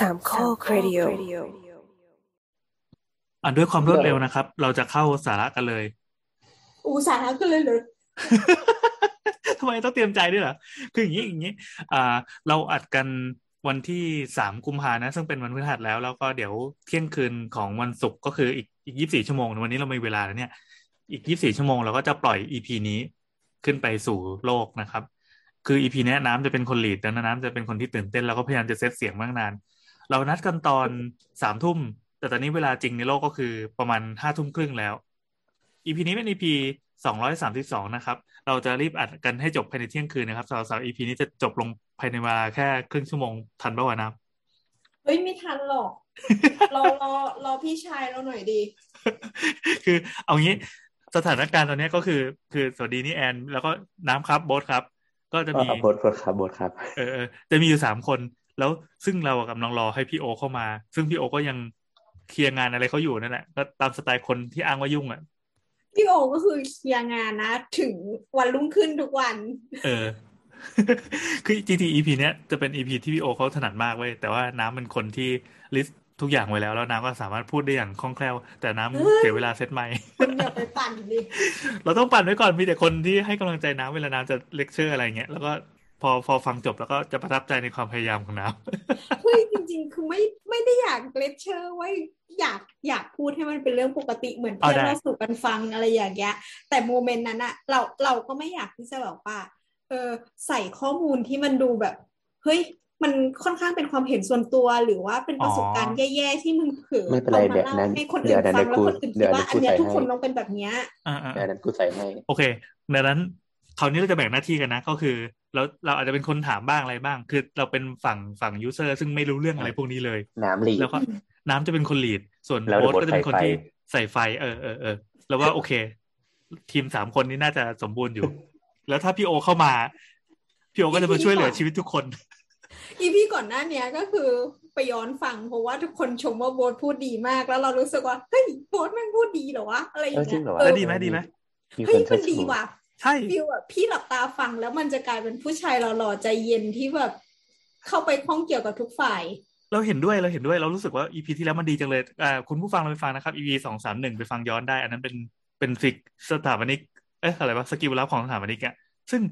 สามข้อครดิโออะด้วยความรวดเร็วนะครับ เราจะเข้าสาระกันเลยอูสาระกันเลยเหรอทำไมต้องเตรียมใจด้วยเหรอ คืออย่างนี้อย่างนี้ อ่า เราอัดกันวันที่สามกุมภานะ ซึ่งเป็นวันพฤหัสแล้ว แล้วก็เดี๋ยวเที่ยงคืนของวันศุกร์ก็คืออีกอีกยี่สี่ชั่วโมง วันนี้เรามีเวลาแล้วเนี่ย อีกยี่สี่ชั่วโมงเราก็จะปล่อยอีพีนี้ขึ้นไปสู่โลกนะครับ คืออีพีนี้ยน้ำจะเป็นคนลีดแล้วน้ำจะเป็นคนที่ตื่นเต้นแล้วก็พยายามจะเซตเสียงมากนาน เรานัดกันตอนสามทุ่ม แต่ตอนนี้เวลาจริงในโลกก็คือประมาณห้าทุ่มครึ่งแล้ว EP นี้เป็น EP สองร้อยสามสิบสองนะครับ เราจะรีบอัดกันให้จบภายในเที่ยงคืนนะครับสำหรับ EP นี้จะจบลงภายในเวลาแค่ครึ่งชั่วโมงทันป่าวะนะเฮ้ยไม่ทันหรอกรอรอรอพี่ชายเราหน่อยดี คือเอางี้สถานการณ์ตอนนี้ก็คือ คือสวัสดีนี่แอน แล้วก็น้ำครับโบ๊ทครับ ก็จะมีอ่าบทบทครับบทครับเออเออจะมีอยู่สามคน แล้วซึ่งเรากำลังรอให้พี่โอเข้ามา ซึ่งพี่โอก็ยังเคลียร์งานอะไรเขาอยู่นั่นแหละก็ตามสไตล์คนที่อ้างว่ายุ่งอะพี่โอก็คือเคลียร์งานนะ ถึงวันรุ่งขึ้นทุกวัน เออ คือ GT EP เนี้ยจะเป็น EP ที่พี่โอเขาถนัดมากเว้ยแต่ว่าน้ำเป็นคนที่ลิสต์ทุกอย่างไว้แล้ว แล้วน้ำก็สามารถพูดได้อย่างคล่องแคล่ว แต่น้ำเฮ้ยเสียเวลาเซตไมค์คุณอย่าไปปั่นดิเราต้องปั่นไว้ก่อนมีแต่คนที่ให้กำลังใจน้ำเวลาน้ำจะเลคเชอร์อะไรเงี้ยแล้วก็ พอพอฟังจบแล้วก็จะประทับใจในความพยายามของน้ำเฮ้ยจริง ๆ คือไม่ไม่ได้อยากเลคเชอร์ไว้อยากอยากพูดให้มันเป็นเรื่องปกติเหมือนเอาเพื่อนได้เราสู่กันฟังอะไรอย่างเงี้ย แต่โมเมนต์นั้นอะเราเราก็ไม่อยากที่จะแบบว่าเออใส่ข้อมูลที่มันดูแบบ เฮ้ยมันค่อนข้างเป็นความเห็นส่วนตัวหรือว่าเป็นประสบการณ์แย่ๆที่มึงเผลอไม่เป็นไรอามาเดี๋ยวเล่านั้นให้คนเดี๋อื่ยวนนั้นฟังแล้วเดี๋ยวกูคนอื่นเดี๋คิดยวว่าอันเนี้ยเดี๋ยวกูทุกคนใส่ให้ต้องเป็นแบบเนี้ยอ่าอ่าอันนั้นกูใส่ให้โอเคดังนั้น คราวนี้เราจะแบ่งหน้าที่กันนะ ก็คือเราเราอาจจะเป็นคนถามบ้างอะไรบ้าง คือเราเป็นฝั่งฝั่งยูเซอร์ซึ่งไม่รู้เรื่องอะไรพวกนี้เลย น้ำหลีกแล้วก็น้ำจะเป็นคนลีด ส่วนแล้วโบ๊ทโบ๊ทก็จะเป็นคนใส่ไฟที่ใส่ไฟ เออเออเออแล้วว่าโอเค ทีมสามคนนี้น่าจะสมบูรณ์อยู่ แล้วถ้าพี่โอเข้ามา พี่โอก็จะมาช่วยเหลือชีวิตทุกคนอีพีก่อนหน้าเนี้ยก็คือไปย้อนฟังเพราะว่าทุกคนชมว่าโบ๊ทพูดดีมาก แล้วเรารู้สึกว่าเฮ้ยโบ๊ทแม่งพูดดีเหรอวะอะไรอย่างเออจริเงี้งยเหรอเอแล้อวดีไหมดีไหมมีคเฮ้ยนมันเชิดดีชูว่ะ ใช่ฟิลแบบพี่หลับตาฟังแล้วมันจะกลายเป็นผู้ชายหล่อๆใจเย็นที่แบบเข้าไปข้องเกี่ยวกับทุกฝ่าย เราเห็นด้วยเราเห็นด้วยเรารู้สึกว่าอีพีที่แล้วมันดีจังเลยอ่าคุณผู้ฟังเราไปฟังนะครับอีพีสองสามหนึ่งไปฟังย้อนได้ อันนั้นเป็นเป็นฟิกสถาปนิกเอ๊ะอะไรวะสกิลลับของสถาปนิกอะซึ่ง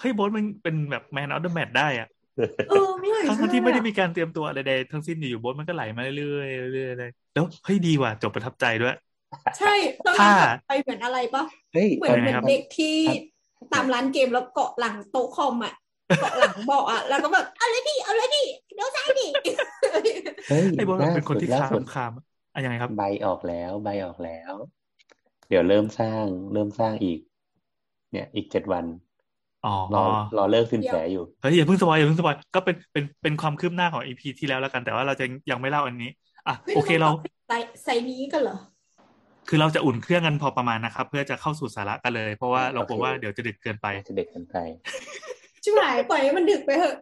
เฮ้ยโบสมันเป็นแบบแมนออฟเดอะแมทได้อะเออไม่อยากทั้งๆที่ไม่ได้เชื่อมีการเตรียมตัวอะไรใดทั้งสิ้นอยู่ๆโบสมันก็ไหลมาเรื่อยๆเรื่อยๆเลยแล้วเฮ้ยดีว่ะจบประทับใจด้วย ใช่ตอนถ้านั้นแบบไปเหมือนอะไรปะเฮ้ยเหมือนตอนเหมืนี้อนครับเด็กที่ตามร้านเกมแล้วเกาะหลังโต๊ะคอมอะเกาะหลังเบาะอะแล้วก็แบบเอาเลยดิเอาเลยดิเดี๋ยวซ้ายดิเฮ้ยไอ้โบสมันล่าเป็นคนสุดที่ล่าคาสุดมคามอะยังไงครับ ใบออกแล้ว ใบออกแล้ว เดี๋ยวเริ่มสร้างเริ่มสร้างอีก เนี่ยอีกเจ็ดวันอ๋อรอรอเลิกสินแสอยู่เฮ้ยอย่าเพิ่งสปอยอย่าเพิ่งสปอยก็เป็นเป็นเป็นความคืบหน้าของอีพีที่แล้วแล้วกัน แต่ว่าเราจะยังไม่เล่าอันนี้ อะโอเคเราใส่ใส่นี้กันเหรอ คือเราจะอุ่นเครื่องกันพอประมาณนะครับ เพื่อจะเข้าสู่สาระกันเลย เพราะว่าเรากลัวโอเคว่าเดี๋ยวจะดึกเกินไปจะเด็กกันไปชิบหายปล่อยให้มันดึกไปเถอะ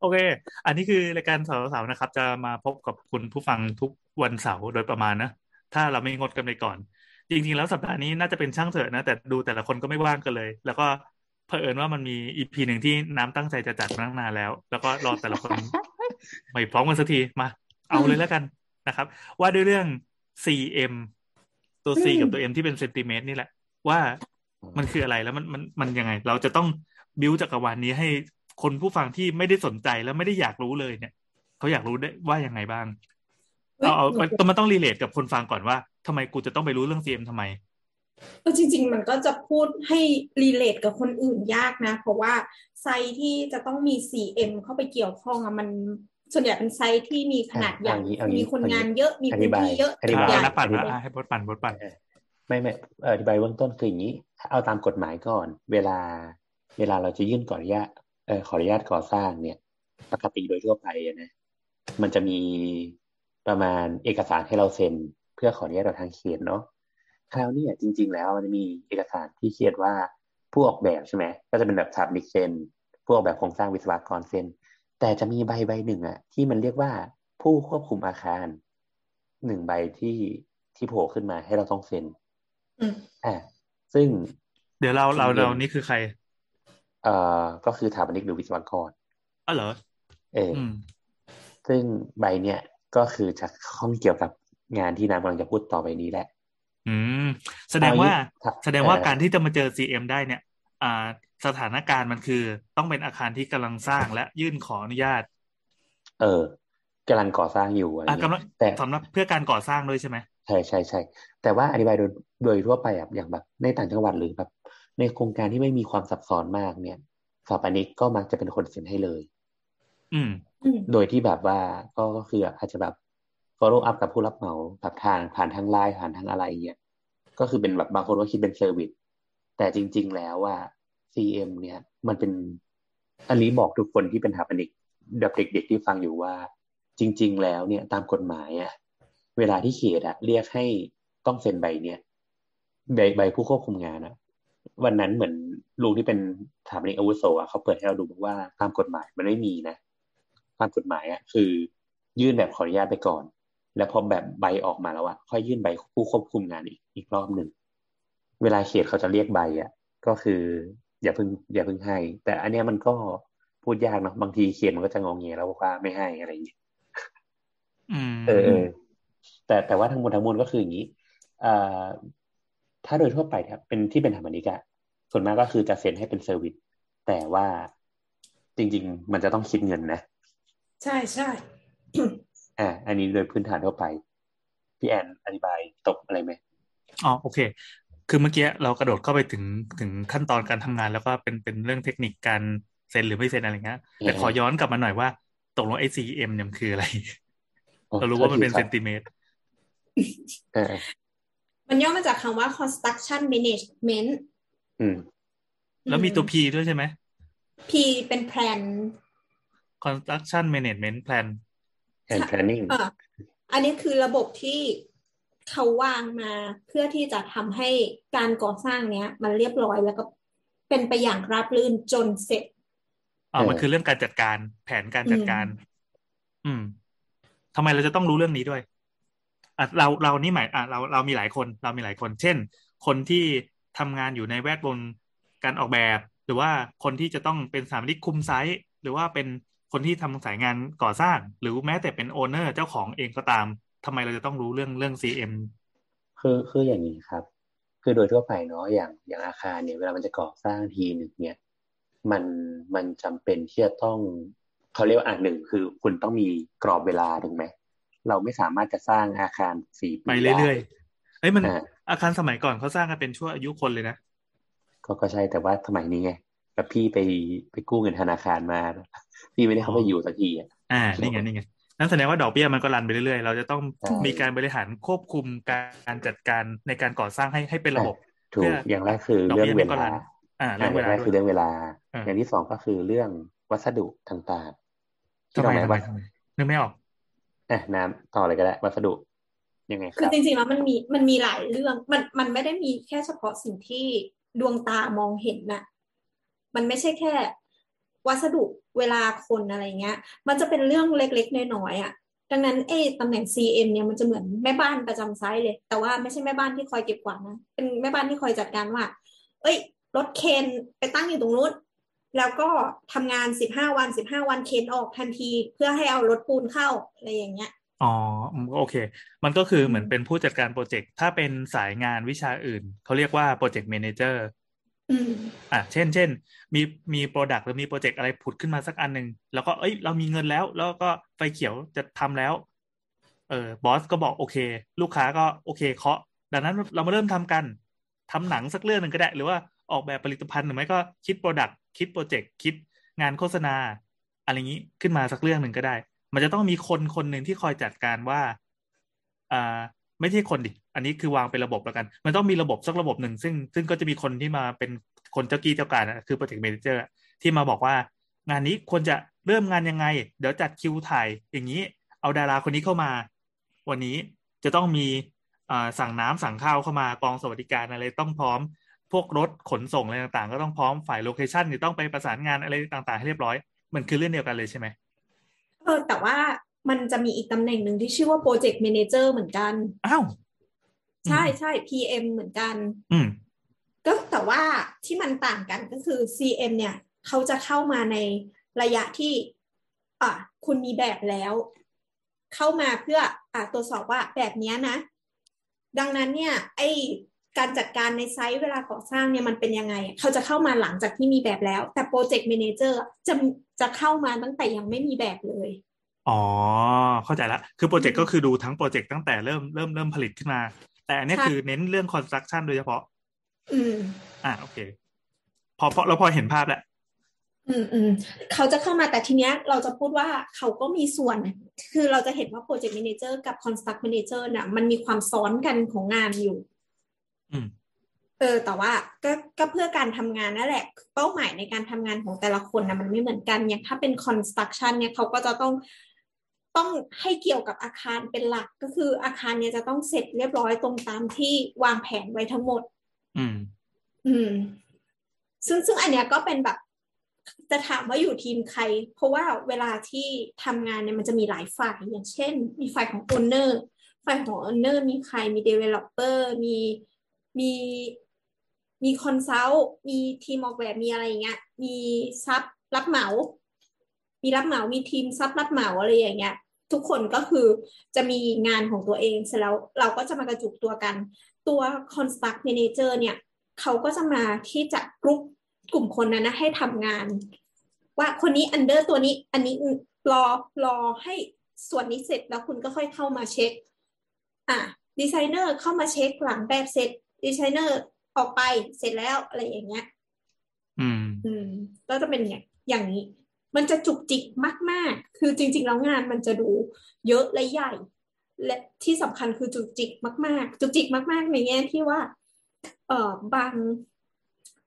โอเค อันนี้คือรายการสาวสาวนะครับ จะมาพบกับคุณผู้ฟังทุกวันเสาร์โดยประมาณนะ ถ้าเราไม่งดกันไปก่อน จริงๆ แล้วสัปดาห์นี้น่าจะเป็นช่างเถอะนะ แต่ดูแต่ละคนก็ไม่ว่างกันเลย แล้วก็เผอิญว่ามันมีอีพีหนึ่งที่น้ำตั้งใจจะจัดมาตั้งนานแล้ว แล้วก็รอแต่ละคนไม่พร้อมกันสักทีมา เอาเลยแล้วกันนะครับ ว่าด้วยเรื่อง CM ตัว C กับตัว M ที่เป็นเซนติเมตรนี่แหละ ว่ามันคืออะไรแล้วมันมันมันยังไง เราจะต้องบิวจักรวาลนี้ให้คนผู้ฟังที่ไม่ได้สนใจแล้วไม่ได้อยากรู้เลยเนี่ยเขาอยากรู้ได้ว่ายังไงบ้างเอาเอามันมันต้อง relate กับคนฟังก่อนว่าทำไมกูจะต้องไปรู้เรื่อง CM ทำไมเออจริง ๆ มันก็จะพูดให้ relate กับคนอื่นยากนะ เพราะว่าไซต์ที่จะต้องมี 4M เข้าไปเกี่ยวข้องอะมัน ส่วนใหญ่เป็นไซต์ที่มีขนาดใหญ่เอางี้เอางี้มีคนงานเยอะมีอพื้ธินบายที่เยอะอธิบายทุกอย่างนักปั่นอธินะบายอะให้บดปั่นบดปั่นไม่ไม่เอออธิบายเบื้องต้นคืออย่างนี้ เอาตามกฎหมายก่อน เวลา เวลาเราจะยื่นขออนุญาตเออขออนุญาตก่อสร้างเนี่ย ปกติโดยทั่วไปอะนะมันจะมีประมาณเอกสารให้เราเซ็น เพื่อขออนุญาตจากทางเขตเนาะคราวนี้อะจริง ๆ แล้วมันจะมีเอกสารที่เขียนว่าผู้ออกแบบใช่ไหมก็จะเป็นแบบสถาปนิกเซ็นผู้ออกแบบโครงสร้างวิศวกรเซ็น แต่จะมีใบใบหนึ่งอะที่มันเรียกว่าผู้ควบคุมอาคารหนึ่งใบที่ที่โผล่ขึ้นมาให้เราต้องเซ็นอืมอ่าซึ่งเดี๋ยวเราเรา CM เรานี่คือใคร เอ่อก็คือสถาปนิกหรือวิศวกรอ๋อเหรอ เออออืมซึ่งใบเนี่ยก็คือจะข้องเกี่ยวกับงานที่น้ำกำลังจะพูดต่อไปนี้แหละ อืม แสดงว่าเอาอย่างนี้แสดงว่าเอ่อการที่จะมาเจอ CM ได้เนี่ย อ่า สถานการณ์มันคือ ต้องเป็นอาคารที่กำลังสร้างและยื่นขออนุญาต เออกำลังก่อสร้างอยู่อะไรอะเงี้กำลังยแต่สำหรับเพื่อการก่อสร้างด้วยใช่ไหมใช่ใช่ใช่แต่ว่าอธิบายโดยโดยทั่วไปอะอย่างแบบ ในต่างจังหวัดหรือแบบ ในโครงการที่ไม่มีความซับซ้อนมากเนี่ยสถาปนิกก็มักจะเป็นคนเซ็นให้เลย อืมอืมโดยที่แบบว่าก็ก็คืออาจจะแบบ follow up กับผู้รับเหมาแบบทางผ่านทางไลน์ผ่านทางอะไรเงี้ยก็คือเป็นแบบบางคนก็คิดเป็นเซอร์วิสแต่จริง ๆ แล้วว่า CM เนี่ย มันเป็นอันนี้บอกทุกคนที่เป็นสถาปนิกแบบเด็ก ๆ ที่ฟังอยู่ว่า จริง ๆ แล้วเนี่ยตามกฎหมายอะเวลาที่เขตอะเรียกให้ต้องเซ็นใบเนี่ยใบใบผู้ควบคุมงานอะวันนั้นเหมือนลุงที่เป็นสถาปนิกอาวุโสอะเขาเปิดให้เราดูบอกว่าตามกฎหมายมันไม่มีนะตามกฎหมายอะคือยื่นแบบขออนุญาตไปก่อน แล้วพอแบบใบออกมาแล้วอะค่อยยื่นใบผู้ควบคุมงานอีกอีกรอบหนึ่งเวลาเขตเขาจะเรียกใบอะก็คือ อย่าเพิ่งอย่าเพิ่งให้ แต่อันเนี้ยมันก็พูดยากเนาะบางทีเขตมันก็จะงองเงแล้วบอกว่าไม่ให้อะไรอย่างเงี้ยอืมเออเออแต่แต่ว่าทั้งหมดทั้งมวลก็คืออย่างนี้อ่าถ้าโดยทั่วไปครับเป็นที่เป็นธรรมนิกอะส่วนมากก็คือจะเซ็นให้เป็น service แต่ว่าจริง ๆ มันจะต้องคิดเงินนะ ใช่ใช่อ่าอันนี้โดยพื้นฐานทั่วไป พี่แอนอธิบายตกอะไรไหมอ๋อโอเค คือเมื่อกี้เรากระโดดเข้าไปถึงถึงขั้นตอนการทำงาน แล้วก็เป็นเป็นเรื่องเทคนิคการเซ็นหรือไม่เซ็นอะไรเงี้ยแต่ขอย้อนกลับมาหน่อยว่าตกลงไอ้ CM เนี่ยมันคืออะไรโอ้เรารู้ว่ามันเป็นโทษเซทีนครับติเมตรเออมันย่อมาจากคำว่า construction management อืมแล้วมีตัว P ด้วยใช่ไหม P เป็น plan construction management plan and planning เอออันนี้คือระบบที่ เขาวางมาเพื่อที่จะทำให้การก่อสร้างเนี้ย มันเรียบร้อยแล้วก็เป็นไปอย่างราบรื่นจนเสร็จอ่าเอมันคือเรื่องการจัดการแผนการจัดการ อืมทำไมเราจะต้องรู้เรื่องนี้ด้วยอะเราเรานี่หมายอะเราเรามีหลายคน เรามีหลายคน เช่น คนที่ทำงานอยู่ในแวดวงการออกแบบ หรือว่าคนที่จะต้องเป็นสาปนิกคุมไซต์หรือว่าเป็นคนที่ทำสายงานก่อสร้าง หรือแม้แต่เป็นโอเนอร์เจ้าของเองก็ตาม ทำไมเราจะต้องรู้เรื่องเรื่อง CM คือคืออย่างนี้ครับ คือโดยทั่วไปเนาะอย่างอย่างอาคารเนี่ยเวลามันจะก่อสร้างทีหนึ่งเนี่ยมันมันจำเป็นที่จะต้องเขาเรียกว่าอ่าหนึ่งคือคุณต้องมีกรอบเวลาถูกไหมเราไม่สามารถจะสร้างอาคารสี่ปีไปเรื่อยๆเอ้ยมันอ่าอาคารสมัยก่อนเขาสร้างกันเป็นชั่วอายุคนเลยนะก็ก็ใช่แต่ว่าสมัยนี้ไงแบบพี่ไปไปกู้เงินธนาคารมา พี่ไม่ได้เข้าไปอยู่สักทีอะอ่านี่ไงนี่ไง นั่นแสดงว่าดอกเบี้ยมันก็รันไปเรื่อยๆ เราจะต้องใช่มีการบริหารควบคุมการจัดการในการก่อสร้างให้ให้เป็นระบบถูเพื่กออย่างแรกคือดอกเรื่อเบี้งยเวมันก็ลารันอ่าอ่าเรื่องอเวย่างลาแรกด้วคือยเรื่องเวลาอ่าอย่างที่สองก็คือเรื่องวัสดุต่างๆที่ทำไมเราหมายทำไมว่าทำไมนึกไม่ออกอะน้ำต่อเลยก็ได้วัสดุยังไงคคือรับจริงๆแล้วมันมีมันมีหลายเรื่องมันมันไม่ได้มีแค่เฉพาะสิ่งที่ดวงตามองเห็นน่ะ มันไม่ใช่แค่ วัสดุเวลาคนอะไรเงี้ย มันจะเป็นเรื่องเล็กๆน้อยๆอะดังนั้นเอตำแหน่ง CM เนี่ยมันจะเหมือนแม่บ้านประจำไซต์เลย แต่ว่าไม่ใช่แม่บ้านที่คอยเก็บกวาดนะ เป็นแม่บ้านที่คอยจัดการว่า เอ้ย รถเครนไปตั้งอยู่ตรงนู้น แล้วก็ทำงานสิบห้าวันสิบห้าวันเครนออกทันทีเพื่อให้เอารถปูนเข้าอะไรอย่างเงี้ย อ๋อโอเค มันก็คือเหมือนเป็นผู้จัดการ project ถ้าเป็นสายงานวิชาอื่น เขาเรียกว่าโปรเจกต์ a ม a เจอร์ อะเช่นเช่นมีมี product หรือมี project อะไรผุดขึ้นมาสักอันหนึ่งแล้วก็เอ้ย เรามีเงินแล้ว แล้วก็ไฟเขียวจะทำแล้ว เออ boss ก็บอกโอเค ลูกค้าก็โอเคเคาะ ดังนั้นเรามาเริ่มทำกันทำหนังสักเรื่องหนึ่งก็ได้ หรือว่าออกแบบผลิตภัณฑ์หรือไม่ก็คิด product คิด project คิดงานโฆษณา อะไรอย่างนี้ขึ้นมาสักเรื่องหนึ่งก็ได้ มันจะต้องมีคนคนหนึ่งที่คอยจัดการว่าอ่า ไม่ใช่คนดิ อันนี้คือวางเป็นระบบแล้วกัน มันต้องมีระบบสักระบบหนึ่ง ซึ่งซึ่งก็จะมีคนที่มาเป็นคนเจ้ากี้เจ้าการอะคือโปรเจกต์ a ม a เจอร์ที่มาบอกว่างานนี้ควรจะเริ่มงานยังไง เดี๋ยวจัดคิวถ่ายอย่างนี้ เอาดาราคนนี้เข้ามา วันนี้จะต้องมีสั่งน้ำสั่งข้าวเข้ามากองสวัสดิการอะไรต้องพร้อม พวกรถขนส่งอะไรต่างๆ ก็ต้องพร้อมฝ่ายโลเคชันเนี่ยต้องไปประสานงานอะไรต่างๆ ให้เรียบร้อย มันคือเรื่องเดียวกันเลยใช่ไหมเออแต่ว่า มันจะมีอีกตำแหน่งหนึ่งที่ชื่อว่า Project Manager เหมือนกัน อ้าว ใช่ใช่ PM เหมือนกัน อืม ก็แต่ว่าที่มันต่างกันก็คือ CM เนี่ย เขาจะเข้ามาในระยะที่ อะคุณมีแบบแล้ว เข้ามาเพื่ออ่าตรวจสอบว่าแบบเนี้ยนะ ดังนั้นเนี่ย ไอ้การจัดการใน site เวลาก่อสร้างเนี่ยมันเป็นยังไง เขาจะเข้ามาหลังจากที่มีแบบแล้ว แต่ project manager จะจะเข้ามาตั้งแต่ยังไม่มีแบบเลย อ๋อ เข้าใจละคือ project ก็คือดูทั้ง project ตั้งแต่เริ่มเริ่มเริ่มผลิตขึ้นมา แต่อันนี้ใช่คือเน้นเรื่อง construction โดยเฉพาะ อืม อ่าโอเค พอพอเราพอเห็นภาพแล้วอืมอืมเขาจะเข้ามาแต่ทีเนี้ยเราจะพูดว่าเขาก็มีส่วน คือเราจะเห็นว่าโปรเจกต์แมเนเจอร์กับคอนสตรัก t ์ a ม a เจอร์น่ะ มันมีความซ้อนกันของงานอยู่ อืมเออแต่ว่าก็ก็เพื่อการทำงานนั่นแหละ เป้าหมายในการทำงานของแต่ละคนนะมันไม่เหมือนกันอย่างถ้าเป็น construction เนี่ยเขาก็จะต้อง ต้องให้เกี่ยวกับอาคารเป็นหลักก็คืออาคารเนี่ยจะต้องเสร็จเรียบร้อยตรงตามที่วางแผนไว้ทั้งหมด อืม อืม ซึ่งซึ่งอันเนี้ยก็เป็นแบบ จะถามว่าอยู่ทีมใคร เพราะว่าเวลาที่ทำงานเนี่ยมันจะมีหลายฝ่าย อย่างเช่น มีฝ่ายของ owner ฝ่ายของ owner มีใครมี developer มีมีมี consult มีทีมออกแบบมีอะไรอย่างเงี้ย มี sub รับเหมา มีรับเหมา มีทีม sub รับเหมาอะไรอย่างเงี้ย ทุกคนก็คือจะมีงานของตัวเองเสร็จแล้วเราก็จะมากระจุกตัวกัน ตัว construct manager เนี่ยเขาก็จะมาที่จะกรุ๊ปกลุ่มคนนั้นนะให้ทำงาน ว่าคนนี้ under ตัวนี้ อันนี้รอรอให้ส่วนนี้เสร็จแล้วคุณก็ค่อยเข้ามาเช็ค อะดีไซเนอร์เข้ามาเช็คหลังแบบเสร็จดีไซเนอร์ออกไปเสร็จแล้วอะไรอย่างเงี้ย อืม อืมก็จะเป็นอย่างอย่างนี้ มันจะจุกจิกมาก ๆ คือจริง ๆ แล้วงานมันจะดูเยอะและใหญ่ และที่สำคัญคือจุกจิกมาก ๆ จุกจิกมาก ๆ ในแง่ที่ว่า เอ่อบาง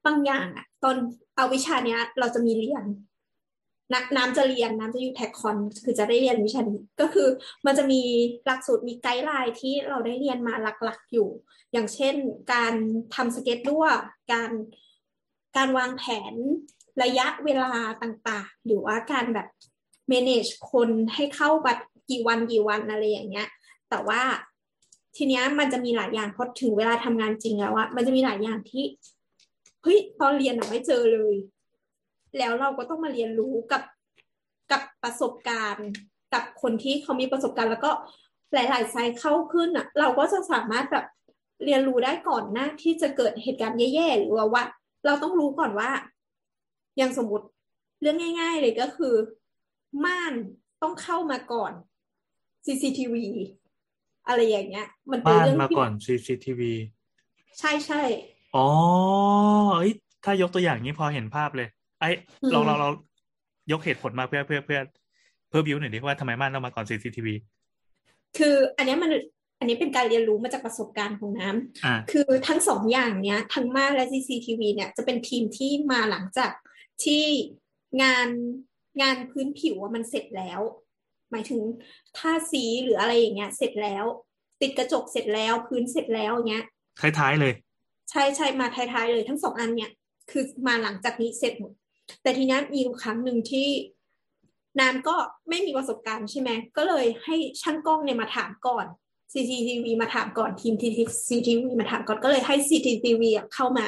บางอย่างอะตอนเอาวิชาเนี้ย เราจะมีเรียนนน้ำจะเรียนน้ำจะอยู่แท็กคอนคือจะได้เรียนวิชานี้ก็คือ มันจะมีหลักสูตรมีไกด์ไลน์ที่เราได้เรียนมาหลักๆอยู่ อย่างเช่น การทำสเก็ตด้วยการการวางแผน ระยะเวลาต่างๆ หรือว่าการแบบ manage คนให้เข้าแบบกี่วันกี่วันอะไรอย่างเงี้ย แต่ว่าทีเนี้ยมันจะมีหลายอย่างพอถึงเวลาทำงานจริงแล้วอะมันจะมีหลายอย่างที่เฮ้ยตอนเรียนอะไม่เจอเลย แล้วเราก็ต้องมาเรียนรู้กับกับประสบการณ์ กับคนที่เขามีประสบการณ์ แล้วก็หลายๆไซต์เข้าขึ้นอะเราก็จะสามารถแบบเรียนรู้ได้ก่อนหน้าที่จะเกิดเหตุการณ์แย่ๆหรือว่าเราต้องรู้ก่อนว่า อย่างสมมติเรื่องง่าย ๆ เลยก็คือ ม่านต้องเข้ามาก่อน CCTV อะไรอย่างเงี้ย มันเป็นบ้านเรื่องมาที่ก่อน CCTV ใช่ใช่อ๋อเอ้ยถ้ายกตัวอย่างนี้พอเห็นภาพเลย ไอ้อืมเราเราเรายกเหตุผลมาเพื่อเพื่อเพื่อเพื่อบิวหน่อยดิว่าทำไมม่านต้องมาก่อน CCTV คืออันเนี้ยมันอันนี้เป็นการเรียนรู้มาจากประสบการณ์ของน้ำอ่าคือทั้งสองอย่างเนี้ย ทั้งม่านและ CCTV เนี่ยจะเป็นทีมที่มาหลังจาก ที่งานงานพื้นผิวอะมันเสร็จแล้ว หมายถึงท่าสีหรืออะไรอย่างเงี้ย เสร็จแล้ว ติดกระจกเสร็จแล้วพื้นเสร็จแล้วอย่างเงี้ยท้ายๆเลย ใช่ใช่มาท้ายๆเลยทั้งสองอันเนี่ย คือมาหลังจากนี้เสร็จหมดแต่ทีนี้มีอยู่ครั้งหนึ่งที่น้ำก็ไม่มีประสบการณ์ใช่ไหมก็เลยให้ช่างกล้องเนี่ยมาถามก่อน CCTV มาถามก่อนทีม CCTV มาถามก่อนก็เลยให้ CCTV อะเข้ามา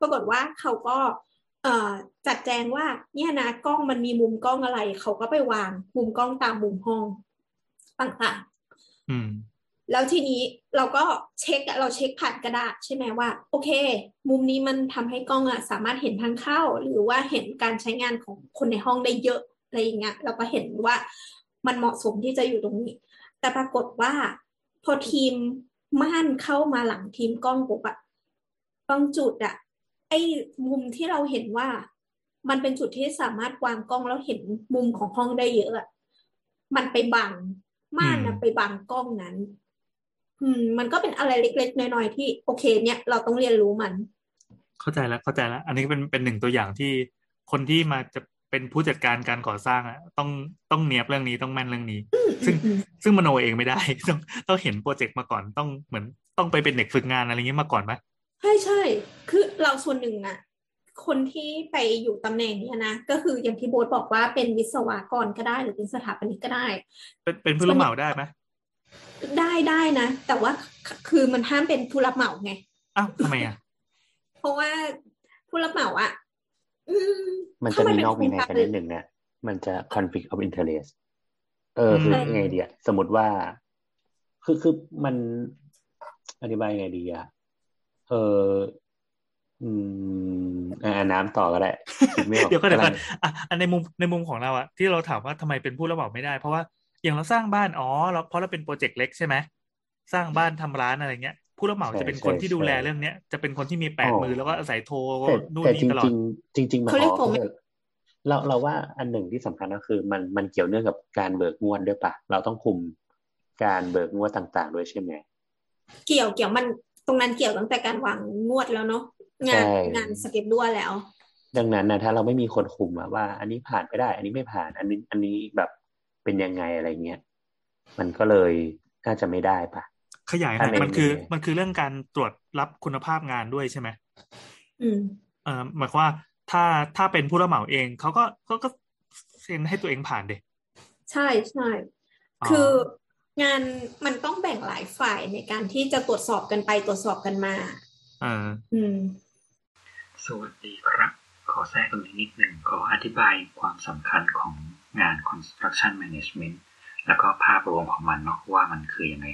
ปรากฏว่าเขาก็เอ่อ จัดแจงว่าเนี่ยนะกล้องมันมีมุมกล้องอะไร เขาก็ไปวางมุมกล้องตามมุมห้องต่างๆอืมแล้วทีนี้เราก็เช็คอะเราเช็คผ่านกระดาษใช่ไหมว่า โอเค มุมนี้มันทำให้กล้องอะสามารถเห็นทางเข้า หรือว่าเห็นการใช้งานของคนในห้องได้เยอะอะไรอย่างเงี้ยเราก็เห็นว่ามันเหมาะสมที่จะอยู่ตรงนี้ แต่ปรากฏว่า พอทีมม่านเข้ามาหลังทีมกล้องปุ๊บอะบางจุดอะ ไอ้มุมที่เราเห็นว่ามันเป็นจุดที่สามารถวางกล้องแล้วเห็นมุมของห้องได้เยอะอะมันไปบังม่านนะอืมไปบังกล้องนั้น อืม มันก็เป็นอะไรเล็กๆน้อยๆที่โอเค เนี่ยเราต้องเรียนรู้มัน เข้าใจแล้วเข้าใจแล้ว อันนี้เป็นเป็นหนึ่งตัวอย่างที่คนที่มาจะเป็นผู้จัดการการก่อสร้างอะต้องต้องเนียบเรื่องนี้ต้องแม่นเรื่องนี้ ซึ่งอืมซึ่งมโนเองไม่ได้ ต้องต้องเห็นโปรเจกต์มาก่อนต้องเหมือนต้องไปเป็นเด็กฝึกงานอะไรเงี้ยมาก่อนไหมใช่ใช่คือเราส่วนหนึ่งอะคนที่ไปอยู่ตำแหน่งเนี้ยนะ ก็คืออย่างที่โบ๊ทบอกว่าเป็นวิศวกรก็ได้หรือเป็นสถาปนิกก็ได้ เป็นเป็นผู้รับเหมาได้ไหมได้ได้นะ แต่ว่าคือมันห้ามเป็นผู้รับเหมาไงอ้าวทำไมอะเพราะว่าผู้รับเหมาอะอืมมันจะเข้าามีเป็นนอกมีในโครงกันนิดหนึ่งนะมันจะ conflict of interest เออคืออืมไงดีอะสมมติว่า คือคือมันอธิบายไงดีอะ เอออืมอ่าน้ำต่อก็ได้คิดไม่ออกเดี๋ยวก็เดี๋ยวก่อนกำลังอะอันในมุมในมุมของเราอะที่เราถามว่าทำไมเป็นผู้รับเหมาไม่ได้ เพราะว่าอย่างเราสร้างบ้านอ๋อเราเพราะเราเป็นโปรเจกต์เล็กใช่ไหมสร้างบ้านทำร้านอะไรเงี้ย ผู้รับเหมาใช่จะเป็นคนใช่ที่ดูแลใช่เรื่องเนี้ยจะเป็นคนที่มีแปดอ๋อมือแล้วก็อาศัยโทรแต่นู่นแต่นี่จริงตลอจดริงจริงๆมันเขาเรียกอ๋อผมเออเราเราว่าอันหนึ่งที่สำคัญก็คือ มันมันเกี่ยวเนื่องกับการเบิกงวดด้วยปะเราต้องคุมการเบิกงวดต่าง ๆ ด้วยใช่ไหมเกี่ยวเกี่ยวมัน ตรงนั้นเกี่ยวตั้งแต่การวางงวดแล้วเนาะงานใช่งานสเก็ตด้วยแล้ว ดังนั้นนะถ้าเราไม่มีคนคุมอะว่า อันนี้ผ่านไปได้ อันนี้ไม่ผ่าน อันนี้อันนี้แบบเป็นยังไงอะไรเงี้ยมันก็เลยน่าจะไม่ได้ปะขยายหน่ถ้าอยในมันคือในมันคือเรื่องการตรวจรับคุณภาพงานด้วยใช่ไหมอืมเออหมายความว่าถ้าถ้าเป็นผู้รับเหมาเองเขาก็เขาก็เซ็นให้ตัวเองผ่านเด็ใช่ใช่อ๋อคือ งานมันต้องแบ่งหลายฝ่ายในการที่จะตรวจสอบกันไปตรวจสอบกันมาเอออืม สวัสดีครับ ขอแทรกตรงนี้นิดหนึ่งขออธิบายความสำคัญของงาน construction management แล้วก็ภาพรวมของมันเนาะว่ามันคือยังไง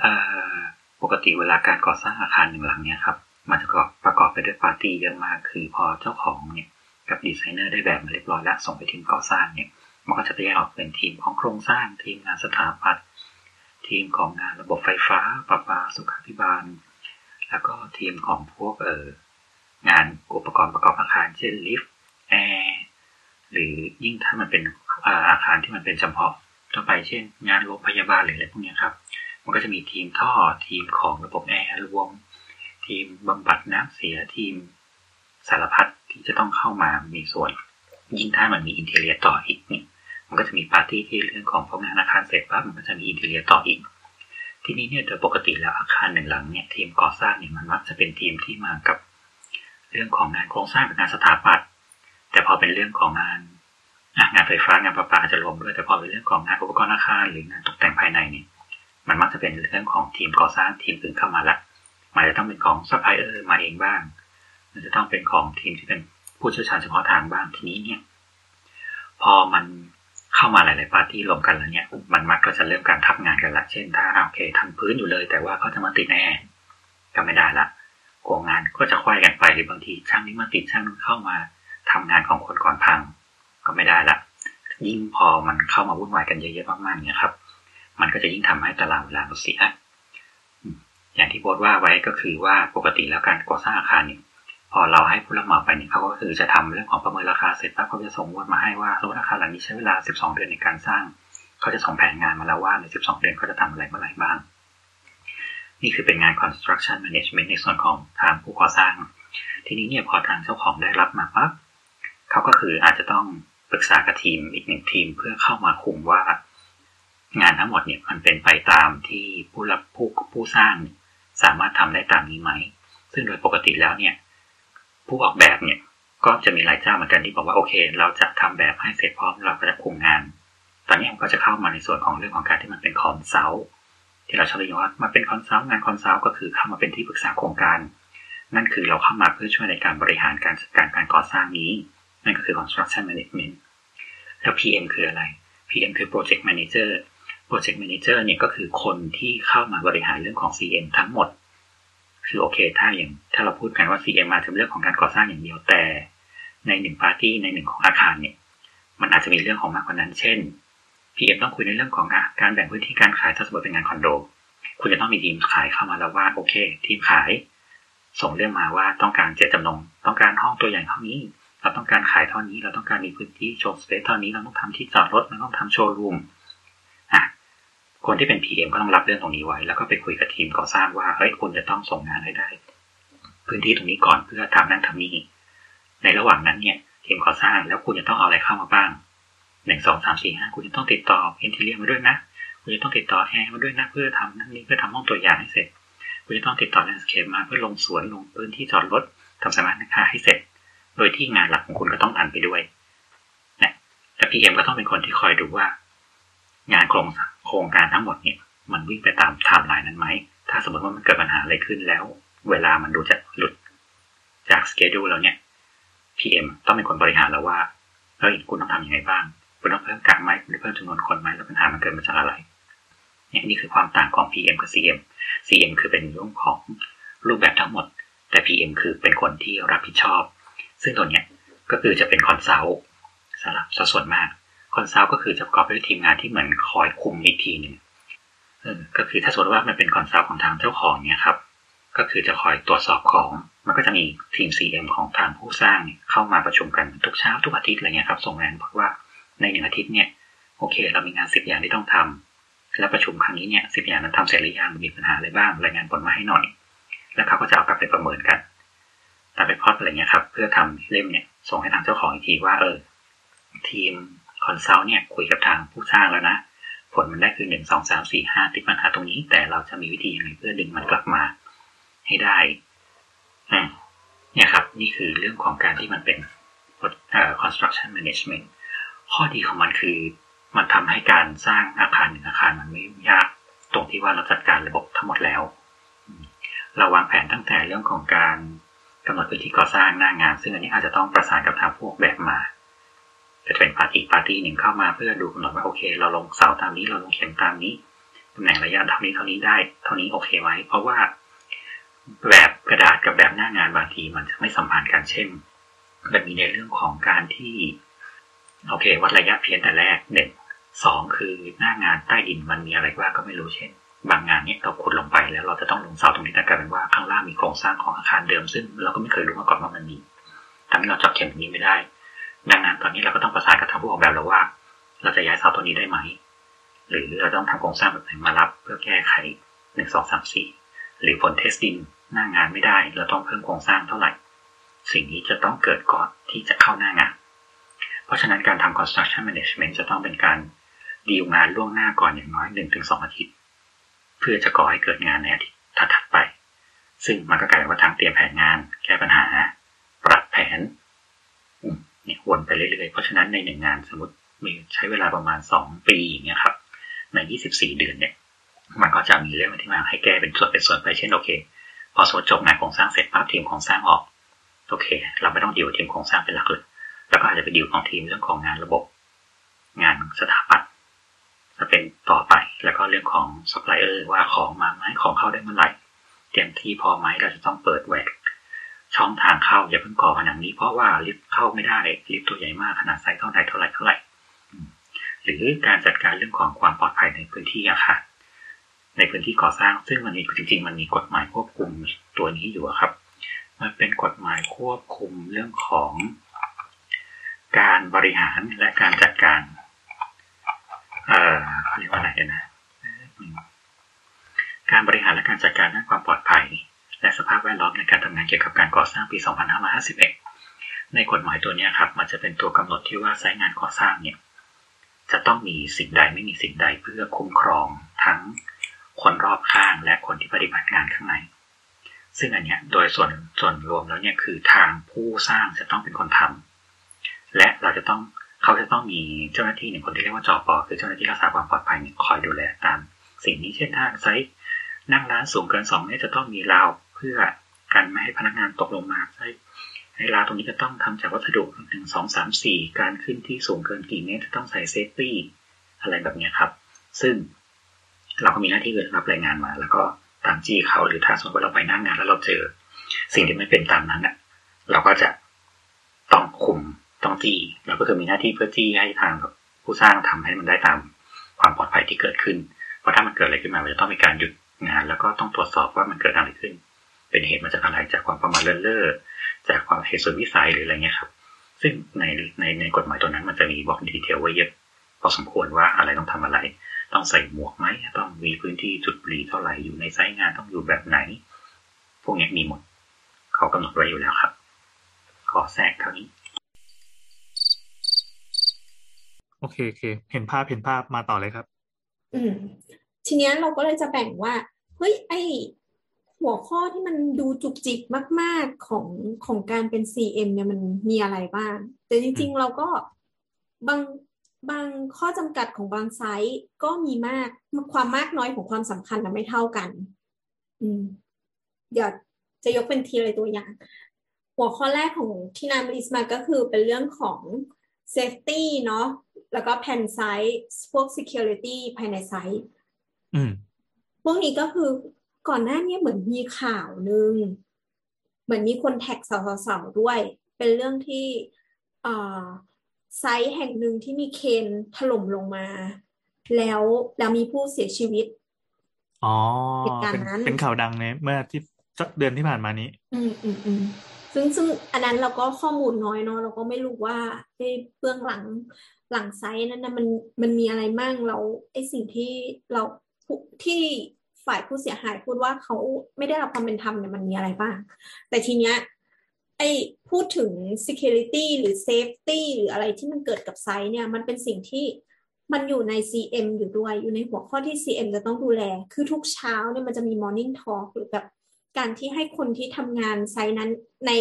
เอ่อปกติเวลาการก่อสร้างอาคารหนึ่งหลังเนี่ยครับ มันจะประกอบไปด้วยปาร์ตี้เยอะมาก คือพอเจ้าของเนี่ยกับดีไซเนอร์ได้แบบมาเรียบร้อยแล้วส่งไปทีมก่อสร้างเนี่ย มันก็จะแยกออกเป็นทีมของโครงสร้างทีมงานสถาปัตย์ทีมของงานระบบไฟฟ้าประปาสุขาภิบาล แล้วก็ทีมของพวกเอองานอุปกรณ์ประกอบอาคารเช่นลิฟต์แอร์หรือยิ่งถ้ามันเป็นอาคารที่มันเป็นเฉพาะทั่วไปเช่น งานโรงพยาบาลหรืออะไรพวกนี้ครับ มันก็จะมีทีมท่อทีมของระบบแอร์รวม ทีมบำบัดน้ำเสียทีมสารพัดที่จะต้องเข้ามามีส่วน ยิ่งถ้ามันมี interior ต่ออีกนี่ มันก็จะมีปาร์ตี้ที่เรื่องของพวกงานอาคารเสร็จปั๊บมันก็จะมี interior ต่ออีก ทีนี้เนี่ยโดยปกติแล้วอาคารหนึ่งหลังเนี่ยทีมก่อสร้างเนี่ยมันมักจะเป็นทีมที่มากับ เรื่องของงานโครงสร้างกับงานสถาปัตย์แต่พอเป็นเรื่องของงานงานไฟฟ้างานประปาอาจจะรวมด้วยแต่พอเป็นเรื่องของงานอุปกรณ์อาคารหรืองานตกแต่งภายในเนี่ยมันมักจะเป็นเรื่องของทีมก่อสร้างทีมอื่นเข้ามาละมันจะต้องเป็นของซัพพลายเออร์มาเองบ้าง มันจะต้องเป็นของทีมที่เป็นผู้เชี่ยวชาญเฉพาะทางบ้างทีนี้เนี่ย พอมัน เข้ามาหลาย ๆ ปาร์ตี้รวมกันแล้วเนี่ย มันมักก็จะเริ่มการทับงานกันละเช่นถ้าโอเคทำพื้นอยู่เลย แต่ว่าเขาจะมาติดแอร์ก็ไม่ได้ละกวงงานก็จะควายกันไปหรือบางทีช่างนี้มาติดช่างนู้นเข้ามาทำงานของคนก่อนพัง ก็ไม่ได้ละยิ่งพอมันเข้ามาวุ่นวายกันเยอะๆมากๆเนี่ยครับ มันก็จะยิ่งทำให้ตารางเวลาเราเสียอย่างที่โบทว่าไว้ก็คือว่าปกติแล้วการก่อสร้างอาคารเนี่ย พอเราให้ผู้รับเหมาไปเนี่ยเขาก็คือจะทำเรื่องของประเมินราคาเสร็จปั๊บเขาจะส่งงวดมาให้ว่าสมมติอาคารหลังนี้ใช้เวลา 12 เดือนในการสร้าง เขาจะส่งแผนงานมาแล้วว่าใน 12 เดือนเขาจะทำอะไรเมื่อไหร่บ้าง นี่คือเป็นงาน construction management ในส่วนของทางผู้ก่อสร้าง ทีนี้เนี่ยพอทางเจ้าของได้รับมาปั๊บเขาก็คืออาจจะต้องปรึกษากับทีมอีกหนึ่งทีมเพื่อเข้ามาคุมว่างานทั้งหมดเนี่ยมันเป็นไปตามที่ผู้รับผู้ผู้สร้าง สามารถทำได้ตามนี้ไหม ซึ่งโดยปกติแล้วเนี่ย ผู้ออกแบบเนี่ย ก็จะมีหลายเจ้าเหมือนกันที่บอกว่าโอเค เราจะทำแบบให้เสร็จพร้อมเราก็จะคุมงาน ตอนนี้มันก็จะเข้ามาในส่วนของเรื่องของการที่มันเป็น consult ที่เราชอบเรียกว่ามันเป็น consult งาน consult ก็คือเข้ามาเป็นที่ปรึกษาโครงการ นั่นคือเราเข้ามาเพื่อช่วยในการบริหารการจัดการการก่อสร้างนี้ นั่นก็คือ construction management แล้ว PM คืออะไร PM คือ project manager project manager เนี่ยก็คือคนที่เข้ามาบริหารเรื่องของ CM ทั้งหมด คือโอเค ถ้าอย่างถ้าเราพูดกันว่า CM มาถึงเรื่องของการก่อสร้างอย่างเดียวแต่ ในหนึ่งปาร์ตี้ในหนึ่งของอาคารเนี่ยมันอาจจะมีเรื่องของมากกว่านั้น เช่น PM ต้องคุยในเรื่องของการแบ่งพื้นที่การขายถ้าสมมติเป็นงานคอนโด คุณจะต้องมีทีมขายเข้ามาแล้วว่าโอเค ทีมขาย ส่งเรื่องมาว่าต้องการเจตจำนง ต้องการห้องตัวอย่างเท่านี้ เราต้องการขายเท่านี้ เราต้องการมีพื้นที่โชว์สเปซเท่านี้เราต้องทำที่จอดรถเราต้องทำโชว์รูม คนที่เป็น PM ก็ต้องรับเรื่องตรงนี้ไว้ แล้วก็ไปคุยกับทีมก่อสร้างว่าเฮ้ยคุณจะต้องส่งงานให้ได้ พื้นที่ตรงนี้ก่อนเพื่อทำนั่นทำนี่ในระหว่างนั้นเนี่ยทีมก่อสร้างแล้วคุณจะต้องเอาอะไรเข้ามาบ้างหนึ่งสองสามสี่ห้าคุณจะต้องติดต่อเอนทีเรียมาด้วยนะคุณจะต้องติดต่อแอร์มาด้วยนะเพื่อทำนั่นนี่เพื่อทำห้องตัวอย่างให้เสร็จ คุณจะต้องติดต่อ landscape มาเพื่อลงสวนลงพื้นที่จอดรถทำสนามหญ้าให้เสร็จ โดยที่งานหลักของคุณก็ต้อง run ไปด้วยนะแต่ PM ก็ต้องเป็นคนที่คอยดูว่า งานโครงโครงการทั้งหมดเนี่ย มันวิ่งไปตามไทม์ไลน์นั้นไหม ถ้าสมมติว่ามันเกิดปัญหาอะไรขึ้นแล้ว เวลามันดูจะหลุดจาก schedule แล้วเนี่ย PM ต้องเป็นคนบริหารแล้วว่าเฮ้ยคุณต้องทำยังไงบ้างคุณต้องเพิ่มกะไหมคุณต้องเพิ่มจำนวนคนไหมแล้วปัญหามันเกิดมาจากอะไรเนี่ยนี่คือความต่างของ PM กับ CM CM คือเป็นเรื่องของรูปแบบทั้งหมด แต่ PM คือเป็นคนที่รับผิดชอบ ซึ่งตัวเนี้ยก็คือจะเป็น consult สำหรับส่วนมาก consult ก็คือจะประกอบด้วยทีมงานที่เหมือนคอยคุมอีกทีหนึ่งก็คือถ้าสมมติว่ามันเป็น consult ของทางเจ้าของเนี่ยครับ ก็คือจะคอยตรวจสอบของ มันก็จะมีทีม CM ของทางผู้สร้างเข้ามาประชุมกันทุกเช้าทุกอาทิตย์อะไรเงี้ยครับ ส่งงานบอกว่าในหนึ่งอาทิตย์เนี่ยโอเค เรามีงานสิบอย่างที่ต้องทำแล้วประชุมครั้งนี้เนี่ยสิบอย่างนั้นทำเสร็จหรือยังมีปัญหาอะไรบ้างรายงานผลมาให้หน่อย แล้วเขาก็จะเอากลับไปประเมินกันตัด report อะไรเงี้ยครับ เพื่อทำเล่มเนี่ยส่งให้ทางเจ้าของอีกทีว่าเออทีม consult เนี่ยคุยกับทางผู้สร้างแล้วนะ ผลมันได้คือหนึ่งสองสามสี่ห้าติดปัญหาตรงนี้ แต่เราจะมีวิธียังไงเพื่อดึงมันกลับมาให้ได้เนี่ยครับ นี่คือเรื่องของการที่มันเป็น construction management ข้อดีของมันคือ มันทำให้การสร้างอาคารหนึ่งอาคารมันไม่ยาก ตรงที่ว่าเราจัดการระบบทั้งหมดแล้ว เราวางแผนตั้งแต่เรื่องของการกำหนดพื้นที่ก่อสร้างหน้างาน ซึ่งอันนี้อาจจะต้องประสานกับทางพวกแบบมา จะเป็นปาร์ตี้ปาร์ตี้หนึ่งเข้ามาเพื่อดูกำหนดว่าโอเค เราลงเสาตามนี้เราลงเข็มตามนี้ตำแหน่งระยะเท่านี้เท่านี้ได้ เท่านี้โอเคไหมเพราะว่าแบบกระดาษกับแบบหน้างานบางทีมันจะไม่สัมพันธ์กันเช่นมันมีในเรื่องของการที่โอเค วัดระยะเพียงแต่แรกหนึ่งสองคือหน้างานใต้ดินมันมีอะไรว่าก็ไม่รู้เช่น บางงานเนี้ยเราขุดลงไปแล้วเราจะต้องลงเสาตรงนี้แต่กลายเป็นว่าข้างล่างมีโครงสร้างของอาคารเดิมซึ่งเราก็ไม่เคยรู้มาก่อนว่ามันมีทำให้เราจับเข็มนี้ไม่ได้ ดังนั้นตอนนี้เราก็ต้องประสานกับทางผู้ออกแบบเราว่า เราจะย้ายเสาตัวนี้ได้ไหม หรือเราต้องทำโครงสร้างแบบไหนมารับ เพื่อแก้ไขหนึ่งสองสามสี่หรือผลเทสติ้งหน้างานไม่ได้ เราต้องเพิ่มโครงสร้างเท่าไหร่ สิ่งนี้จะต้องเกิดก่อนที่จะเข้าหน้างาน เพราะฉะนั้นการทำ construction management จะต้องเป็นการดีลงานล่วงหน้าก่อนอย่างน้อยหนึ่งถึงสองอาทิตย์ เพื่อจะก่อให้เกิดงานในอาทิตย์ถัดไป ซึ่งมันก็กลายเป็นว่าทางเตรียมแผนงาน แก้ปัญหา ปรับแผน เนี่ยวนไปเรื่อยๆ เพราะฉะนั้นในหนึ่งงานสมมติมีใช้เวลาประมาณสองปีอย่างเงี้ยครับในยี่สิบสี่เดือนเนี่ย มันก็จะมีเรื่องที่มาให้แก้เป็นส่วนเป็นส่วนไปเช่นโอเค พอสมมติจบงานโครงสร้างเสร็จปั๊บทีมโครงสร้างออกโอเค เราไม่ต้องดีลทีมโครงสร้างเป็นหลักเลยแล้วก็อาจจะไปดีลของทีมเรื่องของงานระบบ งานสถาปัตย์จะเป็นต่อไปแล้วก็เรื่องของซัพพลายเออร์ว่าของมาไหมของเข้าได้เมื่อไหร่เตรียมที่พอไหมเราจะต้องเปิดแหวก ช่องทางเข้าอย่าเพิ่งก่อผนังนี้เพราะว่าลิฟต์เข้าไม่ได้ลิฟต์ตัวใหญ่มากขนาดไซส์เท่าไหร่เท่าไหร่เท่าไหร่หรือการจัดการเรื่องของความปลอดภัยในพื้นที่อาคารในพื้นที่ก่อสร้าง ซึ่งมันมีจริง ๆ มันมีกฎหมายควบคุมตัวนี้อยู่ครับ มันเป็นกฎหมายควบคุมเรื่องของ การบริหารและการจัดการ เอ่อเรียกว่าอะไรนะ การบริหารและการจัดการด้านความปลอดภัย และสภาพแวดล้อมในการทำงานเกี่ยวกับการก่อสร้างปี 2551 ในกฎหมายตัวนี้ครับ มันจะเป็นตัวกำหนดที่ว่าไซต์งานก่อสร้างเนี่ยจะต้องมีสิ่งใดไม่มีสิ่งใดเพื่อคุ้มครองทั้งคนรอบข้างและคนที่ปฏิบัติงานข้างใน ซึ่งอันเนี้ยโดยส่วนส่วนรวมแล้วเนี่ยคือทางผู้สร้างจะต้องเป็นคนทำและเราจะต้องเขาจะต้องมีเจ้าหน้าที่หนึ่งคนที่เรียกว่าจอปอคือเจ้าหน้าที่รักษาความปลอดภัยคอยดูแลตาม สิ่งนี้เช่นถ้าไซต์นั่งร้านสูงเกินสองเมตรจะต้องมีราว พื่อกันไม่ให้พนักงานตกลงมาใช่ไอ้ราวตรงนี้จะต้องทำจากวัสดุหนึ่งสองสามสี่การขึ้นที่สูงเกินกี่เมตรจะต้องใส่เซฟตี้อะไรแบบนี้ครับ ซึ่งเราก็มีหน้าที่เรับรายงานมา แล้วก็ตามจี้เขาหรือถ้าสมมติว่าเราไปนั่งงานแล้วเราเจอ สิ่งที่ไม่เป็นตามนั้นอะเราก็จะต้องคุมต้องจี้เราก็คือมีหน้าที่เพื่อจี้ให้ทางผู้สร้างทำให้มันได้ตามความปลอดภัยที่เกิดขึ้น เพราะถ้ามันเกิดอะไรขึ้นมามันจะต้องมีการหยุดงาน แล้วก็ต้องตรวจสอบว่ามันเกิดอะไรขึ้น เป็นเหตุมาจากอะไรจากความประมาทเลินเล่อจากความเหตุสุดวิสัยหรืออะไรเงี้ยครับ ซึ่งในในในกฎหมายตัวนั้นมันจะมีบอกดีเทลไว้เยอะพอสมควรว่าอะไรต้องทำอะไร ต้องใส่หมวกไหมต้องมีพื้นที่จุดบุหรี่เท่าไหร่อยู่ในไซต์งานต้องอยู่แบบไหน พวกนี้มีหมด เขากำหนดไว้อยู่แล้วครับ ขอแทรกเท่านี้โอเคโอเค เห็นภาพเห็นภาพมาต่อเลยครับ อืม ทีเนี้ยเราก็เลยจะแบ่งว่า เฮ้ย ไอ หัวข้อที่มันดูจุกจิกมาก ๆของของการเป็น CM เนี่ยมันมีอะไรบ้าง แต่จริง ๆ เราก็บางบางข้อจำกัดของบางไซต์ก็มีมากความมากน้อยของความสำคัญนะไม่เท่ากัน อืมเดี๋ยวจะยกเป็นทีละตัวอย่าง หัวข้อแรกของที่นามลิสมาก็คือเป็นเรื่องของ safety เนาะแล้วก็แผ่นไซต์พวก security ภายในไซต์อืมพวกนี้ก็คือ ก่อนหน้านี้เหมือนมีข่าวหนึ่งเหมือนมีคนแท็กสาวๆด้วย เป็นเรื่องที่อ่าไซต์แห่งหนึ่งที่มีเคนถล่มลงมา แล้วแล้วมีผู้เสียชีวิตอ๋อเหตุการณ์เป็นนั้นเป็นข่าวดังในเมื่อที่สักเดือนที่ผ่านมานี้ อืมอืมอืมซึ่งซึ่งอันนั้นเราก็ข้อมูลน้อยเนาะเราก็ไม่รู้ว่าไอ้เบื้องหลังหลังไซต์นั้นนะมันมันมีอะไรมั่งเราไอ้สิ่งที่เราผู้ที่ ฝ่ายผู้เสียหายพูดว่าเขาไม่ได้รับความเป็นธรรมเนี่ยมันมีอะไรบ้าง แต่ทีเนี้ยไอ้พูดถึง security หรือ safety หรืออะไรที่มันเกิดกับไซต์เนี่ยมันเป็นสิ่งที่มันอยู่ใน CM อยู่ด้วย อยู่ในหัวข้อที่ CM จะต้องดูแล คือทุกเช้าเนี่ยมันจะมี morning talk หรือแบบการที่ให้คนที่ทำงานไซต์นั้นใน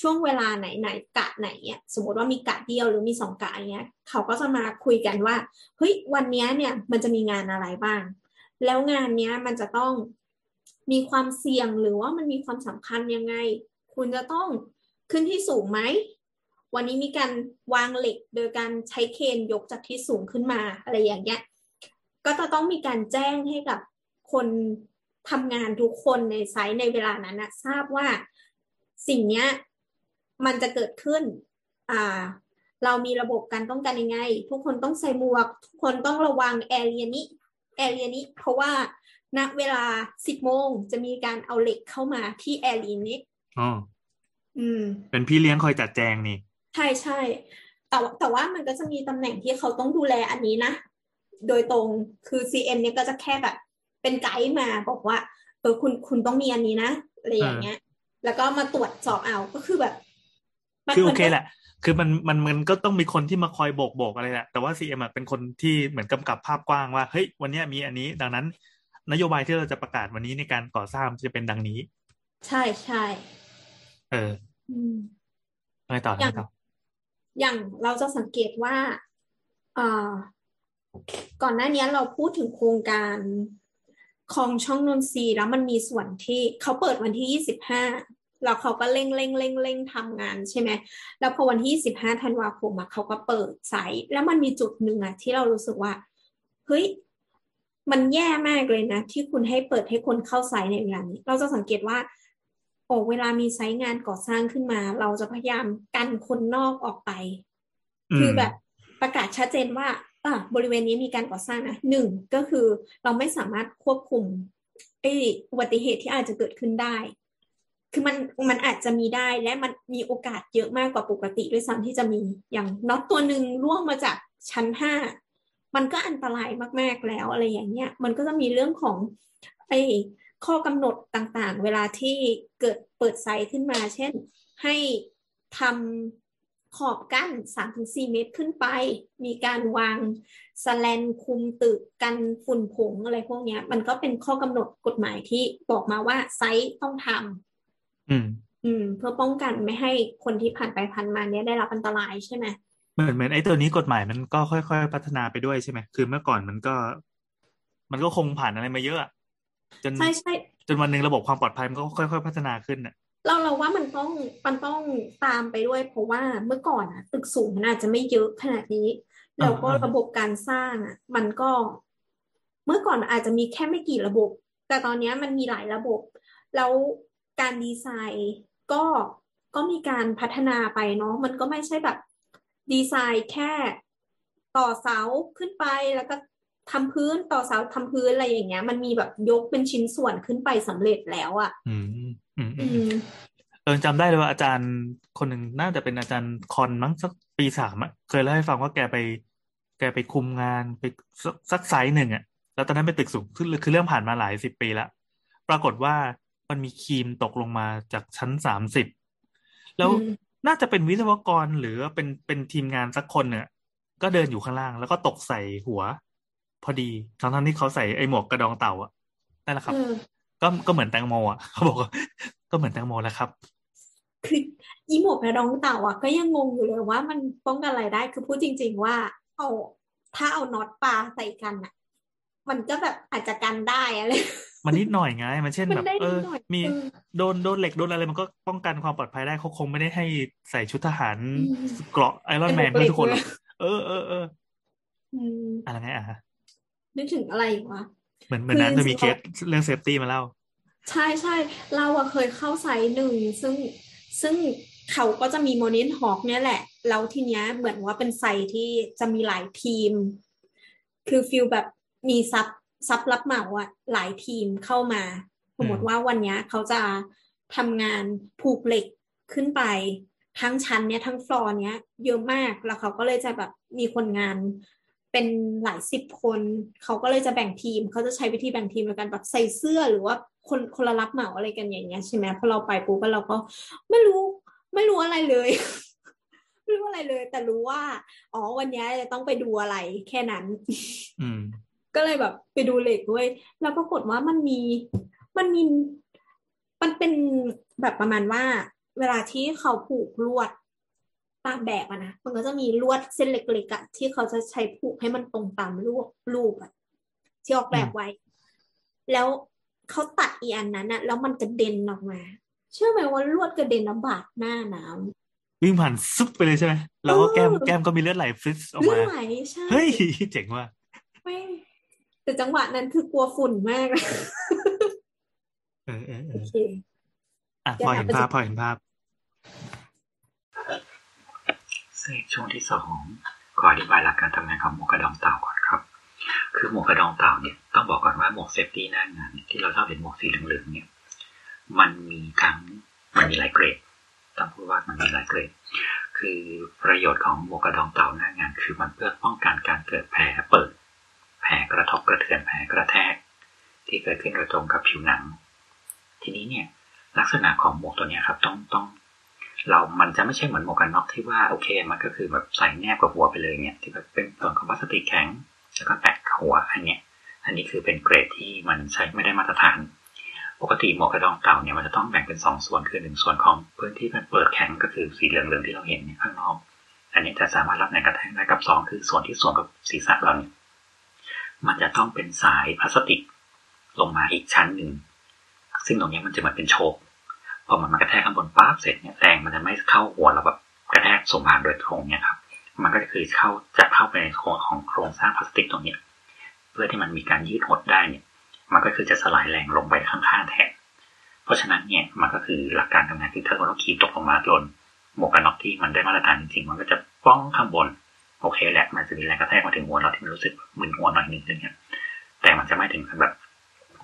ช่วงเวลาไหนไหนกะไหนเนี่ยสมมติว่ามีกะเดียวหรือมีสองกะอย่างเงี้ยเขาก็จะมาคุยกันว่าเฮ้ยวันเนี้ยเนี่ยมันจะมีงานอะไรบ้าง แล้วงานเนี้ยมันจะต้องมีความเสี่ยงหรือว่ามันมีความสำคัญยังไง คุณจะต้องขึ้นที่สูงไหม วันนี้มีการวางเหล็กโดยการใช้เคนยกจากที่สูงขึ้นมาอะไรอย่างเงี้ย ก็จะต้องมีการแจ้งให้กับคนทำงานทุกคนในไซต์ในเวลานั้นนะทราบว่าสิ่งเนี้ยมันจะเกิดขึ้น อ่า เรามีระบบการป้องกันยังไง ทุกคนต้องใส่หมวก ทุกคนต้องระวังแอเรียนี้ แอเรียนี้ เพราะว่าณเวลาสิบโมงจะมีการเอาเหล็กเข้ามาที่แอเรียนี้อ๋ออืม เป็นพี่เลี้ยงคอยจัดแจงนี่ ใช่ใช่แต่ว่าแต่ว่ามันก็จะมีตำแหน่งที่เขาต้องดูแลอันนี้นะ โดยตรงคือ CM เนี่ยก็จะแค่แบบ เป็นไกด์มาบอกว่า เออคุณคุณต้องมีอันนี้นะอะไรอย่างเงี้ย แล้วก็มาตรวจสอบเอาก็คือแบบมันคือโอมันเคก็แหละ คือมันมันมันก็ต้องมีคนที่มาคอยโบกโบกอะไรแหละแต่ว่าซีเอ็มเป็นคนที่เหมือนกำกับภาพกว้างว่าเฮ้ยวันเนี้ยมีอันนี้ ดังนั้น นโยบายที่เราจะประกาศวันนี้ในการก่อสร้างจะเป็นดังนี้ ใช่ใช่เอออืมอะไรต่ออย่างอะไรต่ออย่างเราจะสังเกตว่าอ่าก่อนหน้านี้เราพูดถึงโครงการของช่องนนทรีย์แล้วมันมีส่วนที่เขาเปิดวันที่ยี่สิบห้า แล้วเขาก็เร่งเร่งเร่งเร่งทำงานใช่ไหมแล้วพอวันที่ยี่สิบห้าธันวาคมอะเขาก็เปิดไซต์แล้วมันมีจุดหนึ่งอะที่เรารู้สึกว่าเฮ้ยมันแย่มากเลยนะ ที่คุณให้เปิดให้คนเข้าไซต์ในเวลานี้ เราจะสังเกตว่าโอ้เวลามีไซต์งานก่อสร้างขึ้นมา เราจะพยายามกันคนนอกออกไปอืคือมแบบประกาศชัดเจนว่าอะบริเวณนี้มีการก่อสร้างนะหนึ่งก็คือเราไม่สามารถควบคุมไอ้อุบัติเหตุที่อาจจะเกิดขึ้นได้ คือมันมันอาจจะมีได้และมันมีโอกาสเยอะมากกว่าปกติด้วยซ้ำที่จะมีอย่างน็อตตัวหนึ่งร่วงมาจากชั้นห้ามันก็อันตรายมาก ๆแล้วอะไรอย่างเงี้ย มันก็จะมีเรื่องของไอ้ข้อกำหนดต่างๆ เวลาที่เกิดเปิดไซต์ขึ้นมา เช่น ให้ทำขอบกั้น 3-4 เมตรขึ้นไป มีการวางสแลนคุมตึกกันฝุ่นผงอะไรพวกเนี้ยมันก็เป็นข้อกำหนดกฎหมายที่บอกมาว่าไซต์ต้องทำ อืม อืม เพื่อป้องกันไม่ให้คนที่ผ่านไปผ่านมาเนี้ยได้รับอันตรายใช่ไหมเหมือนเหมือนไอ้ตัวนี้กฎหมายมันก็ค่อยๆพัฒนาไปด้วยใช่ไหมคือเมื่อก่อนมันก็ มันก็คงผ่านอะไรมาเยอะอะจนใช่ใช่จนวันหนึ่งระบบความปลอดภัยมันก็ค่อยๆพัฒนาขึ้นอะเราเราว่ามันต้องมันต้องตามไปด้วย เพราะว่าเมื่อก่อนอะตึกสูงมันอาจจะไม่เยอะขนาดนี้ แล้วก็อ่าอ่าระบบการสร้างอะมันก็ เมื่อก่อนอาจจะมีแค่ไม่กี่ระบบ แต่ตอนเนี้ยมันมีหลายระบบ แล้ว การดีไซน์ก็ก็มีการพัฒนาไปเนาะมันก็ไม่ใช่แบบดีไซน์แค่ต่อเสาขึ้นไปแล้วก็ทำพื้นต่อเสาทำพื้นอะไรอย่างเงี้ย มันมีแบบยกเป็นชิ้นส่วนขึ้นไปสำเร็จแล้วอะอืมอืมอืมอืมเออจำได้เลยว่าอาจารย์คนหนึ่งน่าจะเป็นอาจารย์คอนมั้งสักปีสามอะเคยเล่าให้ฟังว่าแกไป แกไปคุมงานไปสักสักไซส์หนึ่งอะแล้วตอนนั้นเป็นตึกสูงคือคือเรื่องผ่านมาหลายสิบปีละปรากฏว่า มันมีครีมตกลงมาจากชั้นสามสิบแล้วอืมน่าจะเป็นวิศวกรหรือว่าเป็นเป็นทีมงานสักคนเนี่ยก็เดินอยู่ข้างล่าง แล้วก็ตกใส่หัว พอดีทั้งทั้งที่เขาใส่ไอ้หมวกกระดองเต่าอะนั่นแหละครับเออก็ก็เหมือนแตงโมอะเขาบอกว่าก็เหมือนแตงโมแหล้วครับคืออีหมวกกระดองเต่าอะก็ยังงงอยู่เลยว่ามันป้องกันอะไรได้คือพูดจริง ๆ ว่า เอาถ้าเอาน็อตปลาใส่กันอะ มันก็แบบอาจจะกันได้อะไร มันนิดหน่อยไง มันเช่นมันแบบได้เอนิดอหน่อยมีเออโดนโดนเหล็กโดนอะไรมันก็ป้องกันความปลอดภัยได้เขาคงไม่ได้ให้ใส่ชุดทหารอืมเกราะไอรอนแมนเป็นหมวกเหล็กทุกคนหรอกเลยเออเออเอออืมอะไรไงอะนึกถึงอะไรอีกวะเหมือนเหมือนนั้นคือจะมีจเคริงสๆเรื่อง safety มาเล่า ใช่ใช่เราอะเคยเข้า site หนึ่งซึ่งซึ่งเขาก็จะมีโมนิ n ฮอ k เนี่ยแหละ แล้วทีเนี้ยเหมือนว่าเป็น site ที่จะมีหลายทีม คือ feel แบบมี sub sub รับเหมาอะหลายทีมเข้ามา สมมติว่าวันเนี้ยเขาจะทำงานผูกเหล็กขึ้นไป ทั้งชั้นเนี้ยทั้งฟลอร์เนี้ย เยอะมากแล้วเขาก็เลยจะแบบมีคนงานเป็นหลายสิบคน เขาก็เลยจะแบ่งทีม เขาจะใช้วิธีแบ่งทีมในการแบบใส่เสื้อหรือว่าคนคนละรับเหมาอะไรกันอย่างเงี้ยใช่ไหมพอเราไปปุ๊บเราก็ไม่รู้ไม่รู้อะไรเลย ไม่รู้อะไรเลย แต่รู้ว่า อ๋อวันนี้จะต้องไปดูอะไรแค่นั้น อืม ก็เลยแบบไปดูเหล็กด้วย แล้วปรากฏว่ามันมีมันมีมันเป็นแบบประมาณว่า เวลาที่เขาผูกลวดตามแบบอะนะมันก็จะมีลวดเส้นเล็กๆอะที่เขาจะใช้ผูกให้มันตรงตามรูปรูปอะที่ออกแบบไว้ แล้วเขาตัดอีอันนั้นอะแล้วมันกระเด็นออกมา เชื่อไหมว่าลวดกระเด็นน้ำบาดหน้าน้ำวิ่งผ่านซุปไปเลยใช่ไหมแล้วก็แก้มเออแก้มก็มีเลือดไหลฟริสออกเลือมาดไหลใช่เฮ้ยเจ๋งว่ะไม่ แต่จังหวะนั้นคือกลัวฝุ่นมากเออเออเอโออเคอะเดี๋พยวอเห็นนะภาพพอเห็นภาพซึ่งช่วงที่สองขออธิบายหลักการทำงานของหมวกกระดองเต่าก่อนครับ คือหมวกกระดองเต่าเนี่ยต้องบอกก่อนว่าหมวกเซฟตี้หน้างานเนี่ยที่เราชอบเห็นหมวกสีเหลืองๆเนี่ย มันมีทั้งมันมีหลายเกรดต้องพูดว่ามันมีหลายเกรด คือประโยชน์ของหมวกกระดองเต่าหน้างาน คือมันเพื่อป้องกันการเกิดแผลเปิดแผลกระทบกระเทือนแผลกระแทก ที่เกิดขึ้นโดยตรงกับผิวหนัง ทีนี้เนี่ยลักษณะของหมวกตัวนี้ครับต้องต้อง เรา มันจะไม่ใช่เหมือนหมวกกันน็อกที่ว่าโอเค มันก็คือแบบใส่แนบกับหัวไปเลยเนี่ยที่แบบเป็นส่วนของพลาสติกแข็งแล้วก็แปะกับหัวอันเนี้ยอันนี้คือเป็นเกรดที่มันใช้ไม่ได้มาตรฐาน ปกติหมวกกระดองเต่าเนี่ยมันจะต้องแบ่งเป็นสองส่วนคือหนึ่งส่วนของพื้นที่มันเปิดแข็งก็คือสีเหลืองๆที่เราเห็นข้างนอก อันนี้จะสามารถรับแรงกระแทกได้กับสองคือส่วนที่ส่วมกับศีรษะเราเนี่ย มันจะต้องเป็นสายพลาสติก ลงมาอีกชั้นหนึ่ง ซึ่งตรงนี้มันจะเหมือนเป็นโชคพอมันมากระแทกข้างบนปั๊บเสร็จเนี่ยแรงมันจะไม่เข้าหัวเราแบบกระแทกสมผ่านโดยตรงเนี่ยครับ มันก็จะคือเข้าจะเข้าไปในโครงของโครงสร้างพลาสติกตรงเนี้ยเพื่อที่มันมีการยืดหดได้เนี่ย มันก็คือจะสลายแรงลงไปข้างๆแทน เพราะฉะนั้นเนี่ยมันก็คือหลักการทำงานคือถ้าเราขีดตกลงมาโดนหมวกกันน็อกที่มันได้มาตรฐานจริงๆ มันก็จะป้องข้างบน โอเคแหละมันจะมีแรงกระแทกมาถึงหัวเราที่มันรู้สึกมึนหัวหน่อยนึงอย่างเงี้ยแต่มันจะไม่ถึงกับแบบ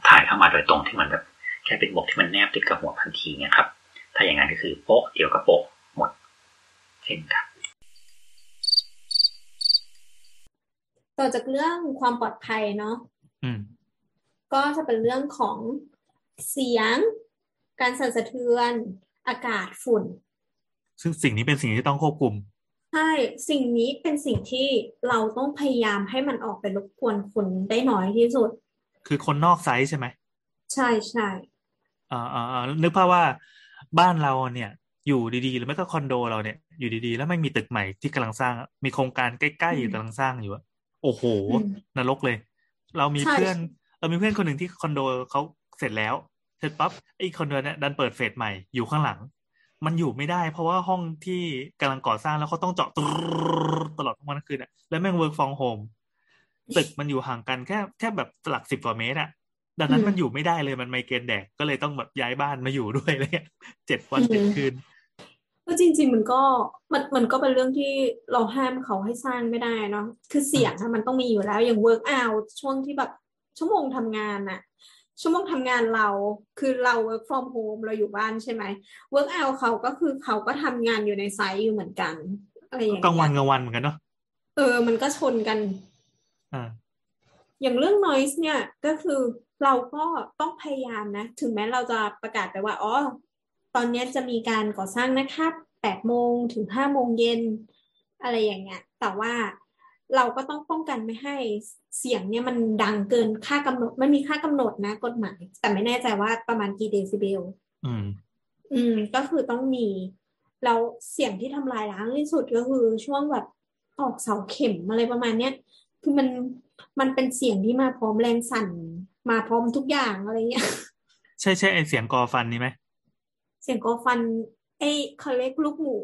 ถ่ายเข้ามาโดยตรงที่มันแบบแค่เป็นหมวกที่มันแนบติดกับหัวทันทีเนี่ยครับ ถ้าอย่างนั้นก็คือโป๊ะเดียวกับโป๊ะหมดเช่นกันต่อจากเรื่องความปลอดภัยเนาะอืมก็จะเป็นเรื่องของเสียง การสั่นสะเทือน อากาศฝุ่น ซึ่งสิ่งนี้เป็นสิ่งที่ต้องควบคุมใช่ สิ่งนี้เป็นสิ่งที่เราต้องพยายามให้มันออกไปรบกวนคนได้น้อยที่สุด คือคนนอกไซส์ใช่ไหม ใช่ใช่อ่าอ่าอ่านึกภาพว่าบ้านเราเนี่ย อยู่ดีๆ หรือไม่ก็คอนโดเราเนี่ย อยู่ดีๆ แล้วไม่มีตึกใหม่ที่กำลังสร้าง มีโครงการใกล้ๆอยู่กำลังสร้างอยู่อะโอ้โห นรกเลย เรามีใช่เพื่อน เรามีเพื่อนคนหนึ่งที่คอนโดเขาเสร็จแล้ว เสร็จปั๊บไอ้คอนโดเนี่ยดันเปิดเฟสใหม่อยู่ข้างหลัง มันอยู่ไม่ได้ เพราะว่าห้องที่กำลังก่อสร้างแล้วเขาต้องเจาะตรดตลอดทั้งวันทั้งคืนอะ แล้วแม่ง work from home ตึกมันอยู่ห่างกันแค่แค่แบบหลักสิบกว่าเมตรอะ ดังนั้นมันอยู่ไม่ได้เลยมันไมเกรนแดกก็เลยต้องแบบย้ายบ้านมาอยู่ด้วยเลยเจ็ดวันเจ็ดคืนก็จริง ๆ มันก็มันมันก็เป็นเรื่องที่เราห้ามเขาให้สร้างไม่ได้เนาะคือเสียงอะมันต้องมีอยู่แล้วอย่าง work out ช่วงที่แบบชั่วโมงทำงานอะ ชั่วโมงทำงานเราคือเรา work from home เราอยู่บ้านใช่ไหม work out เขาก็คือเขาก็ทำงานอยู่ในไซต์อยู่เหมือนกันอะไรอย่างกลางวันเงี้ยกลางวันเหมือนกันเนาะเออ มันก็ชนกันอ่าอย่างเรื่อง noise เนี่ยก็คือเราก็ต้องพยายามนะ ถึงแม้เราจะประกาศไปว่าอ๋อตอนนี้จะมีการก่อสร้างนะครับแปดโมงถึงห้าโมงเย็นอะไรอย่างเงี้ยแต่ว่า เราก็ต้องป้องกันไม่ให้เสียงเนี่ยมันดังเกินค่ากำหนดมันมีค่ากำหนดนะกฎหมาย แต่ไม่แน่ใจว่าประมาณกี่เดซิเบลอืม อืม ก็คือต้องมีแล้วเสียงที่ทำลายล้างที่สุดก็คือช่วงแบบออกเสาเข็มอะไรประมาณเนี้ยคือมันมันเป็นเสียงที่มาพร้อมแรงสั่น มาพร้อมทุกอย่างอะไรเงี้ย ใช่ใช่ไอเสียงกอฟันนี่ไหมเสียงกอฟันเอ้ยเขาเรียกลูกหมู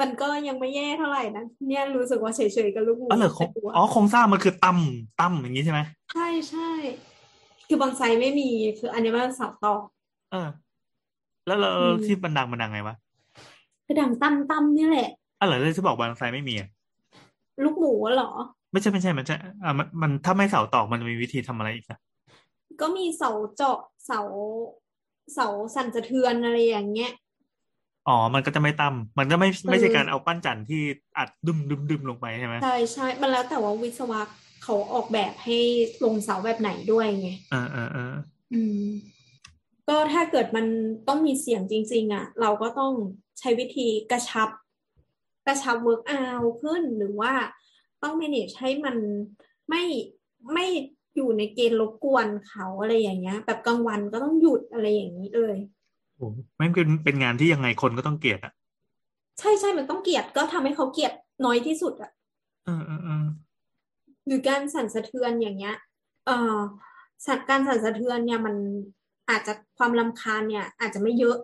มันก็ยังไม่แย่เท่าไหร่นะเนี่ยรู้สึกว่าเฉยๆกับลูกหมูอ๋อเหรอโครงแต่ตัวอ๋อโครงสร้างมันคือตั้มตั้มอย่างนี้ใช่ไหมใช่ใช่คือบางไซไม่มีคืออันนี้มันเสาตอกเออ แล้วเราอืมที่บันดังบันดังไงวะคือดังตั้มตั้มเนี่ยแหละอ๋อเหรอเลยที่บอกบางไซไม่มีอะลูกหมูอะเหรอ ไม่ใช่ไม่ใช่มันใช่อ่ามันมันถ้าไม่เสาตอกมันมีวิธีทำอะไรอีกอะก็มีเสาเจาะเสาเสาสั่นสะเทือนอะไรอย่างเงี้ย อ๋อ มันก็จะไม่ตั้มมันก็ไม่ไม่ใช่เออการเอาปั้นจันทร์ที่อัดดุมดุมดุมลงไปใช่ไหมใช่ใช่มันแล้วแต่ว่าวิศวะเขาออกแบบให้ลงเสาแบบไหนด้วยไงเออเออเอออืม ก็ถ้าเกิดมันต้องมีเสียงจริง ๆ อะ เราก็ต้องใช้วิธีกระชับ กระชับเวิร์กเอาขึ้นหรือว่าต้อง manage ให้มันไม่ไม่อยู่ในเกณฑ์รบกวนเขาอะไรอย่างเงี้ย แบบกลางวันก็ต้องหยุดอะไรอย่างนี้เลย โอ้ไม่งเป็นเป็นงานที่ยังไงคนก็ต้องเกลียดอะ ใช่ใช่มันต้องเกลียดก็ทำให้เขาเกลียดน้อยที่สุดอะเออเออเออหรือการสั่นสะเทือนอย่างเงี้ย เอ่อสัตว์การสั่นสะเทือนเนี่ยมันอาจจะความรำคาญเนี่ย อาจจะไม่เยอะ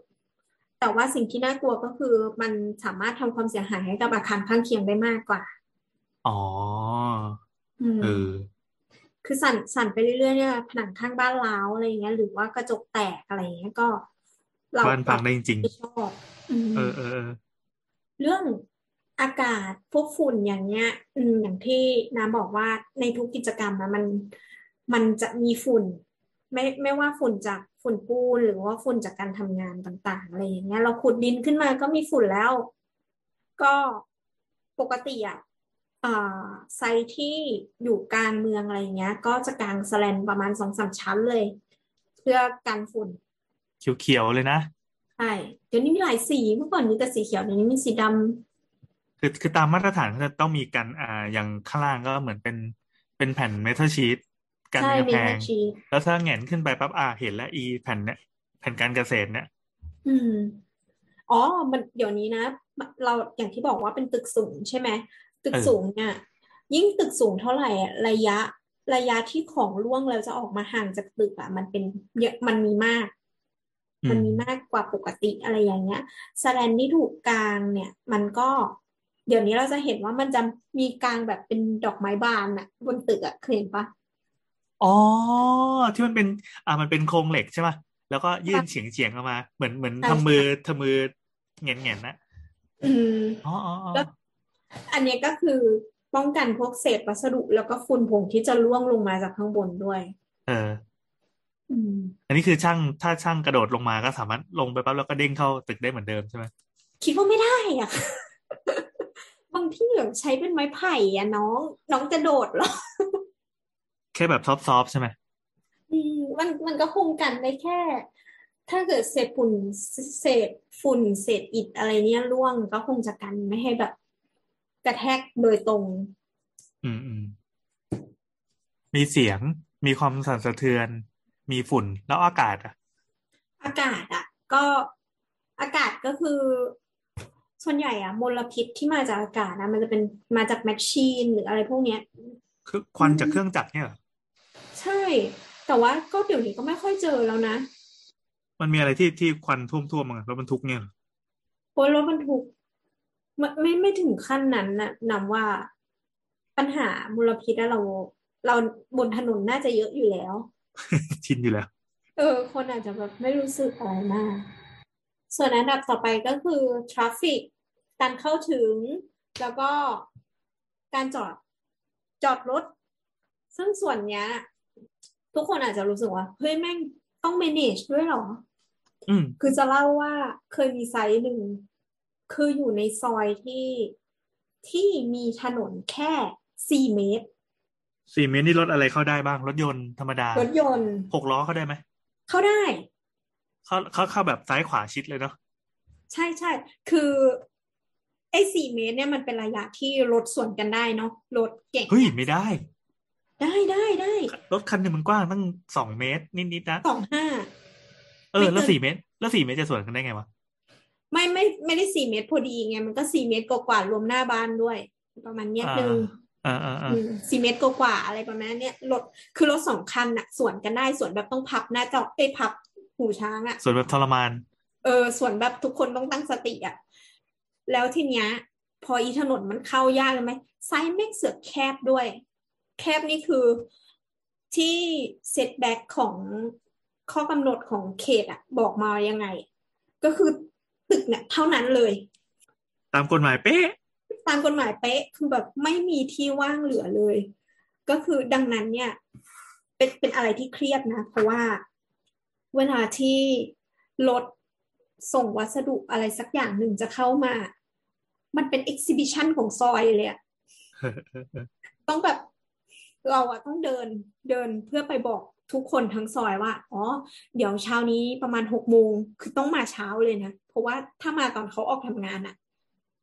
แต่ว่าสิ่งที่น่ากลัวก็คือมันสามารถทำความเสียหายให้กับอาคารข้างเคียงได้มากกว่า อ๋ออืมเออคือสั่นสั่นไปเรื่อยๆเนี่ยผนังข้างบ้านร้าวอะไรอย่างเงี้ย หรือว่ากระจกแตกอะไรอย่างเงี้ยก็ เราบ้านพังได้จริงไม่ชอบอืมๆเออเออเออเรื่องอากาศพวกฝุ่นอย่างเงี้ย อืมอย่างที่น้ำบอกว่าในทุกกิจกรรมนะมันมันจะมีฝุ่น ไม่ไม่ว่าฝุ่นจากฝุ่นปูนหรือว่าฝุ่นจากการทำงานต่างๆอะไรอย่างเงี้ย เราขุดดินขึ้นมาก็มีฝุ่นแล้ว ก็ปกติอะอ่าไซต์ที่อยู่กลางเมืองอะไรอย่างเงี้ย ก็จะกางแสแลนประมาณสองสามชั้นเลย เพื่อกันฝุ่น เขียวๆเลยนะใช่เดี๋ยวนี้มีหลายสีเมื่อก่อนมีแต่สีเขียวเดี๋ยวนี้มีสีดำคือคือตามมาตรฐานก็จะต้องมีกันอ่าอย่างข้างล่างก็เหมือนเป็นเป็นแผ่นเมทัลชีตกันใช่กระมีแพแมงชชีนแล้วถ้าแหงนขึ้นไปปั๊บอ่าเห็นแล้วอีแผ่นเนี่ยแผ่นการเกษตรเนี่ย อืมอ๋อ มันเดี๋ยวนี้นะ เราอย่างที่บอกว่าเป็นตึกสูงใช่ไหมตึกเออสูงเนี่ยยิ่งตึกสูงเท่าไหร่อะระยะระยะที่ของร่วงแล้วจะออกมาห่างจากตึกอะมันเป็นเยอะมันมีมากอื มันมมีมากกว่าปกติอะไรอย่างเงี้ยแสแลนที่ถูกกางเนี่ย มันก็เดี๋ยวนี้เราจะเห็นว่ามันจะมีกางแบบเป็นดอกไม้บานอะบนตึกอะเคยเห็นปะอ๋อ ที่มันเป็น อ่ามันเป็นโครงเหล็กใช่ป่ะแล้วก็ยื่นเฉียงเฉียงออกมา เหมือนเหมือนใช่ทำมือใช่ทำมือแงนแงนนะอืมอ๋ออ๋ออ๋อก็อันเนี้ยก็คือป้องกันพวกเศษวัสดุแล้วก็ฝุ่นผงที่จะร่วงลงมาจากข้างบนด้วย เอออืม อันนี้คือช่างถ้าช่างกระโดดลงมาก็สามารถลงไปปั๊บแล้วก็เด้งเข้าตึกได้เหมือนเดิมใช่ไหมคิดว่าไม่ได้อะบางที่แบบใช้เป็นไม้ไผ่อะน้อง น้องจะโดดเหรอแค่แบบซอฟๆใช่ไหมอืมมันมันก็คงกันได้แค่ ถ้าเกิดเศษฝุ่นเศษฝุ่นเศษอิฐอะไรเนี่ยร่วงก็คงจะกันไม่ให้แบบกระแทกโดยตรง อืมอืมมีเสียงมีความสั่นสะเทือน มีฝุ่นแล้วอากาศอะ อากาศอะ ก็อากาศก็คือ ส่วนใหญ่อะมลพิษที่มาจากอากาศนะมันจะเป็นมาจากแมชชีนหรืออะไรพวกเนี้ย คือควันจากเครื่องจักรเนี่ยเหรอใช่ แต่ว่าก็เดี๋ยวนี้ก็ไม่ค่อยเจอแล้วนะ มันมีอะไรที่ที่ควันท่วมท่วมมั้งรถบรรทุกเนี่ยเหรอเพราะรถบรรทุกไม่ไม่ไม่ถึงขั้นนั้นนะนำว่าปัญหามลพิษอะเราเราบนถนนน่าจะเยอะอยู่แล้ว ชินอยู่แล้ว เออ คนอาจจะแบบไม่รู้สึกอะไรมาก ส่วนอันดับต่อไปก็คือ traffic การเข้าถึง แล้วก็การจอดจอดรถ ซึ่งส่วนเนี้ย ทุกคนอาจจะรู้สึกว่า เฮ้ยแม่งต้อง manage ด้วยเหรอ อืม คือจะเล่าว่าเคยมีไซต์หนึ่ง คืออยู่ในซอยที่ที่มีถนนแค่สี่เมตร สี่เมตรนี่รถอะไรเข้าได้บ้าง รถยนต์ธรรมดารถยนต์หกล้อเข้าได้ไหม เข้าได้ เข้าเข้าเข้าแบบซ้ายขวาชิดเลยเนาะใช่ใช่คือไอ้สี่เมตรเนี่ยมันเป็นระยะที่รถสวนกันได้เนาะรถเก่งเฮ้ยอะไม่ได้ ได้ได้ได้รถคันหนึ่งมันกว้างตั้งสองเมตรนิดๆนะสองห้าเออไม่เกินแล้วสี่เมตร แล้วสี่เมตรจะสวนกันได้ไงวะไม่ไม่ไม่ได้สี่เมตรพอดีไงมันก็สี่เมตรกว่าๆรวมหน้าบ้านด้วย ประมาณเนี้ยอ่าหนึ่ง อ่าอ่าอ่าอืมสี่เมตรกว่าๆอะไรประมาณเนี้ยรถคือรถสองคันน่ะสวนกันได้สวนแบบต้องพับหน้าจอเอ้ยพับหูช้างอะส่วนแบบทรมาน เออส่วนแบบทุกคนต้องตั้งสติอะแล้วทีเนี้ย พออีถนนมันเข้ายากเลยไหมไซส์แม่งเสือกแคบด้วย แคบนี่คือที่เซตแบ็กของข้อกำหนดของเขตอะบอกมายังไง ก็คือตึกเนี่ยเท่านั้นเลย ตามกฎหมายเป๊ะ ตามกฎหมายเป๊ะคือแบบไม่มีที่ว่างเหลือเลย ก็คือดังนั้นเนี่ย เป็นเป็นอะไรที่เครียดนะ เพราะว่าเวลาที่รถส่งวัสดุอะไรสักอย่างหนึ่งจะเข้ามา มันเป็นเอ็กซิบิชันของซอยเลยอะต้องแบบเราอะต้องเดินเดินเพื่อไปบอกทุกคนทั้งซอยว่า อ๋อ เดี๋ยวเช้านี้ประมาณหกโมง คือต้องมาเช้าเลยนะ เพราะว่าถ้ามาตอนเขาออกทำงานอะ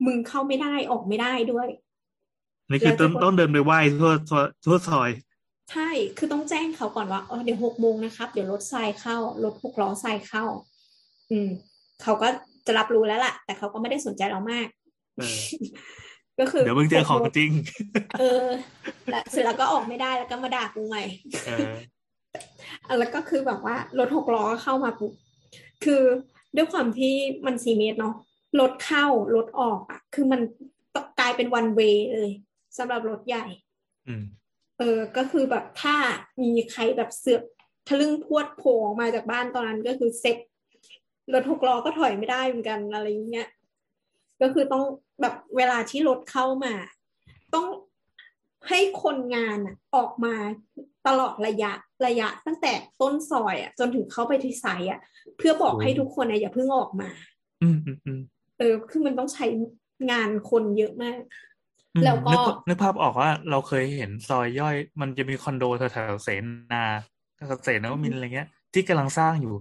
มึงเข้าไม่ได้ออกไม่ได้ด้วยนี่คือต้องต้องเดินไปไหว้ทั่วทั่วทั่วซอย ใช่ คือต้องแจ้งเขาก่อนว่าเออเดี๋ยวหกโมงนะครับ เดี๋ยวรถทรายเข้ารถหกล้อทรายเข้า อืม เขาก็จะรับรู้แล้วล่ะ แต่เขาก็ไม่ได้สนใจเรามากเออก็คือ เดี๋ยวมึงเจอของจริง เออแล้วเสร็จแล้วก็ออกไม่ได้แล้วก็มาด่ากูใหม่เออแล้วก็คือแบบว่ารถหกล้อเข้ามาปุ๊บคือด้วยความที่มันสี่เมตรเนาะ รถเข้ารถออกอะคือมันกลายเป็นวันเวย์เลยสำหรับรถใหญ่อืมเออ ก็คือแบบถ้ามีใครแบบเสือกทะลึ่งพวดโผล่ออกมาจากบ้านตอนนั้นก็คือเซ็ตรถหกล้อก็ถอยไม่ได้เหมือนกันอะไรอย่างเงี้ยก็คือต้องแบบเวลาที่รถเข้ามา ต้องให้คนงานอะออกมาตลอดระยะระยะ ตั้งแต่ต้นซอยอะจนถึงเข้าไปที่ไซต์อะเพื่อบอกโอ้ให้ทุกคนอะอย่าเพิ่งออกมาอืมอืมอืม เออคือมันต้องใช้งานคนเยอะมากอืมแล้วก็นึกนึกภาพออกว่าเราเคยเห็นซอยย่อย มันจะมีคอนโดแถวๆเสนาเสนวมินทร์อะไรเงี้ย ที่กำลังสร้างอยู่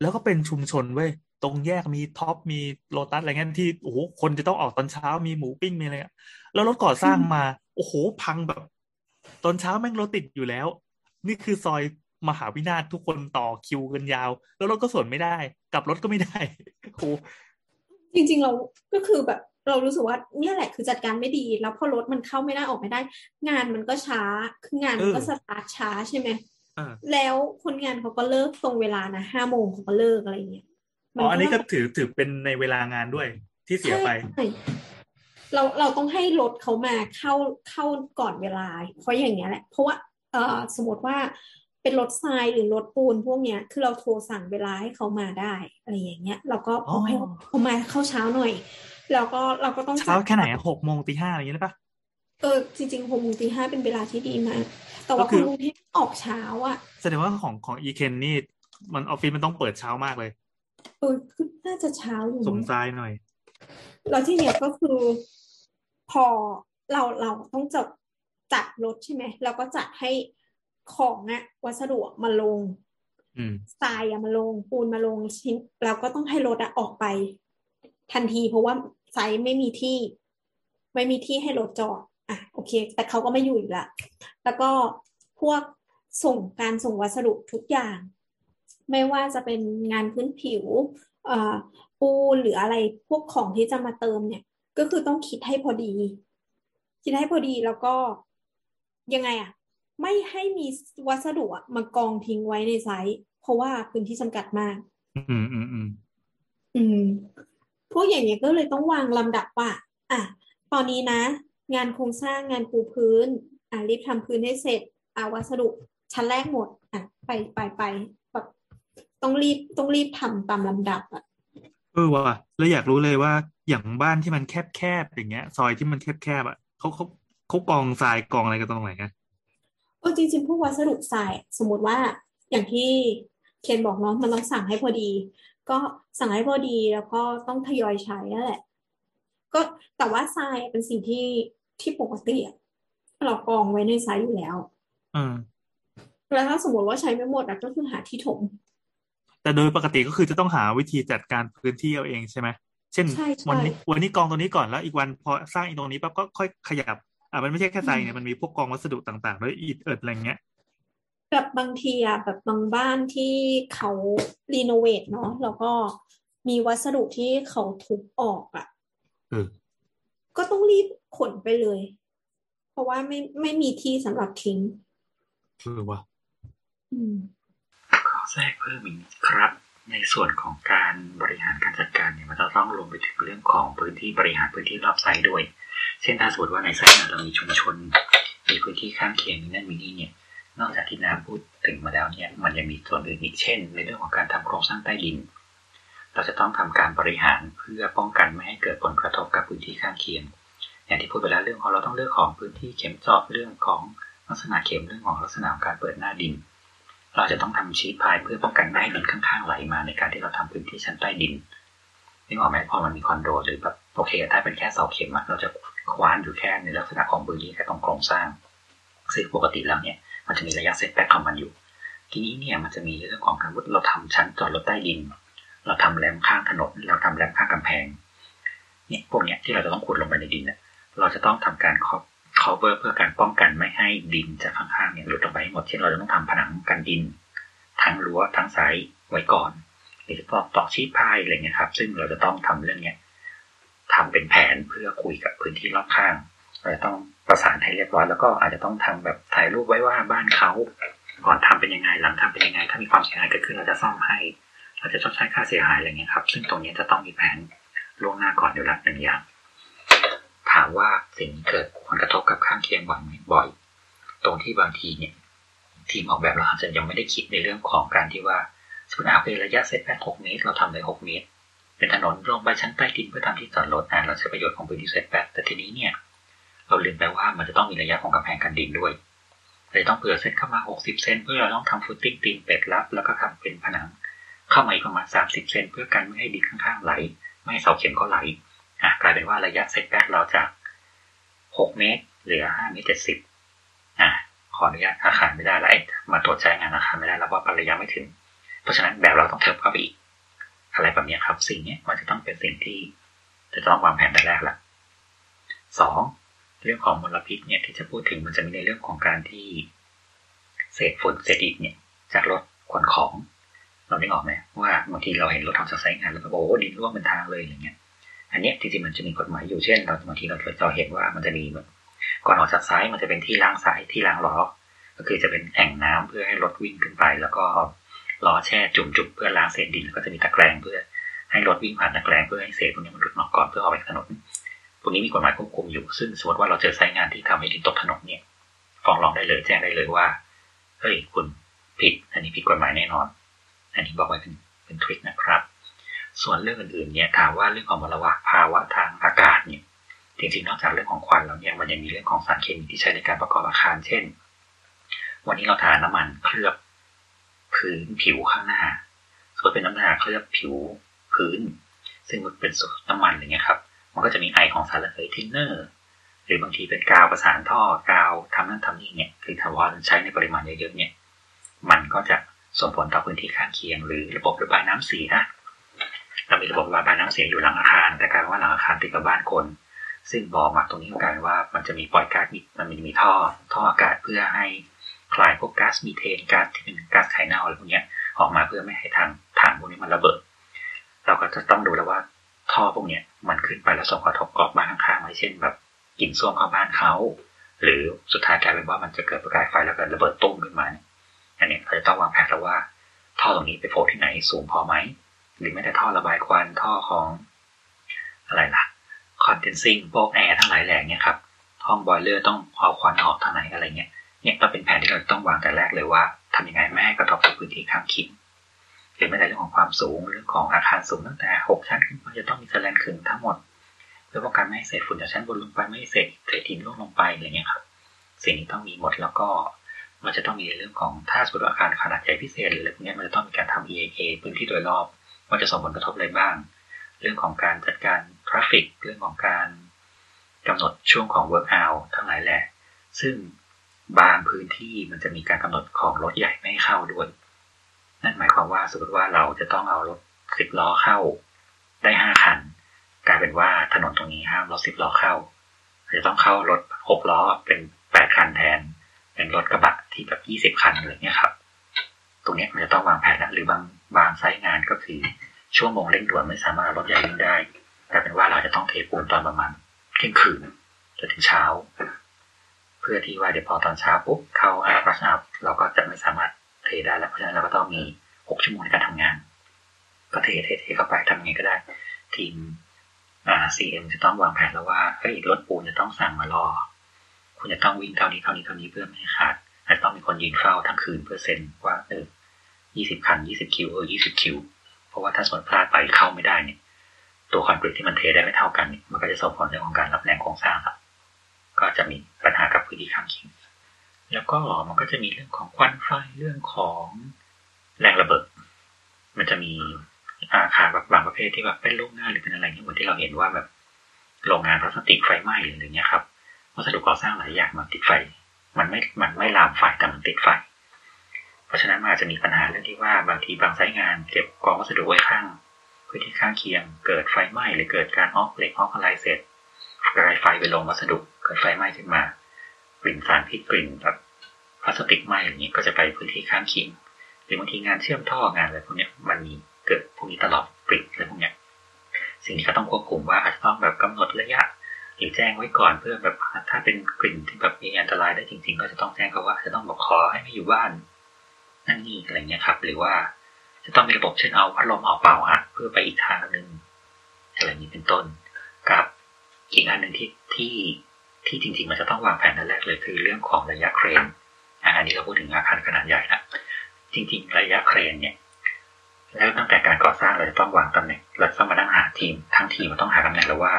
แล้วก็เป็นชุมชนเว้ยตรงแยกมี Tops มีโลตัสอะไรเงี้ยที่โอ้โหคนจะต้องออกตอนเช้ามีหมูปิ้งมีอะไรเงี้ยแล้วรถก่อสร้างมา โอ้โหพังแบบ ตอนเช้าแม่งรถติดอยู่แล้ว นี่คือซอยมหาวินาศทุกคนต่อคิวกันยาว แล้วรถก็สวนไม่ได้ กลับรถก็ไม่ได้โอ้โห จริง ๆ เราก็คือแบบเรารู้สึกว่าเนี่ยแหละคือจัดการไม่ดี แล้วพอรถมันเข้าไม่ได้ออกไม่ได้ งานมันก็ช้า คืองานมันก็เออสตาร์ทช้าใช่ไหมอ่าแล้วคนงานเขาก็เลิกตรงเวลานะห้าโมงเขาก็เลิกอะไรเงี้ยอ๋ออันนี้ก็ถือถือเป็นในเวลางานด้วยที่เสียไปใช่เราเราต้องให้รถเขามาเข้าเข้าก่อนเวลา เพราะอย่างเงี้ยแหละ เพราะว่าเออสมมติว่า เป็นรถทรายหรือรถปูนพวกเนี้ย คือเราโทรสั่งเวลาให้เขามาได้อะไรอย่างเงี้ยเราก็บอกให้อ๋อเขามาเข้าเช้าหน่อย แล้วก็เราก็ต้องเช้าแค่ไหนหกโมงตีห้าอะไรอย่างเงี้ยได้ปะเออจริงๆหกโมงตีห้าเป็นเวลาที่ดีมาก แต่ว่าก็คือคนกรุงเทพออกเช้าอะแสดงว่าของของอีเคนนี่มันออฟฟิศมันต้องเปิดเช้ามากเลยเออคือน่าจะเช้าอยู่สมมั้งทรายหน่อย แล้วที่เนี้ยก็คือพอเราเราต้องจัดจัดรถใช่ไหมเราก็จัดให้ ของอะวัสดุอะมาลงอืมทรายอะมาลงปูนมาลงชิ้น แล้วก็ต้องให้รถอะออกไป ทันที เพราะว่าไซต์ไม่มีที่ ไม่มีที่ให้รถจอดอะโอเค แต่เขาก็ไม่อยู่อีกละแล้วก็พวกส่งการส่งวัสดุทุกอย่าง ไม่ว่าจะเป็นงานพื้นผิวเอ่อปูนหรืออะไรพวกของที่จะมาเติมเนี่ย ก็คือต้องคิดให้พอดี คิดให้พอดีแล้วก็ยังไงอะ ไม่ให้มีวัสดุอะมากองทิ้งไว้ในไซต์ เพราะว่าพื้นที่จำกัดมาก อืมอืมอืมอืมพวกอย่างเงี้ยก็เลยต้องวางลำดับว่า อะ ตอนนี้นะ งานโครงสร้างงานปูพื้น อะรีบทำพื้นให้เสร็จ อะวัสดุชั้นแรกหมด อะ ไปไปไปแบบต้องรีบต้องรีบทำตามลำดับอะเออว่ะแล้วอยากรู้เลยว่าอย่างบ้านที่มันแคบแคบอย่างเงี้ย ซอยที่มันแคบแคบอะเขาเขาเขากองทรายกองอะไรกันตรงไหนอะ เออจริง ๆ พวกวัสดุทรายสมมติว่าอย่างที่เคนบอกเนาะมันต้องสั่งให้พอดี ก็สั่งให้พอดีแล้วก็ต้องทยอยใช้นั่นแหละ ก็แต่ว่าทรายเป็นสิ่งที่ที่ปกติอะเรากองไว้ในไซต์อยู่แล้วเออแล้วถ้าสมมติว่าใช้ไม่หมดอะก็คือหาที่ถม แต่โดยปกติก็คือจะต้องหาวิธีจัดการพื้นที่เอาเองใช่ไหมเช่นใช่ใช่วันนี้วันนี้กองตรงนี้ก่อนแล้วอีกวันพอสร้างอีกตรงนี้ปั๊บก็ค่อยขยับ อะมันไม่ใช่แค่ทรายเนี่ยมันมีพวกกองวัสดุต่างๆด้วยอิฐเอิดอะไรเงี้ยแบบบางทีอะแบบบางบ้านที่เขารีโนเวทเนาะแล้วก็มีวัสดุที่เขาทุบออกอะเออก็ต้องรีบขนไปเลย เพราะว่าไม่ไม่มีที่สำหรับทิ้งเออว่ะอืมขอแทรกเพิ่มอีกนิดครับ ในส่วนของการบริหารการจัดการเนี่ยมันจะต้องรวมไปถึงเรื่องของพื้นที่บริหารพื้นที่รอบไซต์ด้วย เช่นถ้าสมมติว่าในไซต์เรามีชุมชนมีพื้นที่ข้างเคียงมีนั่นมีนี่เนี่ยนอกจากที่น้ำพูดถึงมาแล้วเนี่ยมันยังมีส่วนอื่นอีกเช่น ในเรื่องของการทำโครงสร้างใต้ดิน เราจะต้องทำการบริหารเพื่อป้องกันไม่ให้เกิดผลกระทบกับพื้นที่ข้างเคียง อย่างที่พูดไปแล้วเรื่องของเราต้องเลือกของพื้นที่เข็มเจาะเรื่องของลักษณะเข็มเรื่องของลักษณะการเปิดหน้าดิน เราจะต้องทำชีพายเพื่อป้องกันไม่ให้ดินข้างๆไหลมาในการที่เราทำพื้นที่ชั้นใต้ดินนึกออกไหมพอมันมีคอนโดหรือแบบโอเค ถ้าเป็นแค่เสาเข็มเราจะคว้านอยู่แค่ในลักษณะของพื้นที่แค่ตรงโครงสร้างซึ่งปกติแล้วเนี่ยมันจะมีระยะเซตแบ็กของมันอยู่ ทีนี้เนี่ยมันจะมีเรื่องของการเราทำชั้นจอดรถใต้ดิน เราทำแรมข้างถนนเราทำแรมข้างกำแพงเนี่ยพวกเนี้ยที่เราจะต้องขุดลงไปในดินเนี่ยเราจะต้องทำการ cover เพื่อการป้องกันไม่ให้ดินจากข้างๆเนี่ยหลุดลงไปหมด เช่นเราจะต้องทำผนังกันดิน ทั้งรั้วทั้งสายไว้ก่อนหรือจะต้องต่อชีพพายอะไรเงี้ยครับ ซึ่งเราจะต้องทำเรื่องเนี้ยทำเป็นแผนเพื่อคุยกับพื้นที่รอบข้าง เราจะต้องประสานให้เรียบร้อยแล้วก็อาจจะต้องทำแบบถ่ายรูปไว้ว่าบ้านเขาก่อนทำเป็นยังไงหลังทำเป็นยังไง ถ้ามีความเสียหายเกิดขึ้นเราจะซ่อมให้ เราจะชดใช้ค่าเสียหายอะไรเงี้ยครับ ซึ่งตรงนี้จะต้องมีแผนล่วงหน้าก่อนอยู่แล้วหนึ่งอย่าง ถามว่าสิ่งเกิดผลกระทบกับข้างเคียงบ่อยไหมบ่อย ตรงที่บางทีเนี่ย ทีมออกแบบเราอาจจะยังไม่ได้คิดในเรื่องของการที่ว่าสมมติอาเป็นระยะ setback หกเมตร เราทำได้หกเมตร เป็นถนนลงไปชั้นใต้ดินเพื่อทำที่จอดรถนะเราใช้ประโยชน์ของพื้นที่ setback แต่ทีนี้เนี่ย เราลืมไปว่ามันจะต้องมีระยะของกำแพงกันดินด้วยเลยต้องเผื่อเซตเข้ามาหกสิบเซนเพื่อเราต้องทำ footing ตีนเป็ดรับ แล้วก็ทำเป็นผนัง เข้ามาอีกประมาณสามสิบเซนเพื่อกันไม่ให้ดินข้างๆไหล ไม่ให้เสาเข็มก็ไหล กลายเป็นว่าระยะเซตแบ็กเราจากหกเมตรเหลือห้าเมตรเจ็ดสิบขออนุญาตอาคารไม่ได้แล้วมาตรวจใช้งานอาคารไม่ได้แล้วเพราะระยะไม่ถึง เพราะฉะนั้นแบบเราต้องเทิบเข้าไปอีก อะไรแบบนี้ครับ สิ่งนี้มันจะต้องเป็นสิ่งที่จะต้องวางแผนแต่แรกละสองเรื่องของมลพิษเนี่ยที่จะพูดถึงมันจะมีในเรื่องของการที่เศษฝุ่นเศษอิฐเนี่ย จากรถขนของ เราได้ออกไหมว่าบางทีเราเห็นรถทำจากไซต์งานแล้วก็โอ้ดินร่วงเป็นทางเลยอย่างเงี้ย อันนี้จริงๆมันจะมีกฎหมายอยู่เช่นเราบางทีเราเคยเราเห็นว่ามันจะมีแบบก่อนออกจากไซต์มันจะเป็นที่ล้างสายที่ล้างล้อ ก็คือจะเป็นแอ่งน้ำเพื่อให้รถวิ่งขึ้นไป แล้วก็ล้อแช่จุ่มๆเพื่อล้างเศษดินแล้วก็จะมีตะแกรงเพื่อให้รถวิ่งผ่านตะแกรงเพื่อให้เศษพวกนี้มันหลุดออกก่อนเพื่อเอาไปถนนพวกนี้มีกฎหมายควบคุมอยู่ ซึ่งสมมติว่าเราเจอไซต์งานที่ทำให้ดินตกถนนเนี่ยฟ้องร้องได้เลยแจ้งได้เลยว่าเฮ้ยคุณผิด อันนี้ผิดกฎหมายแน่นอน อันนี้บอกไว้เป็นเป็นทริคนะครับ ส่วนเรื่องอื่นๆเนี่ยถามว่าเรื่องของมลภาวะทางอากาศเนี่ยจริงๆนอกจากเรื่องของควันแล้วเนี่ยมันยังมีเรื่องของสารเคมีที่ใช้ในการประกอบอาคาร เช่น วันนี้เราทาน้ำมันเคลือบพื้นผิวข้างหน้าส่วนเป็นน้ำหนาเคลือบผิวพื้น ซึ่งมันเป็นสน้ำมันอย่างเงี้ยครับมันก็จะมีไอของสารระเหยทินเนอร์หรือบางทีเป็นกาวประสานท่อกาวทำนั่นทำนี่เนี่ยคือถ้าว่าใช้ในปริมาณเยอะๆเนี่ยมันก็จะส่งผลต่อพื้นที่ข้างเคียง หรือระบบระบายน้ำเสีย เรามีระบบระบายน้ำเสียอยู่หลังอาคาร แต่กลายว่าหลังอาคารติดกับบ้านคน ซึ่งบ่อหมักตรงนี้กลายว่ามันจะมีปล่อยก๊าซมันมีท่อ ท่ออากาศเพื่อให้คลายพวกก๊าซมีเทนก๊าซที่เป็นก๊าซไข่เน่าอะไรพวกนี้ออกมาเพื่อไม่ให้ทางทางพวกนี้มันระเบิด เราก็จะต้องดูแล้วว่าท่อพวกนี้มันขึ้นไปแล้วส่งกระทบกับบ้านข้างๆไหมเช่นแบบกลิ่นส้วมเข้าบ้านเขาหรือสุดท้ายกลายเป็นว่ามันจะเกิดประกายไฟแล้วก็ระเบิดตุ้มขึ้นมาเนี่ยอันนี้เราจะต้องวางแผนแล้วว่า ท่อตรงนี้ไปโผล่ที่ไหนสูงพอไหม หรือไม่แต่ท่อระบายควันท่อของอะไรล่ะคอนเดนซิ่งพวกแอร์ทั้งหลายแหล่เนี่ยครับห้องบอยเลอร์ต้องเอาควันออกทางไหนอะไรเงี้ยเนี่ยก็เป็นแผนที่เราต้องวางแต่แรกเลยว่าทำยังไงไม่ให้กระทบกับพื้นที่ข้างเคียงหรือไม่แต่เรื่องของความสูงเรื่องของอาคารสูงตั้งแต่หกชั้นขึ้นไปจะต้องมีแสลนขึงทั้งหมดเพื่อป้องกันไม่ให้เศษฝุ่นจากชั้นบนลงไปไม่ให้เศษเศษหินร่วงลงไปอะไรเงี้ยครับสิ่งนี้ต้องมีหมดแล้วก็มันจะต้องมีเรื่องของถ้าสมมติอาคารขนาดใหญ่พิเศษหรืออะไรพวกนี้มันจะต้องมีการทำ EIA พื้นที่โดยรอบ ว่าจะส่งผลกระทบอะไรบ้าง เรื่องของการจัดการทราฟฟิกเรื่องของการกำหนดช่วงของ work out ทั้งหลายแหละ ซึ่งบางพื้นที่มันจะมีการกำหนดของรถใหญ่ไม่ให้เข้าด้วย นั่นหมายความว่าสมมติว่าเราจะต้องเอารถสิบล้อเข้า ได้ห้าคัน กลายเป็นว่าถนนตรงนี้ห้ามรถสิบล้อเข้าจะต้องเข้ารถหกล้อเป็นแปดคันแทน เป็นรถกระบะที่แบบยี่สิบคันอะไรเงี้ยครับ ตรงนี้มันจะต้องวางแผนหรือบางบางไซต์งานก็คือช่วโมงเร่งด่วนไม่สามารถรถใหญ่วิ่งได้กลายเป็นว่าเราจะต้องเทปูนตอนประมาณเที่ยงคืนจนถึงเช้า เพื่อที่ว่าเดี๋ยวพอตอนเช้าปุ๊บเข้า rush hour เราก็จะไม่สามารถเทได้แล้วเพราะฉะนั้นเราก็ต้องมีหกชั่วโมงในการทำงาน ก็เทเทเทเข้าไปทำไงก็ได้ ทีมอ่า CM จะต้องวางแผนแล้วว่าเฮ้ยรถปูนจะต้องสั่งมารอ คุณจะต้องวิ่งเท่านี้เท่านี้เท่านี้เพื่อไม่ให้ขาดอาจจะต้องมีคนยืนเฝ้าทั้งคืนเพื่อเซ็นว่าเออ ยี่สิบคันยี่สิบคิวเออยี่สิบคิว เพราะว่าถ้าส่วนพลาดไปเข้าไม่ได้เนี่ย ตัวคอนกรีตที่มันเทได้ไม่เท่ากัน มันก็จะส่งผลเรื่องของการรับแรงโครงสร้างครับ ก็จะมีปัญหากับพื้นที่ข้างเคียงแล้วก็มันก็จะมีเรื่องของควันไฟเรื่องของแรงระเบิด มันจะมีอาคารแบบบางประเภทที่แบบเป็นโรงงานหรือเป็นอะไรเงี้ยเหมือนที่เราเห็นว่าแบบโรงงานพลาสติกไฟไหม้หรืออะไรเงี้ยครับวัสดุก่อสร้างหลายอย่างมันติดไฟ มันไม่ มันไม่ลามไฟแต่มันติดไฟ เพราะฉะนั้นมันอาจจะมีปัญหาเรื่องที่ว่าบางทีบางไซต์งานเก็บกองวัสดุไว้ข้างพื้นที่ข้างเคียง เกิดไฟไหม้หรือเกิดการออกเหล็กออกอะไรเสร็จกระไฟไปลงวัสดุเกิดไฟไหม้ขึ้นมากลิ่นสารพิษกลิ่นแบบพลาสติกไหม้อย่างนี้ก็จะไปพื้นที่ข้างเคียงหรือบางทีงานเชื่อมท่องานอะไรพวกนี้มันมีเกิดพวกนี้ตลอดกลิ่นอะไรพวกนี้สิ่งที่เขาต้องควบคุมว่าอาจจะต้องแบบกำหนดระยะหรือแจ้งไว้ก่อนเพื่อแบบถ้าเป็นกลิ่นที่แบบมีอันตรายได้จริง ๆ ก็จะต้องแจ้งเขาว่าจะต้องบอกขอให้ไม่อยู่บ้าน นั่นนี่อะไรเงี้ยครับ หรือว่าจะต้องมีระบบเช่นเอาพัดลมออกเป่าฮะเพื่อไปอีกทางหนึ่งอะไรนี้เป็นต้นกับอีกอันหนึ่งที่ที่ที่จริงๆมันจะต้องวางแผนนั่นแรกเลยคือเรื่องของระยะเครนอันนี้เราพูดถึงอาคารขนาดใหญ่ละจริง ๆ ระยะเครนเนี่ยแล้วตั้งแต่การก่อสร้างเราจะต้องวางตำแหน่งเราต้องมานั่งหาทีม ทั้งทีมมันต้องหาตำแหน่งแล้วว่า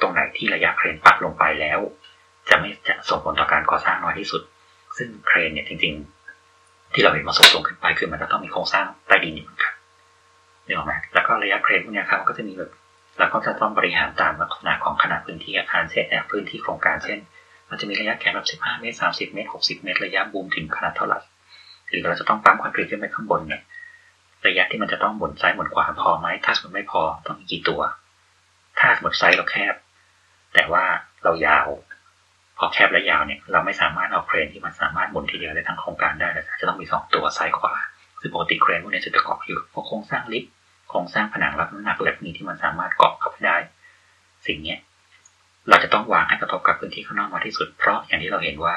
ตรงไหนที่ระยะเครนปักลงไปแล้ว จะไม่จะส่งผลต่อการก่อสร้างน้อยที่สุด ซึ่งเครนเนี่ยจริง ๆ ที่เราเห็นมาส่งส่งขึ้นไปคือมันจะต้องมีโครงสร้างใต้ดินอยู่เหมือนกันนี่ออกไหมแล้วก็ระยะเครนพวกนี้ครับก็จะมีแบบเราก็จะต้องบริหารตามลักษณะของขนาดพื้นที่อาคารเช่นพื้นที่โครงการเช่น มันจะมีระยะแขนแบบ 15 เมตร 30 เมตร 60 เมตร ระยะบูมถึงขนาดเท่าไหร่หรือเราจะต้องปั๊มคอนกรีตขึ้นไปข้างบนเนี่ยระยะที่มันจะต้องหมุนซ้ายหมุนขวาพอไหมถ้าสมมติไม่พอต้องมีกี่ตัว ถ้าสมมติไซส์เราแคบ แต่ว่าเรายาว พอแคบและยาวเนี่ยเราไม่สามารถเอาเครนที่มันสามารถหมุนทีเดียวได้ทั้งโครงการได้เลยจะต้องมีสองตัวซ้ายขวาซึ่งปกติเครนพวกนี้จะประกอบอยู่พวกโครงสร้างลิฟต์โครงสร้างผนังรับน้ำหนักแบบนี้ที่มันสามารถเกาะเข้าไปได้ สิ่งเนี้ยเราจะต้องวางให้กระทบกับพื้นที่ข้างนอกมากที่สุดเพราะอย่างที่เราเห็นว่า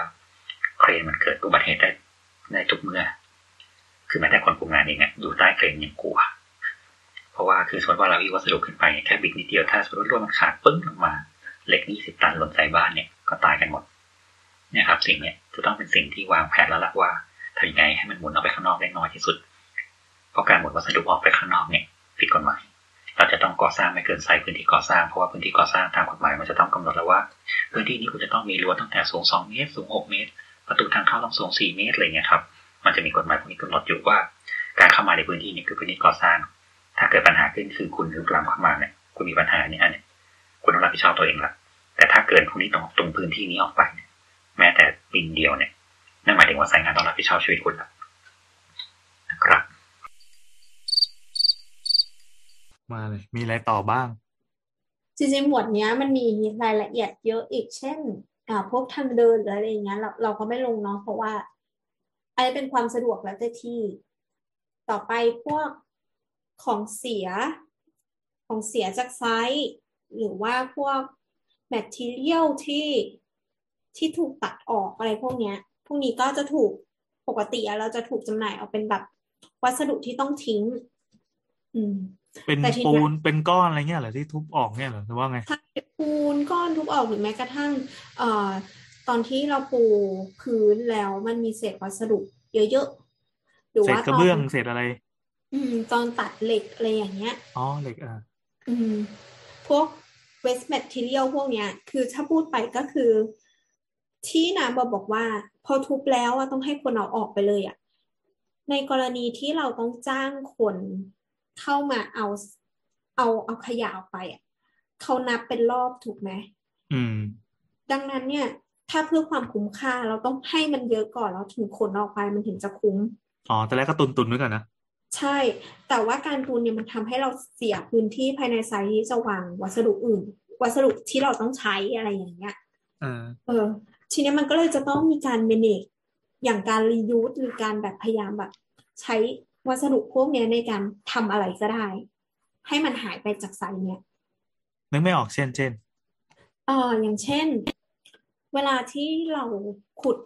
เครนมันเกิดอุบัติเหตุได้ในทุกเมื่อ คือแม้แต่คนปรุงงานเองเนี่ยอยู่ใต้เครนยังกลัว เพราะว่าคือสมมติว่าเราอีวัสดุขึ้นไปแค่บิดนิดเดียวถ้าสมมติว่ามันขาดปึ้งลงมาเหล็กยี่สิบตันหล่นใส่บ้านเนี่ย ก็ตายกันหมด เนี่ยครับ สิ่งเนี้ยจะต้องเป็นสิ่งที่วางแผนแล้วละว่าทำยังไงให้มันหมุนออกไปข้างนอกได้น้อยที่สุด เพราะการหมุนวัสดุออกไปข้างนอกเนี่ยผิดกฎหมาย เราจะต้องก่อสร้างไม่เกินไซส์พื้นที่ก่อสร้าง เพราะว่าพื้นที่ก่อสร้างตามกฎหมายมันจะต้องกำหนดแล้วว่า พื้นที่นี้คุณจะต้องมีรั้วตั้งแต่สูง 2 เมตร สูง 6 เมตร ประตูทางเข้าต้องสูง 4 เมตรอะไรเงี้ยครับ มันจะมีกฎหมายพวกนี้กำหนดอยู่ว่า การเข้ามาในพื้นที่นี้คือพื้นที่ก่อสร้าง ถ้าเกิดปัญหาขึ้นคือคุณลุกล้ำเข้ามาเนี่ย คุณมีปัญหาเนี่ยอันนี้คุณต้องรับผิดชอบตัวเองละ แต่ถ้าเกินพวกนี้ตรงตรงพื้นที่นี้ออกไปเนี่ยแม้แต่ปินเดียวเนี่ยนั่นหมายถึงว่าสายงานต้องรับผิดชอบชีวิตคุณละนะครับ มาเลย มีอะไรต่อบ้าง จริงๆหมวดเนี้ย มันมีรายละเอียดเยอะอีกเช่นอ่าพวกทางเดินหรืออะไรอย่างเงี้ยเราเราก็ไม่ลงเนาะเพราะว่าอันนี้เป็นความสะดวกแล้วแต่ที่ ต่อไปพวกของเสีย ของเสียจากไซต์หรือว่าพวก material ที่ที่ถูกตัดออกอะไรพวกเนี้ย พวกนี้ก็จะถูกปกติเราจะถูกจำหน่ายออกเป็นแบบวัสดุที่ต้องทิ้ง อืม เป็นแต่ทีเนี้ยปูนเป็นก้อนอะไรเงี้ยเหรอที่ทุบออกเนี่ยเหรอหรือว่าไงถ้าปูนก้อนทุบออกหรือแม้กระทั่ง เอ่อ ตอนที่เราปูพื้นแล้วมันมีเศษวัสดุเยอะๆหรือเศษว่ากระเบื้องตนเศษอะไร อืม ตอนตัดเหล็กอะไรอย่างเงี้ยอ๋อเหล็กอะอืม พวก waste material พวกเนี้ย คือถ้าพูดไปก็คือ ที่น้ำบอกบอกว่า พอทุบแล้วอะต้องให้คนเอาออกไปเลยอะในกรณีที่เราต้องจ้างคนเข้ามาเอาเอาเอาขยะออกไปอะเขานับเป็นรอบถูกไหมอืม ดังนั้นเนี่ย ถ้าเพื่อความคุ้มค่าเราต้องให้มันเยอะก่อนแล้วถึงขนออกไปมันถึงจะคุ้มอ๋อแต่แรกก็ตุนตุนไว้ก่อนนะ ใช่ แต่ว่าการปูนเนี่ยมันทำให้เราเสียพื้นที่ภายในไซต์ที่จะวางวัสดุอื่น วัสดุที่เราต้องใช้อะไรอย่างเงี้ยเออเออทีเนี้ยมันก็เลยจะต้องมีการ manage อย่างการ reuse หรือการแบบพยายามแบบ ใช้วัสดุพวกเนี้ยในการทำอะไรก็ได้ ให้มันหายไปจากไซต์เนี้ยนึกไม่ออกเช่นเช่นเอออย่างเช่น เวลาที่เราขุด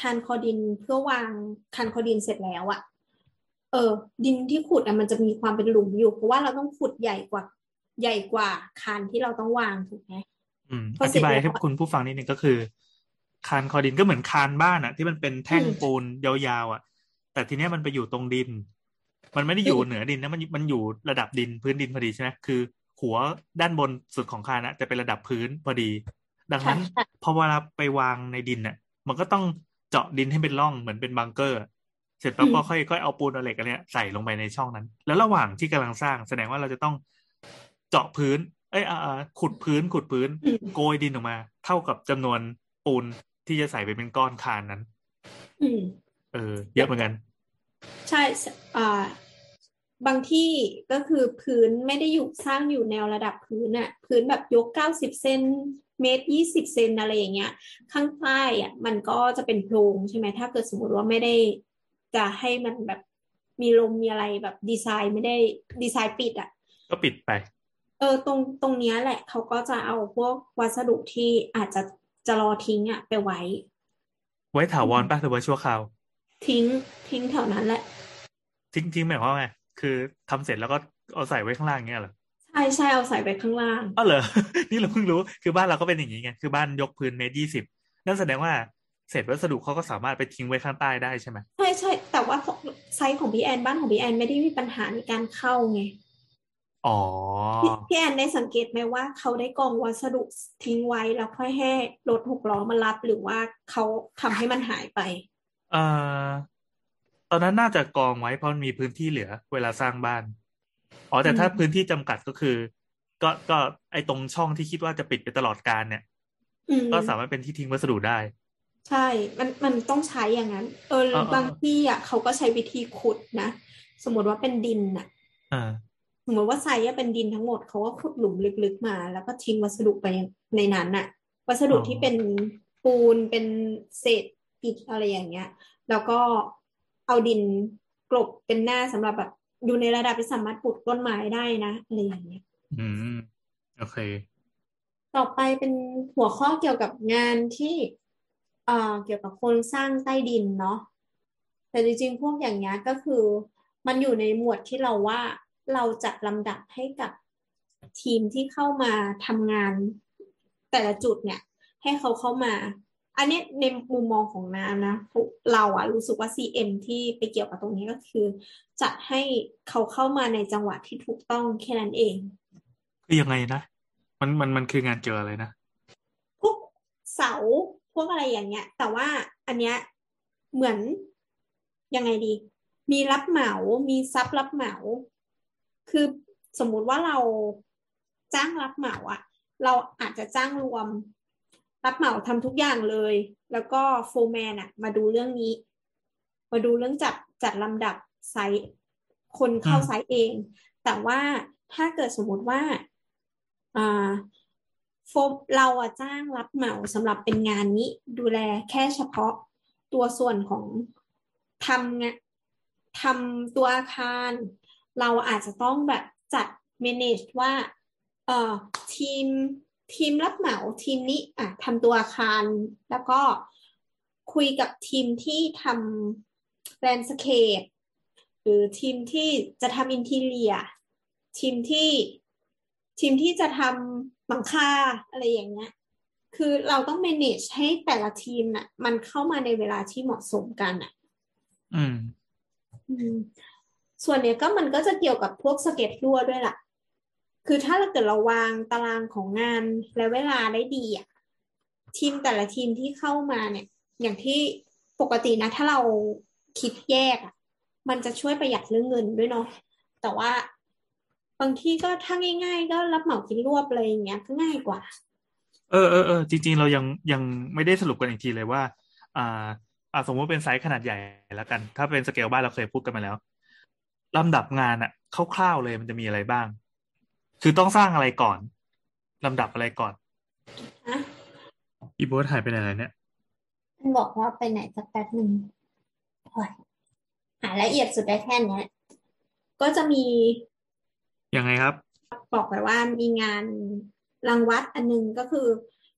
คันคอดินเพื่อวางคันคอดินเสร็จแล้วอะ เออ ดินที่ขุดอะมันจะมีความเป็นหลุมอยู่ เพราะว่าเราต้องขุดใหญ่กว่า ใหญ่กว่าคานที่เราต้องวางถูกไหมอืมพออเสร็ธิจบายแล้วให้คุณผู้ฟังนิดนึงก็คือ คานคอดินก็เหมือนคานบ้านอะที่มันเป็นแท่งอืมปูนยาวๆอะแต่ทีเนี้ยมันไปอยู่ตรงดิน มันไม่ได้อยู่อืมเหนือดินนะมันมันอยู่ระดับดินพื้นดินพอดีใช่ไหมคือ หัวด้านบนสุดของคานอะจะเป็นระดับพื้นพอดี ดังนั้นใช่พอเวลาไปวางในดินน่ะ มันก็ต้องเจาะดินให้เป็นร่องเหมือนเป็นบังเกอร์ เสร็จปั๊บก็ค่อยค่อยเอาปูนเอาเหล็กอันเนี้ยใส่ลงไปในช่องนั้น แล้วระหว่างที่กำลังสร้างแสดงว่าเราจะต้องเจาะพื้น เอ้ยอ่าอ่าขุดพื้นขุดพื้นอืมโกยดินออกมา เท่ากับจำนวนปูนที่จะใส่ไปเป็นก้อนคานนั้นอืมเออ เยอะเหมือนกัน ใช่สอ่าบางที่ก็คือพื้นไม่ได้อยู่สร้างอยู่แนวระดับพื้นอะพื้นแบบยกเก้าสิบเซนเมตรยี่สิบเซนอะไรอย่างเงี้ย ข้างใต้อะมันก็จะเป็นโพรงใช่ไหมถ้าเกิดสมมติว่าไม่ได้ จะให้มันแบบมีลมมีอะไรแบบดีไซน์ไม่ได้ดีไซน์ปิดอะก็ปิดไป เออตรงตรงเนี้ยแหละ เขาก็จะเอาพวกวัสดุที่อาจจะจะรอทิ้งอะไปไว้ ไว้ถาวรป่ะหรือว่าชั่วคราว ทิ้งทิ้งแถวนั้นแหละ ทิ้งทิ้งหมายความว่าไงคือทำเสร็จแล้วก็เอาใส่ไว้ข้างล่างเงี้ยเหรอใช่ใช่เอาใส่ไปข้างล่างอ้าวเหรอ นี่เราเพิ่งรู้ คือบ้านเราก็เป็นอย่างนี้ไง คือบ้านยกพื้นเมตรยี่สิบ นั่นแสดงว่า เศษวัสดุเขาก็สามารถไปทิ้งไว้ข้างใต้ได้ใช่ไหมใช่ใช่แต่ว่าของไซส์ของพี่แอนบ้านของพี่แอนไม่ได้มีปัญหาในการเข้าไงอ๋อพี่พี่แอนได้สังเกตไหมว่าเขาได้กองวัสดุทิ้งไว้แล้วค่อยให้รถหกล้อมารับหรือว่าเขาทำให้มันหายไปเอ่อตอนนั้นน่าจะกองไว้เพราะมันมีพื้นที่เหลือ เวลาสร้างบ้านอ๋อแต่ถ้าอืมพื้นที่จำกัดก็คือ ก็ก็ไอตรงช่องที่คิดว่าจะปิดไปตลอดกาลเนี่ยอืมก็สามารถเป็นที่ทิ้งวัสดุได้ ใช่ มันมันต้องใช้อย่างนั้นเออเออเออ บางที่อะเขาก็ใช้วิธีขุดนะ สมมติว่าเป็นดินน่ะอ่าสมมติว่าไซส์อะเป็นดินทั้งหมดเขาก็ขุดหลุมลึกๆมา แล้วก็ทิ้งวัสดุไปในนั้นน่ะ วัสดุอ๋อที่เป็นปูนเป็นเศษอิฐอะไรอย่างเงี้ย แล้วก็เอาดินกลบเป็นหน้าสำหรับแบบอยู่ในระดับที่สามารถปลูกต้นไม้ได้นะอะไรอย่างเงี้ย อืม โอเค ต่อไปเป็นหัวข้อเกี่ยวกับงานที่ เอ่อเกี่ยวกับโครงสร้างใต้ดินเนาะแต่จริงๆพวกอย่างเงี้ยก็คือมันอยู่ในหมวดที่เราว่าเราจัดลำดับให้กับทีมที่เข้ามาทำงาน แต่ละจุดเนี่ย ให้เขาเข้ามา อันเนี้ยในมุมมองของน้ำนะเราอะรู้สึกว่า CM ที่ไปเกี่ยวกับตรงนี้ก็คือ จัดให้เขาเข้ามาในจังหวะที่ถูกต้องแค่นั้นเอง คือยังไงนะ มันมันมันคืองานเกี่ยวอะไรนะพวกเสา พวกอะไรอย่างเงี้ย แต่ว่าอันเนี้ยเหมือนยังไงดี มีรับเหมา มีซับรับเหมา คือสมมุติว่าเราจ้างรับเหมาอะเราอาจจะจ้างรวม รับเหมาทำทุกอย่างเลย แล้วก็โฟร์แมนอะมาดูเรื่องนี้ มาดูเรื่องจัดจัดลำดับไซต์คนเข้าอืมไซต์เอง แต่ว่าถ้าเกิดสมมุติว่าอ่า โฟเราอะจ้างรับเหมาสำหรับเป็นงานนี้ ดูแลแค่เฉพาะตัวส่วนของทำงานทำตัวอาคาร เราอาจจะต้องแบบจัด manage ว่าเอ่อทีมทีมรับเหมาทีมนี้อะทำตัวอาคาร แล้วก็คุยกับทีมที่ทำ landscape หรือทีมที่จะทำ interior ทีมที่ทีมที่จะทำ หลังคาอะไรอย่างเงี้ย คือเราต้อง manage ให้แต่ละทีมน่ะ มันเข้ามาในเวลาที่เหมาะสมกันอะอืมอืม ส่วนเนี้ยก็มันก็จะเกี่ยวกับพวก schedule ด้วยล่ะ คือถ้าเราเกิดเราวางตารางของงานและเวลาได้ดีอะ ทีมแต่ละทีมที่เข้ามาเนี่ย อย่างที่ปกตินะ ถ้าเราคิดแยกอะ มันจะช่วยประหยัดเรื่องเงินด้วยเนาะแต่ว่า บางที่ก็ถ้าง่าย ๆ ก็รับเหมากินรวบอะไรอย่างเงี้ยก็ง่ายกว่า เออเออเออจริง ๆ เรายังยังไม่ได้สรุปกันอีกทีเลยว่า อ่าอ่าสมมติเป็นไซส์ขนาดใหญ่แล้วกัน ถ้าเป็นสเกลบ้านเราเคยพูดกันมาแล้วลำดับงานอะคร่าวๆเลยมันจะมีอะไรบ้าง คือต้องสร้างอะไรก่อนลำดับอะไรก่อนฮะอีโบสหายไปไหนแล้วเนี่ยมันบอกว่าไปไหนสักแป๊บหนึ่งโอ้ยหาละเอียดสุดได้แค่เนี้ยก็จะมี ยังไงครับ บอกไปว่ามีงานรังวัดอันหนึงก็คือ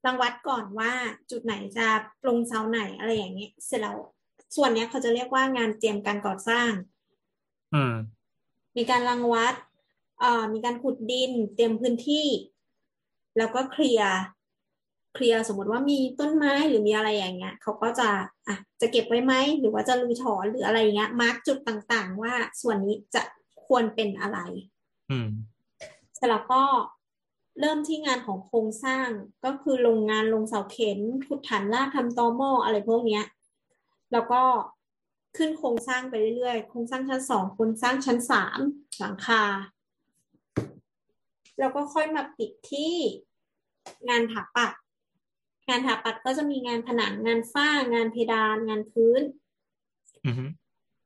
รังวัดก่อนว่าจุดไหนจะลงเสาไหนอะไรอย่างเงี้ยเสร็จแล้วส่วนเนี้ยเขาจะเรียกว่างานเตรียมการก่อสร้าง อืม มีการรังวัดเอ่อมีการขุดดิน เตรียมพื้นที่ แล้วก็เคลียร์เคลียร์สมมติว่ามีต้นไม้หรือมีอะไรอย่างเงี้ยเขาก็จะอะจะเก็บไว้ไหมหรือว่าจะรื้อถอนหรืออะไรเงี้ยมาร์กจุดต่างๆ ว่าส่วนนี้จะควรเป็นอะไร อืมเสร็จแล้วก็เริ่มที่งานของโครงสร้างก็คือลงงานลงเสาเข็มขุดฐานรากทำตอหม้ออะไรพวกเนี้ย แล้วก็ขึ้นโครงสร้างไปเรื่อยๆ โครงสร้างชั้นสองโครงสร้างชั้นสามหลังคา แล้วก็ค่อยมาปิดที่งานถาปัด งานถาปัดก็จะมีงานผนังงานฝ้างานเพดานงานพื้นอืม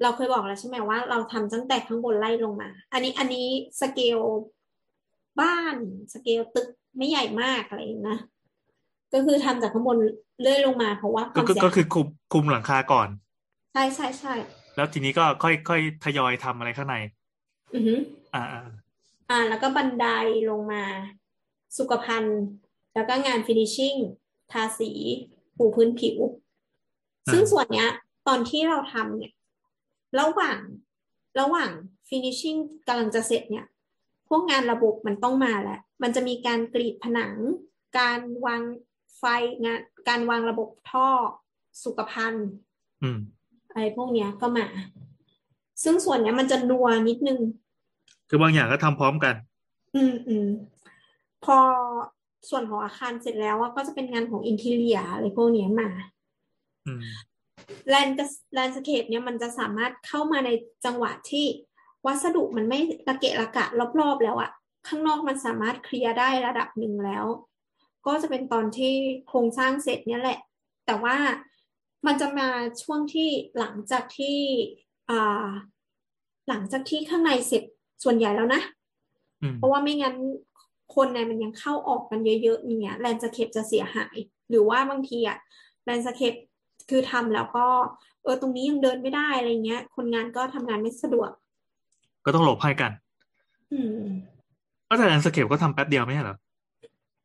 เราเคยบอกแล้วใช่ไหมว่า เราทำตั้งแต่ข้างบนไล่ลงมา อันนี้อันนี้สเกลบ้านสเกลตึกไม่ใหญ่มากอะไรอย่างนี้นะ ก็คือทำจากข้างบนเรื่อยลงมาเพราะว่าคก็วามก็เสียก็คือคลุมคลุมหลังคาก่อน ใช่ใช่ใช่แล้วทีนี้ก็ค่อยค่อยทยอยทำอะไรข้างใน อือหืออ่าอ่าอ่า แล้วก็บันไดลงมา สุขภัณฑ์ แล้วก็งาน finishing ทาสี ปูพื้นผิว ซึ่งส่วนเนี้ย ตอนที่เราทำเนี่ย ระหว่างระหว่าง finishing กำลังจะเสร็จเนี่ย พวกงานระบบมันต้องมาแหละ มันจะมีการกรีดผนัง การวางไฟงาน การวางระบบท่อสุขภัณฑ์อืมอะไรพวกเนี้ยก็มา ซึ่งส่วนเนี้ยมันจะนัวนิดนึง คือบางอย่างก็ทำพร้อมกัน อืมอืมพอส่วนของอาคารเสร็จแล้วอะก็จะเป็นงานของ interior อะไรพวกเนี้ยมาอืม land landscape เนี่ยมันจะสามารถเข้ามาในจังหวะที่วัสดุมันไม่ระเกะระกะรอบๆแล้วอะข้างนอกมันสามารถเคลียร์ได้ระดับหนึ่งแล้ว ก็จะเป็นตอนที่โครงสร้างเสร็จเนี่ยแหละ แต่ว่ามันจะมาช่วงที่หลังจากที่อ่าหลังจากที่ข้างในเสร็จส่วนใหญ่แล้วนะอืมเพราะว่าไม่งั้นคนในมันยังเข้าออกกันเยอะๆอย่างเงี้ย landscape จะเสียหาย หรือว่าบางทีอะ landscape คือทำแล้วก็ เออตรงนี้ยังเดินไม่ได้อะไรเงี้ย คนงานก็ทำงานไม่สะดวก ก็ต้องหลบให้กัน อืมก็แต่ landscape ก็ทำแป๊บเดียวไม่ใช่เหรอ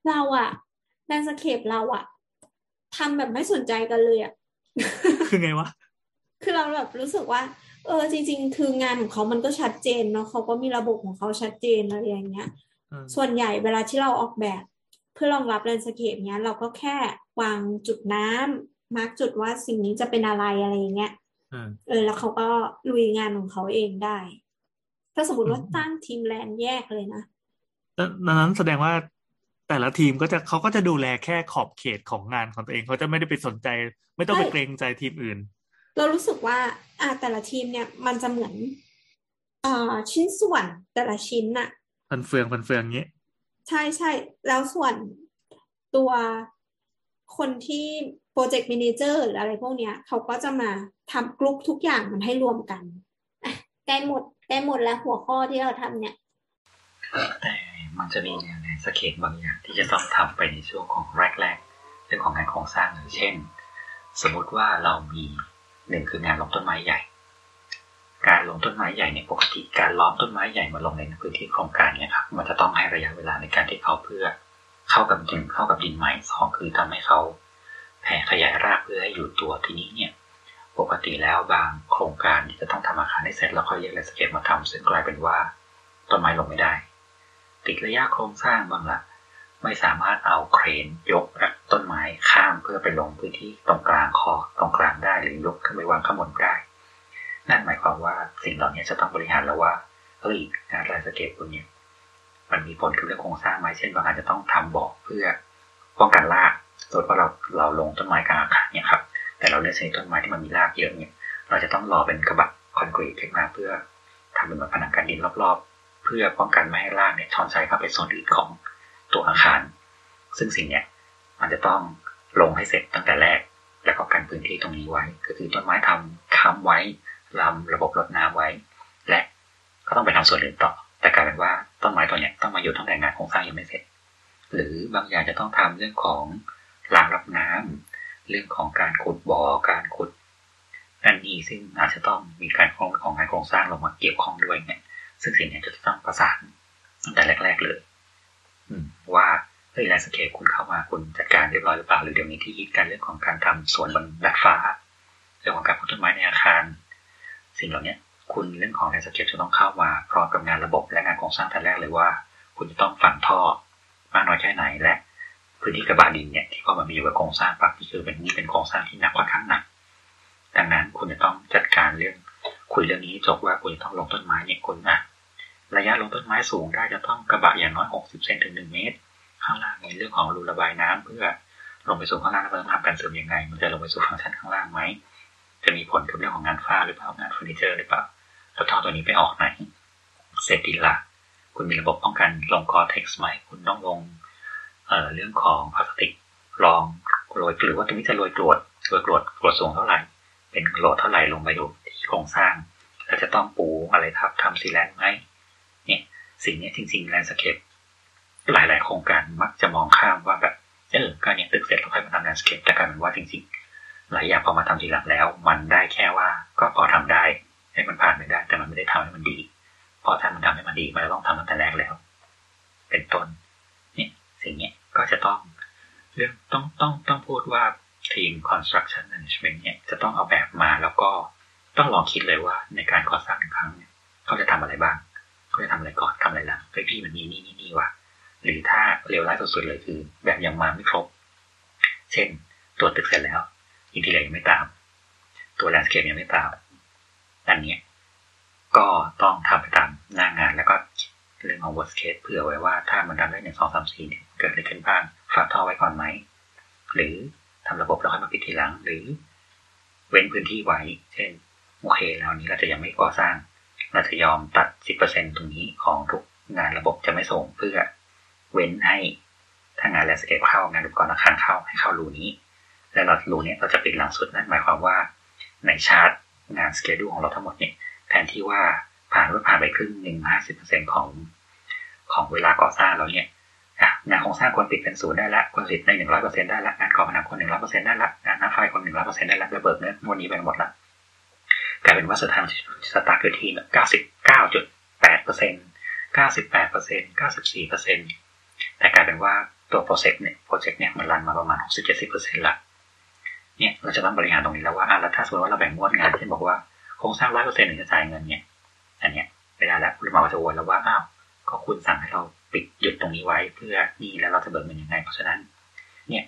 เราอะ landscape เราอะทำแบบไม่สนใจกันเลยอะคือไงวะ คือเราแบบรู้สึกว่า เออ จริง ๆ คืองานของเขามันก็ชัดเจนเนาะเขาก็มีระบบของเขาชัดเจนอะไรอย่างเงี้ยอืมส่วนใหญ่เวลาที่เราออกแบบ เพื่อรองรับ landscape เนี้ย เราก็แค่วางจุดน้ำ mark จุดว่าสิ่งนี้จะเป็นอะไรอะไรอย่างเงี้ยอืมเออ แล้วเขาก็ลุยงานของเขาเองได้ ถ้าสมมติว่าอืมตั้งทีม land แยกเลยนะดังนั้นแสดงว่าแต่ละทีมก็จะเขาก็จะดูแลแค่ขอบเขตของงานของตัวเองเขาจะไม่ได้ไปสนใจ ไม่ต้องไปใช่เกรงใจทีมอื่น เรารู้สึกว่า อ่าแต่ละทีมเนี่ย มันจะเหมือนอ่าชิ้นส่วนแต่ละชิ้นน่ะฟันเฟืองฟันเฟืองอย่างงี้ใช่ใช่แล้วส่วนตัวคนที่ โปรเจกต์ a ม a เจอร์หรืออะไรพวกเนี้ยเขาก็จะมาทำกรุ๊ปทุกอย่างมันให้รวมกันใกล้หมดใกล้หมดแล้วหัวข้อที่เราทำเนี่ยแต่มันจะมี landscape บางอย่างที่จะต้องทำไปในช่วงของแรกๆเรื่องของงานโครงสร้างอย่างเช่น สมมติว่าเรามีหนึ่งคืองานลงต้นไม้ใหญ่ การลงต้นไม้ใหญ่ในยปกติการล้อมต้นไม้ใหญ่มาลงในพื้นที่โครงการเนี่ยครับมันจะต้องให้ระยะเวลาในการที่เขาเพื่อเข้ากับดินเข้ากับดินใหม่สองคือทำให้เขา แผ่ขยายรากเพื่อให้อยู่ตัวทีนี้เนี่ยปกติแล้วบางโครงการที่จะต้องทำอาคารให้เสร็จแล้วค่อยเรียกแลนสเคปมาทำซึ่งกลายเป็นว่าต้นไม้ลงไม่ได้ ติดระยะโครงสร้างบางละไม่สามารถเอาเครนยกต้นไม้ข้ามเพื่อไปลงพื้นที่ตรงกลางคอตรงกลางได้หรือยกขึ้นไปวางข้างบนได้ นั่นหมายความว่าสิ่งเหล่านี้จะต้องบริหารแล้วว่าเฮ้ยงานแลนสเคปตัวเนี้ยมันมีผลกับเรื่องโครงสร้างไหมเช่นบางอาจจะต้องทำบ่อเพื่อป้องกันราก สมมติว่าเราเราลงต้นไม้กลางอาคารเนี่ยครับ แต่เราเลือกใชนิดต้นไม้ที่มันมีรากเยอะเนี่ย เราจะต้องรอเป็นกระบะคอนกรีตขึ้นมาเพื่อทำเป็นแบบผนังกันดินรอบๆ เพื่อป้องกันไม่ให้รากเนี่ยชอนชัยเข้าไปโซนอื่นของตัวอาคาร ซึ่งสิ่งเนี้ยมันจะต้องลงให้เสร็จตั้งแต่แรก แล้วก็กันพื้นที่ตรงนี้ไว้ ก็คือต้นไม้ทำค้ำไว้ลำระบบรดน้ำไว้ และก็ต้องไปทำส่วนอื่นต่อ แต่กลายเป็นว่าต้นไม้ตัวเนี้ยต้องมาอยู่ตั้งแต่งานโครงสร้างยังไม่เสร็จ หรือบางอย่างจะต้องทำเรื่องของ รางรับน้ำเรื่องของการขุดบ่อการขุดนั่นนี่ซึ่งอาจจะต้องมีการของของงานโครงสร้างลงมาเกี่ยวข้องด้วยเนี่ย ซึ่งสิ่งนี้จะต้องประสานตั้งแต่แรก ๆ เลย อืม ว่าเฮ้ย landscape คุณเข้ามาคุณจัดการเรียบร้อยหรือเปล่าหรือเดี๋ยวนี้ที่ฮิตกันเรื่องของการทำสวนบนดาดฟ้าเรื่องของการปลูกต้นไม้ในอาคาร สิ่งเหล่านี้คุณเรื่องของ landscape จะต้องเข้ามาพร้อมกับงานระบบและงานโครงสร้างแต่แรกเลยว่า คุณจะต้องฝังท่อมากน้อยแค่ไหนและ พื้นที่กระบะดินเนี่ยที่พอมันมีอยู่กับโครงสร้างปั๊บนี่คือเป็นนี่เป็นโครงสร้างที่หนักค่อนข้างหนักดังนั้นคุณจะต้องจัดการเรื่องคุยเรื่องนี้จบว่าคุณจะต้องลงต้นไม้เนี่ยคุณนะระยะลงต้นไม้สูงได้จะต้องกระบะอย่างน้อย 60 เซนถึง 1 เมตร ข้างล่างในเรื่องของรูระบายน้ำเพื่อลงไปสู่ข้างล่างแล้วต้องทำการเสริมยังไง มันจะลงไปสู่ฟังก์ชันข้างล่างไหม จะมีผลกับเรื่องของงานฝ้าหรือเปล่างานเฟอร์นิเจอร์หรือเปล่าแล้วท่อตัวนี้ไปออกไหนเสร็จดีละคุณมีระบบป้องกันลง geotex ไหมคุณต้องลง เรื่องของพลาสติกรองโรยหรือว่าตรงนี้จะโรยกรวดโรยกรวดกรวดสูงเท่าไหร่ เป็น load เท่าไหร่ลงไปดูที่โครงสร้างแล้วจะต้องปูอะไรทับทำ sealant ไหมเนี่ยสิ่งนี้จริงๆ landscape หลายๆ โครงการมักจะมองข้ามว่าแบบเออการเนี่ยตึกเสร็จแล้วค่อยมาทำ landscape แต่กลายเป็นว่าจริงๆ หลายอย่างพอมาทำทีหลังแล้ว มันได้แค่ว่าก็พอทำได้ให้มันผ่านไปได้ แต่มันไม่ได้ทำให้มันดีเพราะถ้ามันทำให้มันดีมันต้องทำตั้งแต่แรกแล้ว เป็นต้น เนี่ยสิ่งนี้ก็จะต้องเรื่องต้องต้องต้องพูดว่าทีม construction management เนี่ยจะต้องเอาแบบมาแล้วก็ต้องลองคิดเลยว่าในการก่อสร้างครั้งเนี่ยเขาจะทำอะไรบ้างเขาจะทำอะไรก่อนทำอะไรหลังเฮ้ยพี่มันนี่นี่นี่นี่ว่ะหรือถ้าเร็วร้ายสุดๆเลยคือ แบบยังมาไม่ครบ เช่นตัวตึกเสร็จแล้วอินทีเลียยังไม่ตาม ตัวแลนด์สเคปยังไม่ตามอันนี้ก็ต้องทำไปตามหน้างานแล้วก็ เรื่องของ worst case เผื่อไว้ว่าถ้ามันทำได้หนึ่งสองสามสี่เนี่ยเกิดอะไรขึ้นบ้างฝากท่อไว้ก่อนไหม หรือทำระบบแล้วค่อยมาปิดทีหลัง หรือเว้นพื้นที่ไว้ เช่น โอเคแล้วนี้เราจะยังไม่ก่อสร้าง เราจะยอมตัดสิบเปอร์เซ็นตรงนี้ของทุกงานระบบจะไม่ส่งเพื่อเว้นให้ถ้างานแลสเคปเข้างานอุปกรณ์อาคารเข้าให้เข้ารูนี้ แล้วเรารูนี้เราจะปิดหลังสุดนั่นหมายความว่าในชาร์ตงาน schedule ของเราทั้งหมดเนี่ยแทนที่ว่า ผ่านว่าผ่านไปครึ่งหนึ่งห้าสิบเปอร์เซ็นต์ของของเวลาก่อสร้างแล้วเนี่ยงานโครงสร้างควรปิดเป็นศูนย์ได้ละควรปิดในหนึ่งร้อยเปอร์เซ็นต์ได้ละงานก่อผนังควรหนึ่งร้อยเปอร์เซ็นต์ได้ละงานน้ำไฟควรหนึ่งร้อยเปอร์เซ็นต์ได้ละระเบิดเนื้อวันนี้ไปหมดละกลายเป็นว่าสุดท้าย status อยู่ที่เก้าสิบเก้าจุดแปดเปอร์เซ็นต์เก้าสิบแปดเปอร์เซ็นต์เก้าสิบสี่เปอร์เซ็นต์แต่กลายเป็นว่าตัวโปรเจกต์เนี่ยโปรเจกต์เนี่ยมัน run มาประมาณหกสิบเจ็ดสิบเปอร์เซ็นต์ละเนี่ยเราจะต้องบริหารตรงนี้แล้วว่าอะแล้วถ้าสมมติว่าเราแบ่งงวดงานเช่นบอกว่าโครงสร้างร้อยเปอร์เซ็นต์ถึงจะจ่ายเงินเนี่ย อันเนี้ยไม่ได้แล้วคุณหมอจะวนแล้วว่าอ้าวก็คุณสั่งให้เราปิดหยุดตรงนี้ไว้เพื่อนี่แล้วเราจะเบิกเงินยังไงเพราะฉะนั้น เนี่ย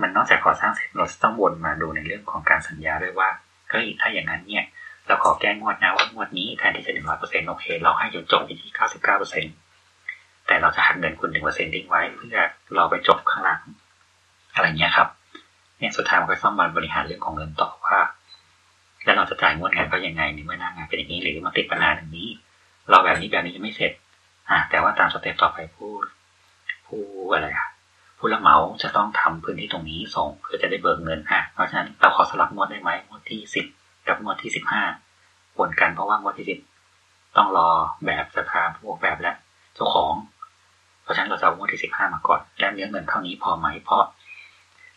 มันนอกจากก่อสร้างเสร็จเราต้องวนมาดูในเรื่องของการสัญญาด้วยว่าเฮ้ยถ้าอย่างนั้นเนี่ยเราขอแก้งวดนะว่างวดนี้แทนที่จะหนึ่งร้อยเปอร์เซ็นต์โอเคเราให้จนจบไปที่เก้าสิบเก้าเปอร์เซ็นต์แต่เราจะหักเงินคุณหนึ่งเปอร์เซ็นต์ทิ้งไว้เพื่อเราไปจบข้างหลังอะไรเงี้ยครับ เนี่ยสุดท้ายมันก็ต้องมาบริหารเรื่องของเงินต่อว่า แล้วเราจะจ่ายงวดงานก็ยังไงในเมื่อหน้างานเป็นอย่างนี้หรือมาติดปัญหาอย่างนี้ เราแบบนี้แบบนี้ยังไม่เสร็จ อ่า แต่ว่าตามสเต็ปต่อไปผู้ผู้อะไรอะผู้รับเหมาจะต้องทำพื้นที่ตรงนี้ส่งเพื่อจะได้เบิกเงินอะเพราะฉะนั้นเราขอสลับงวดได้ไหมงวดที่สิบกับงวดที่สิบห้าปนกันเพราะว่างวดที่สิบต้องรอแบบสภาผู้ออกแบบและเจ้าของ เพราะฉะนั้นเราจะเอางวดที่สิบห้ามาก่อนและเนื้อเงินเท่านี้พอไหมเพราะ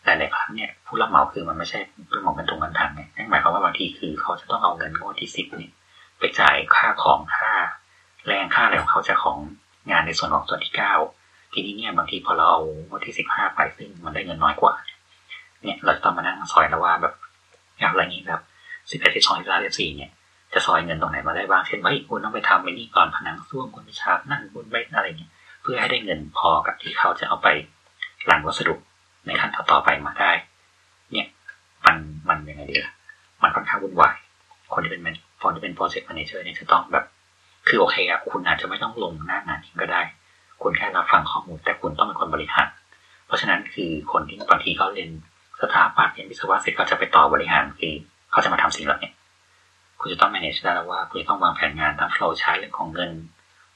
หลายๆครั้งเนี่ยผู้รับเหมาคือมันไม่ใช่เรื่องของเงินตรงกันทางไงนั่นหมายความว่าบางทีคือเขาจะต้องเอาเงินงวดที่สิบเนี่ยไปจ่ายค่าของค่า แรงค่าอะไรของเขาจากของงานในส่วนของส่วนที่เก้าทีนี้เนี่ยบางทีพอเราเอางวดที่สิบห้าไปซึ่งมันได้เงินน้อยกว่า เนี่ยเราจะต้องมานั่งซอยแล้วว่าแบบอย่างไรนี้แบบสิบเอ็ดสิบสองสิบสามสิบสี่เนี่ยจะซอยเงินตรงไหนมาได้บ้าง เช่นว่าคุณต้องไปทำไปนี่ก่อผนังส้วมคุณไปฉาบนั่นคุณไปอะไรเงี้ยเพื่อให้ได้เงินพอกับที่เขาจะเอาไปสั่งวัสดุ ในขั้นต่อๆไปมาได้ เนี่ยมันมันยังไงดีล่ะมันค่อนข้างวุ่นวายคนที่เป็นคนที่เป็น project manager เนี่ยจะต้องแบบ คือโอเคอะคุณอาจจะไม่ต้องลงหน้างานก็ได้ คุณแค่รับฟังข้อมูล แต่คุณต้องเป็นคนบริหาร เพราะฉะนั้นคือคนที่บางทีเขาเรียนสถาปัตย์เรียนวิศวะเสร็จเขาจะไปต่อบริหารคือเขาจะมาทำสิ่งเหล่านี้คุณจะต้อง manage ได้แล้วว่าคุณจะต้องวางแผนงานทั้ง flow ใช้เรื่องของเงิน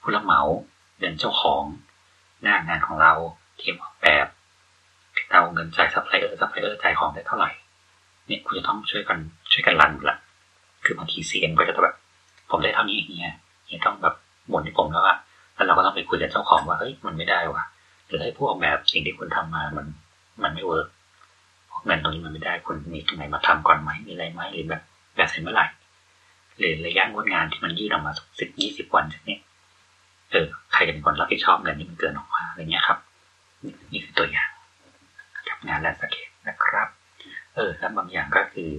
ผู้รับเหมาเงินเจ้าของ หน้างานของเราทีมออกแบบ เอาเงินจ่าย supplier supplier จ่ายของได้เท่าไหร่เนี่ยคุณจะต้องช่วยกันช่วยกัน run ละคือบางที CM ก็จะแบบ ผมได้เท่านี้เงี้ยเนี่ยต้องแบบหมุนที่ผมแล้วอะแล้วเราก็ต้องไปคุยกับเจ้าของว่าเฮ้ยมันไม่ได้ว่ะหรือให้ผู้ออกแบบสิ่งที่คุณทำมามัน มันไม่ work เงินตรงนี้มันไม่ได้คุณมีตรงไหนมาทำก่อนไหมมีอะไรไหมหรือแบบแบบเสร็จเมื่อไหร่หรือระยะงดงานที่มันยืดออกมาสิบยี่สิบวันจากนี้เออใครจะเป็นคนรับผิดชอบเงินที่มันเกินออกมาอะไรเงี้ยครับ นี่คือตัวอย่าง งาน landscape นะครับ เออแล้วบางอย่างก็คือ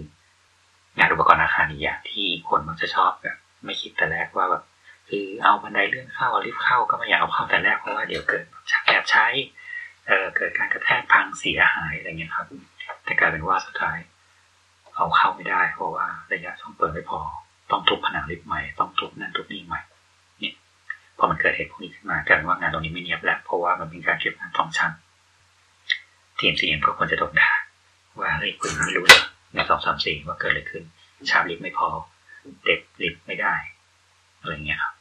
งานอุปกรณ์อาคารอีกอย่างที่คนมักจะชอบแบบ ไม่คิดแต่แรกว่าแบบคือเอาบันไดเลื่อนเข้าลิฟต์เข้าก็ไม่อยากเอาเข้าแต่แรกเพราะว่าเดี๋ยวเกิดชักแอบใช้เออเกิดการกระแทกพังเสียหายอะไรเงี้ยครับ แต่กลายเป็นว่าสุดท้าย เอาเข้าไม่ได้ เพราะว่าระยะช่องเปิดไม่พอ ต้องทุบผนังลิฟต์ใหม่ต้องทุบนั่นทุบนี่ใหม่ เนี่ยพอมันเกิดเหตุพวกนี้ขึ้นมากลายเป็นว่างานตรงนี้ไม่เนียบแล้วเพราะว่ามันเป็นการเก็บงานสองชั้น ทีมซีเอ็มก็ควรจะโดนด่าว่าเฮ้ยคุณไม่รู้เลยในสองสามสี่ว่าเกิดอะไรขึ้น shaft ลิฟต์ไม่พอ เด็กลิฟต์ไม่ได้อะไรเงี้ยครับ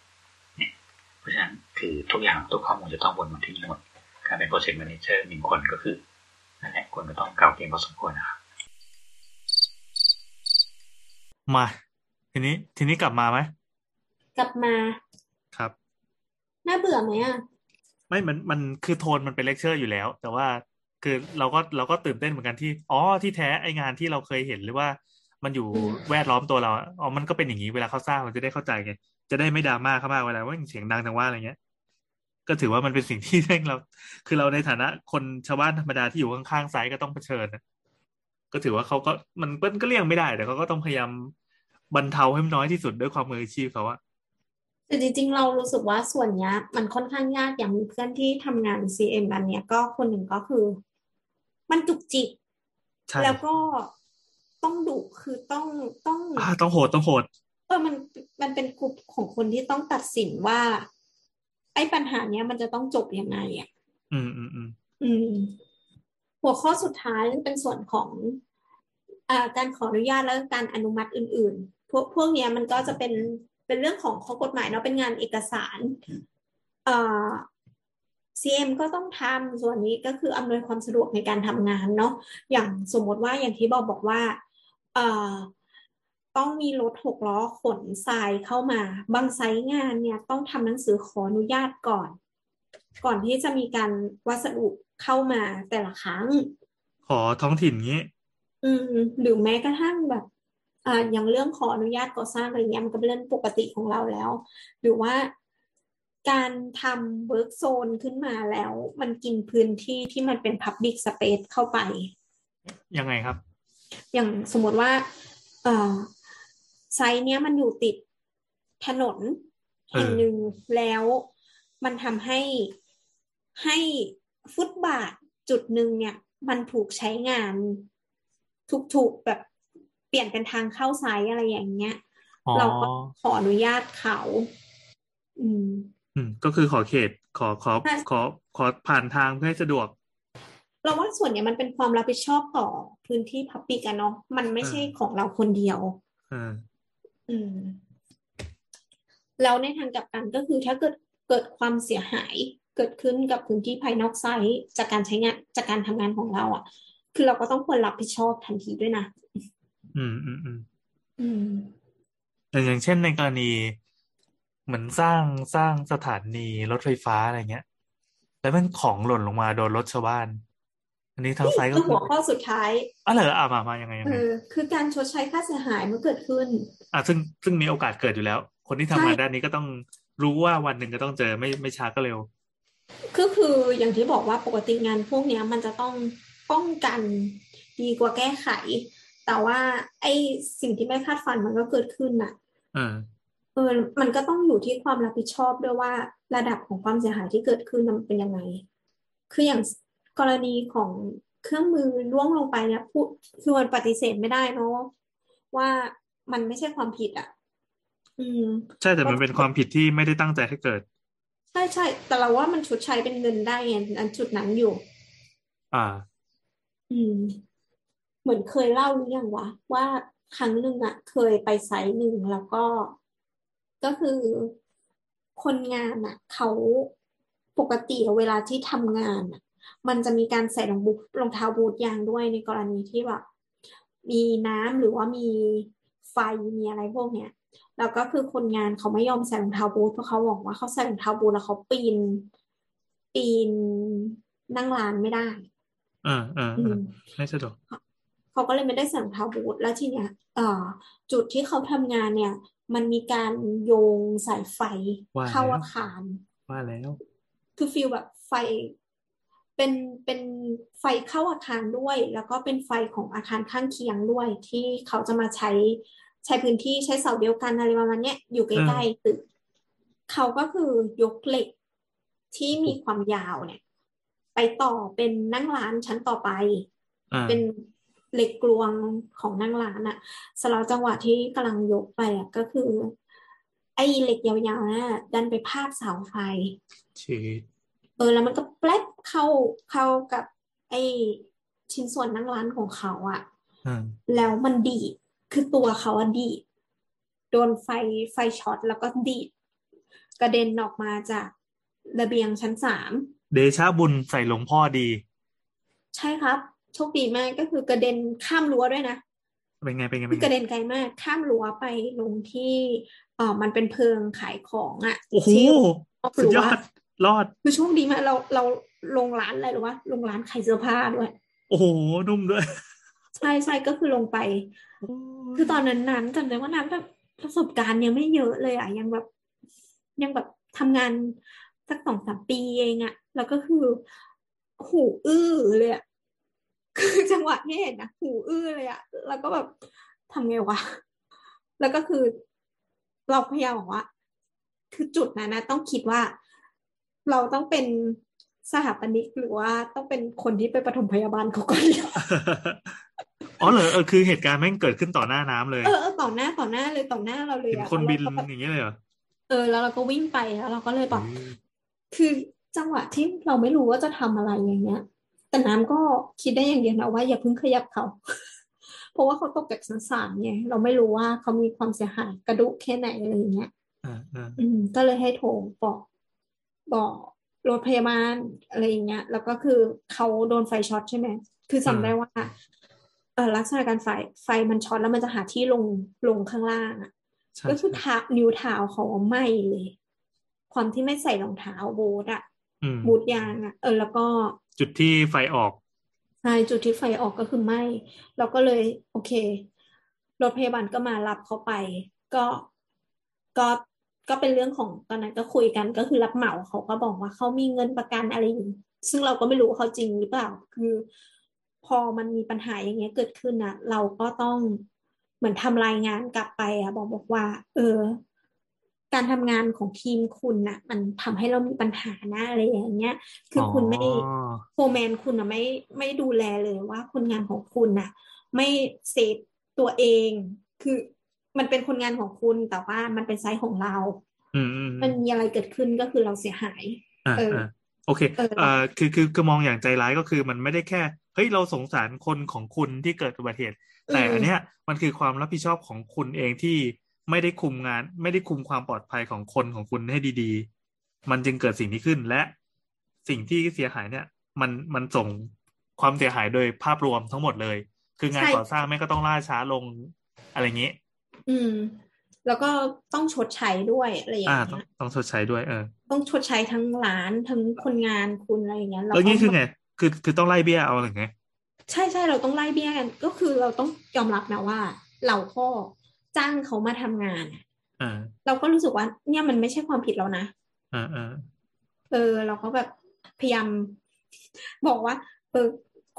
เนี่ยเพราะฉะนั้นคือทุกอย่างทุกข้อมูลจะต้องวนมาที่นี่หมดการเป็น project manager หนึ่งคนก็คือนั่นแหละคนก็ต้องเก๋าเกมพอสมควรนะครับมาทีนี้ทีนี้กลับมาไหมกลับมาครับน่าเบื่อไหมอะไม่มันมันคือโทนมันเป็นเลคเชอร์อยู่แล้ว แต่ว่า คือเราก็เราก็ตื่นเต้นเหมือนกันที่ อ๋อที่แท้ไอ้งานที่เราเคยเห็นหรือว่า มันอยู่แวดล้อมตัวเราอ๋อมันก็เป็นอย่างนี้เวลาเขาสร้างเราจะได้เข้าใจไงจะได้ไม่ดราม่าเข้ามากเวลาว่าเสียงดังจังว่าอะไรเงี้ย ก็ถือว่ามันเป็นสิ่งที่เร่งเรา คือเราในฐานะคนชาวบ้านธรรมดาที่อยู่ข้างๆไซต์ก็ต้องเผชิญนะก็ถือว่าเขาก็มันมันก็เลี่ยงไม่ได้แต่เขาก็ต้องพยายามบรรเทาให้มันน้อยที่สุดด้วยความมืออาชีพเขาอะแต่จริงๆ เรารู้สึกว่าส่วนเนี้ยมันค่อนข้างยากอย่างมีเพื่อนที่ทำงาน CM อันเนี้ยก็คนหนึ่งก็คือ มันจุกจิกใช่แล้วก็ต้องดุคือต้องต้องอ่าต้องโหดต้องโหดเออมันมันเป็นกลุ่มของคนที่ต้องตัดสินว่า ไอ้ปัญหาเนี้ยมันจะต้องจบยังไงอะอืมอืมอืมอืม หัวข้อสุดท้ายเป็นส่วนของอ่าการขออนุญาตและการอนุมัติอื่น ๆ พวกพวกเนี้ยมันก็จะเป็นเป็นเรื่องของข้อกฎหมายเนาะเป็นงานเอกสารอ่า CM ก็ต้องทำส่วนนี้ก็คืออำนวยความสะดวกในการทำงานเนาะอย่างสมมติว่าอย่างที่บอกบอกว่าเอ่อต้องมีรถหกล้อขนทรายเข้ามา บางไซต์งานเนี่ยต้องทำหนังสือขออนุญาตก่อน ก่อนที่จะมีการวัสดุเข้ามาแต่ละครั้ง ขอท้องถิ่นงี้ อืม หรือแม้กระทั่งแบบอ่าอย่างเรื่องขออนุญาตก่อสร้างอะไรเงี้ยมันก็เป็นเรื่องปกติของเราแล้ว หรือว่า การทำเวิร์กโซนขึ้นมาแล้ว มันกินพื้นที่ที่มันเป็น Public Space เข้าไป ยังไงครับ อย่างสมมติว่าเอ่อไซต์เนี้ยมันอยู่ติดถนนแห่งหนึ่งแล้วมันทำให้ให้ฟุตบาทจุดหนึ่งเนี่ย มันถูกใช้งานถูกๆแบบเปลี่ยนเป็นทางเข้าไซต์อะไรอย่างเงี้ยอ๋อเราก็ขออนุญาตเขา อืม อืมก็คือขอเขตขอขอใช่ขอขอผ่านทางเพื่อให้สะดวก เราว่าส่วนเนี้ยมันเป็นความรับผิดชอบต่อพื้นที่พับปิกอะเนาะมันไม่ใช่ของเราคนเดียวเอออืมแล้วในทางกลับกันก็คือถ้าเกิดเกิดความเสียหายเกิดขึ้นกับพื้นที่ภายนอกไซต์จากการใช้งานจากการทำงานของเราอะ่ะ คือเราก็ต้องควรรับผิดชอบทันทีด้วยนะ อืมอืมอืมอืมอย่างอย่างเช่นในกรณี เหมือนสร้างสร้างสถานีรถไฟฟ้าอะไรเงี้ย แล้วมันของหล่นลงมาโดนรถชาวบ้าน อันนี้ทางนี่ไซต์ก็คือคือหัวข้อสุดท้ายอ๋อเหรออะมามายังไงยังเอไงอคือการชดใช้ค่าเสียหายเมื่อเกิดขึ้น อะซึ่งซึ่งมีโอกาสเกิดอยู่แล้ว คนที่ทำใช่งานด้านนี้ก็ต้องรู้ว่าวันหนึ่งก็ต้องเจอไม่ไม่ช้าก็เร็วก็คืออย่างที่บอกว่าปกติงานพวกเนี้ยมันจะต้องป้องกันดีกว่าแก้ไข แต่ว่าไอ้สิ่งที่ไม่คาดฝันมันก็เกิดขึ้นน่ะ เออเออมันก็ต้องอยู่ที่ความรับผิดชอบด้วยว่าระดับของความเสียหายที่เกิดขึ้นน่ะมันเป็นยังไง คืออย่างกรณีของเครื่องมือล่วงลงไปเนี่ยพูดคือมันปฏิเสธไม่ได้เนาะว่ามันไม่ใช่ความผิดอะ อืม ใช่แต่มันเป็นความผิดที่ไม่ได้ตั้งใจให้เกิด ใช่ใช่แต่เราว่ามันชดใช้เป็นเงินได้ไงอันจุดนั้นอยู่ อ่า อืม เหมือนเคยเล่าหรือยังวะว่าครั้งหนึ่งอะ เคยไปไซต์หนึ่งแล้วก็ ก็คือคนงานอะเขาปกติเวลาที่ทำงานอะ มันจะมีการใส่รองบูรองเท้าบูทยางด้วยในกรณีที่แบบมีน้ำหรือว่ามีไฟมีอะไรพวกเนี้ยแล้วก็คือคนงานเขาไม่ยอมใส่รองเท้าบูทเพราะเขาบอกว่าเขาใส่รองเท้าบูทแล้วเขาปีน ปีนนั่งร้านไม่ได้เออเอออืเออมไม่สะดวกเขาก็เลยไม่ได้ใส่รองเท้าบูทแล้วทีเนี้ยเอ่อจุดที่เขาทำงานเนี่ย มันมีการโยงสายไฟว่าเข้าแล้วอาคาร ว่าแล้ว คือฟีลแบบไฟเป็นเป็นไฟเข้าอาคารด้วย แล้วก็เป็นไฟของอาคารข้างเคียงด้วย ที่เขาจะมาใช้ใช้พื้นที่ใช้เสาเดียวกันอะไรประมาณเนี้ยอยู่ใกล้ๆตึกเขาก็คือยกเหล็กที่มีความยาวเนี่ย ไปต่อเป็นนั่งร้านชั้นต่อไปอ่าเป็น เหล็กกลวงของนั่งร้านอะสำหรับจังหวะที่กำลังยกไปอะก็คือ ไอ้เหล็กยาวๆนะดันไปพาดเสาไฟชีดเออแล้วมันก็แปลบเข้าเข้ากับ ไอ้ชิ้นส่วนนั่งร้านของเขาอะอ่าแล้วมันดีดคือตัวเขาอะดีดโดนไฟไฟช็อตแล้วก็ดีดกระเด็นออกมาจากระเบียงชั้นสามเดชาบุญใส่หลวงพ่อดี ใช่ครับ โชคดีมากก็คือกระเด็นข้ามรั้วด้วยนะเป็นไงเป็นไงคืเป็นอกระไงเด็นไกลมาก ข้ามรั้วไปลงที่เออมันเป็นเพิงขายของอะโอ้โหที่นอกสุดรั้ยวอดรอดคือโชคดีมากเราเราลงร้านอะไรหรือวะลงร้านขายเสื้อผ้าด้วย โอ้โหนุ่มด้วยใช่ใช่ก็คือลงไป คือตอนนั้นนั้นจำได้ว่านั้นแบบประสบการณ์ยังไม่เยอะเลยอะยังแบบยังแบบทำงานสักสองสามปีเองอะแล้วก็คือหูอื้อเลยอะ คือจังหวะที่เห็นนะหูอื้อเลยอะแล้วก็แบบทำไงวะแล้วก็คือเราพยายามบอกว่า คือจุดนั้นนะต้องคิดว่า เราต้องเป็นสถาปนิกหรือว่าต้องเป็นคนที่ไปปฐมพยาบาลเขาก่อนอ๋อเหรอเออคือเหตุการณ์แม่งเกิดขึ้นต่อหน้าน้ำเลยเออเออต่อหน้าต่อหน้าเลยต่อหน้าเราเลยเห็นอะคนบินแล้วเราก็แบบอย่างเงี้ยเลยเหรอเออ แล้วเราก็วิ่งไปแล้วเราก็เลยแบบอืมคือจังหวะที่เราไม่รู้ว่าจะทำอะไรอย่างเงี้ย แต่น้ำก็คิดได้อย่างเดียวนะว่าอย่าเพิ่งขยับเขา เพราะว่าเขาตกจากชั้นสามไงเราไม่รู้ว่าเขามีความเสียหายกระดุกแค่ไหนอะไรอย่างเงี้ยอ่าอ่าอืม ก็เลยให้โทรบอกบอกรถพยาบาลอะไรอย่างเงี้ย แล้วก็คือเขาโดนไฟช็อตใช่ไหมคือจำได้ว่าเออลักษณะการไฟไฟมันช็อตแล้วมันจะหาที่ลงลงข้างล่างอะใช่ก็คือใช่เท้านิ้วเท้าเขาไหม้เลย ความที่ไม่ใส่รองเท้าบูทอะอืมบูทยางอะเออแล้วก็ จุดที่ไฟออกใช่จุดที่ไฟออกก็คือไหม้เราก็เลย โอเครถพยาบาลก็มารับเขาไป ก็ก็ก็เป็นเรื่องของตอนนั้นก็คุยกันก็คือรับเหมาเขาก็บอกว่าเขามีเงินประกันอะไรอยู่ซึ่งเราก็ไม่รู้ว่าเขาจริงหรือเปล่า คือ พอมันมีปัญหาอย่างเงี้ยเกิดขึ้นนะเราก็ต้องเหมือนทำรายงานกลับไปอะบอกบอกว่า เออ การทำงานของทีมคุณน่ะมันทำให้เรามีปัญหานะอะไรอย่างเงี้ย คือคุณไม่อ๋อโฟร์แมนคุณอะไม่ไม่ดูแลเลยว่าคนงานของคุณน่ะไม่ save ตัวเอง คือมันเป็นคนงานของคุณแต่ว่ามันเป็น site ของเราอืมอืมมันมีอะไรเกิดขึ้นก็คือเราเสียหายอ่าเอออ่าโอเคเออเอ่อคือคือคือมองอย่างใจร้ายก็คือมันไม่ได้แค่เฮ้ยเราสงสารคนของคุณที่เกิดอุบัติเหตุ แต่อันเนี้ยมันคือความรับผิดชอบของคุณเองที่ ไม่ได้คุมงาน ไม่ได้คุมความปลอดภัยของคนของคุณให้ดีๆ มันจึงเกิดสิ่งนี้ขึ้นและสิ่งที่เสียหายเนี่ย มันมันส่งความเสียหายโดยภาพรวมทั้งหมดเลย คืองานใช่ก่อสร้างแม่งก็ต้องล่าช้าลงอะไรอย่างนี้อืม แล้วก็ต้องชดใช้ด้วยอะไรอย่างอ่าเงี้ต้องยต้องชดใช้ด้วยเออ ต้องชดใช้ทั้งร้านทั้งคนงานคุณอะไรอย่างเงี้ยแล้วก็นี่คือไงคือคือต้องไล่เบี้ยเอาหรือไงใช่ใช่เราต้องไล่เบี้ยกัน ก็คือเราต้องยอมรับนะว่า เราก็ จ้างเขามาทำงานอะอ่าเราก็รู้สึกว่า เนี่ยมันไม่ใช่ความผิดเรานะอ่าอ่าเออ เราก็แบบพยายามบอกว่า เออ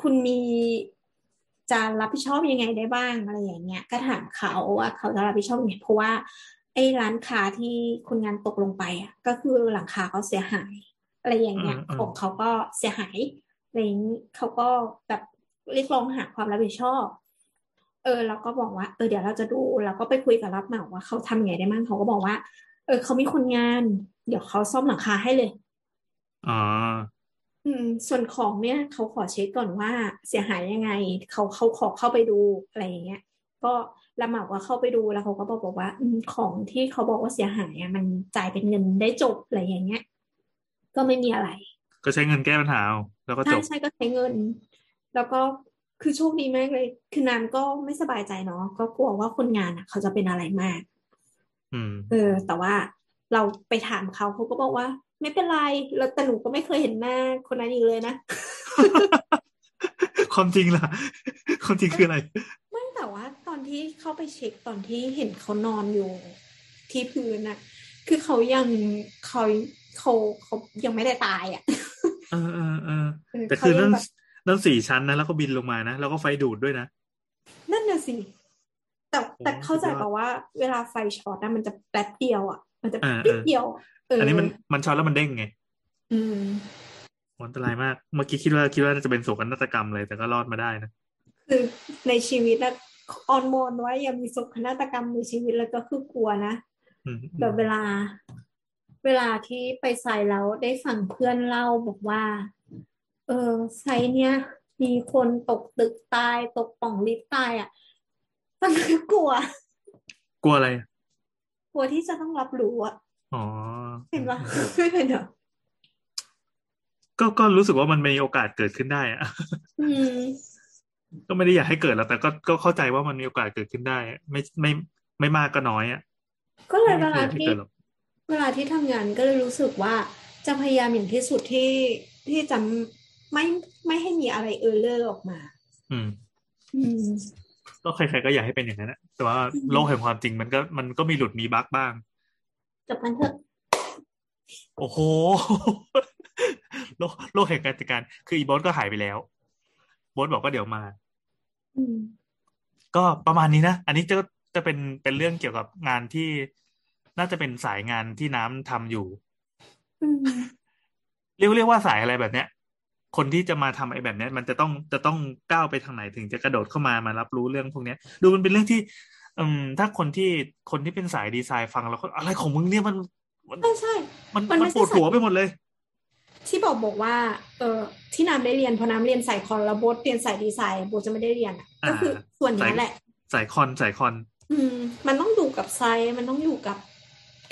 คุณมีจะรับผิดชอบยังไงได้บ้างอะไรอย่างเงี้ย ก็ถามเขาว่าเขาจะรับผิดชอบยังไงเพราะว่าไอ้ร้านค้าที่คนงานตกลงไปอะ ก็คือหลังคาเขาเสียหาย อะไรอย่างเงี้ยอืมอืมของเขาก็เสียหายอะไรอย่างนี้เขาก็แบบเรียกร้องหาความรับผิดชอบ เออเราก็บอกว่าเออเดี๋ยวเราจะดูเราก็ไปคุยกับรับเหมาว่าเขาทำยังไงได้บ้างเขาก็บอกว่า เออเขามีคนงาน เดี๋ยวเขาซ่อมหลังคาให้เลยอ๋ออืม ส่วนของเนี่ยเขาขอเช็คก่อนว่าเสียหายยังไงเขาเขาขอเข้าไปดูอะไรอย่างเงี้ยก็รับเหมาว่าเข้าไปดูแล้วเขาก็บอกบอกว่าอืมของที่เขาบอกว่าเสียหายอะมันจ่ายเป็นเงินได้จบอะไรอย่างเงี้ย ก็ไม่มีอะไร ก็ใช้เงินแก้ปัญหาเอาแล้วก็จใช่บใช่ก็ใช้เงิน แล้วก็ คือโชคดีมากเลย คือนานก็ไม่สบายใจเนาะก็กลัวว่าคนงานอะ เขาจะเป็นอะไรมากอืมเออ แต่ว่าเราไปถามเขาเขาก็บอกว่า ไม่เป็นไรแล้วแต่หนูก็ไม่เคยเห็นหน้าคนนั้นอีกเลยนะ ความจริงล่ะ ความจริงคืออะไร ไม่แต่ว่า ตอนที่เข้าไปเช็คตอนที่เห็นเขานอนอยู่ ที่พื้นน่ะคือเขายังเขาเขาเขายังไม่ได้ตายอะเออเออเออเออแต่เขาคือยันั่ง นแบบนั่นสี่ชั้นนะแล้วก็บินลงมานะแล้วก็ไฟดูดด้วยนะ นั่นน่ะสิ แต่แต่เข้าใจป่าว่าเวลาไฟช็อตนะมันจะแป๊บเดียวอะ มันจะปิดเดียวเอออันนี้มันมันช็อตแล้วมันเด้งไง อืมอันตรายมาก เมื่อกี้คิดว่าคิดว่าจะเป็นโศกนาฏกรรมเลยแต่ก็รอดมาได้นะ คือในชีวิตนะออนมอนไว้ยังมีโศกนาฏกรรมในชีวิตแล้วก็คือกลัวนะแบบเวลา เวลาที่ไปใส่แล้วได้ฟังเพื่อนเล่าบอกว่า เออไซเนี้ยมีคนตกตึกตายตกป่องลิฟต์ตายอะมันคือกลัว กลัวอะไร กลัวที่จะต้องรับรู้อะอ๋อเห็นปะไม่เป็นเหรอก็ก็รู้สึกว่ามันมีโอกาสเกิดขึ้นได้อะก็ไม่ได้อยากให้เกิดแล้ว แต่ก็ก็เข้าใจว่ามันมีโอกาสเกิดขึ้นได้ ไม่ไม่ไม่มากก็น้อยอะก็เลยเวลาที่เวลาที่ทำงานก็เลยรู้สึกว่าจะพยายามอย่างที่สุดที่ที่จะ ไม่ไม่ให้มีอะไรเออเลอร์ออกมา อืม อืมก็ใครๆก็อยากให้เป็นอย่างนั้นแต่ว่าโลกแห่งความจริงมันก็มันก็มีหลุดมีบั๊กบ้าง จบกันเถอะ โอ้โห โลกโลกแห่งการจัดการ คืออีบอสก็หายไปแล้วบอสบอกว่าเดี๋ยวมาก็ประมาณนี้นะ อันนี้จะจะเป็นเป็นเรื่องเกี่ยวกับงานที่น่าจะเป็นสายงานที่น้ำทำอยู่ เรียกเรียกว่าสายอะไรแบบเนี้ย คนที่จะมาทำไอ้แบบนี้มันจะต้องจะต้องก้าวไปทางไหนถึงจะกระโดดเข้ามามารับรู้เรื่องพวกนี้ดูมันเป็นเรื่องที่ อืม ถ้าคนที่คนที่เป็นสายดีไซน์ฟังแล้วก็อะไรของมึงเนี่ยมันใช่ใช่มันมันปวดหัวไปหมดเลย ที่บอกบอกว่า เออที่น้ำได้เรียนพอน้ำเรียนสายคอนแล้วโบสเรียนสายดีไซน์โบจะไม่ได้เรียนก็คือส่วนนี้แหละสายคอนสายคอน อืม มันต้องอยู่กับไซมันต้องอยู่กับ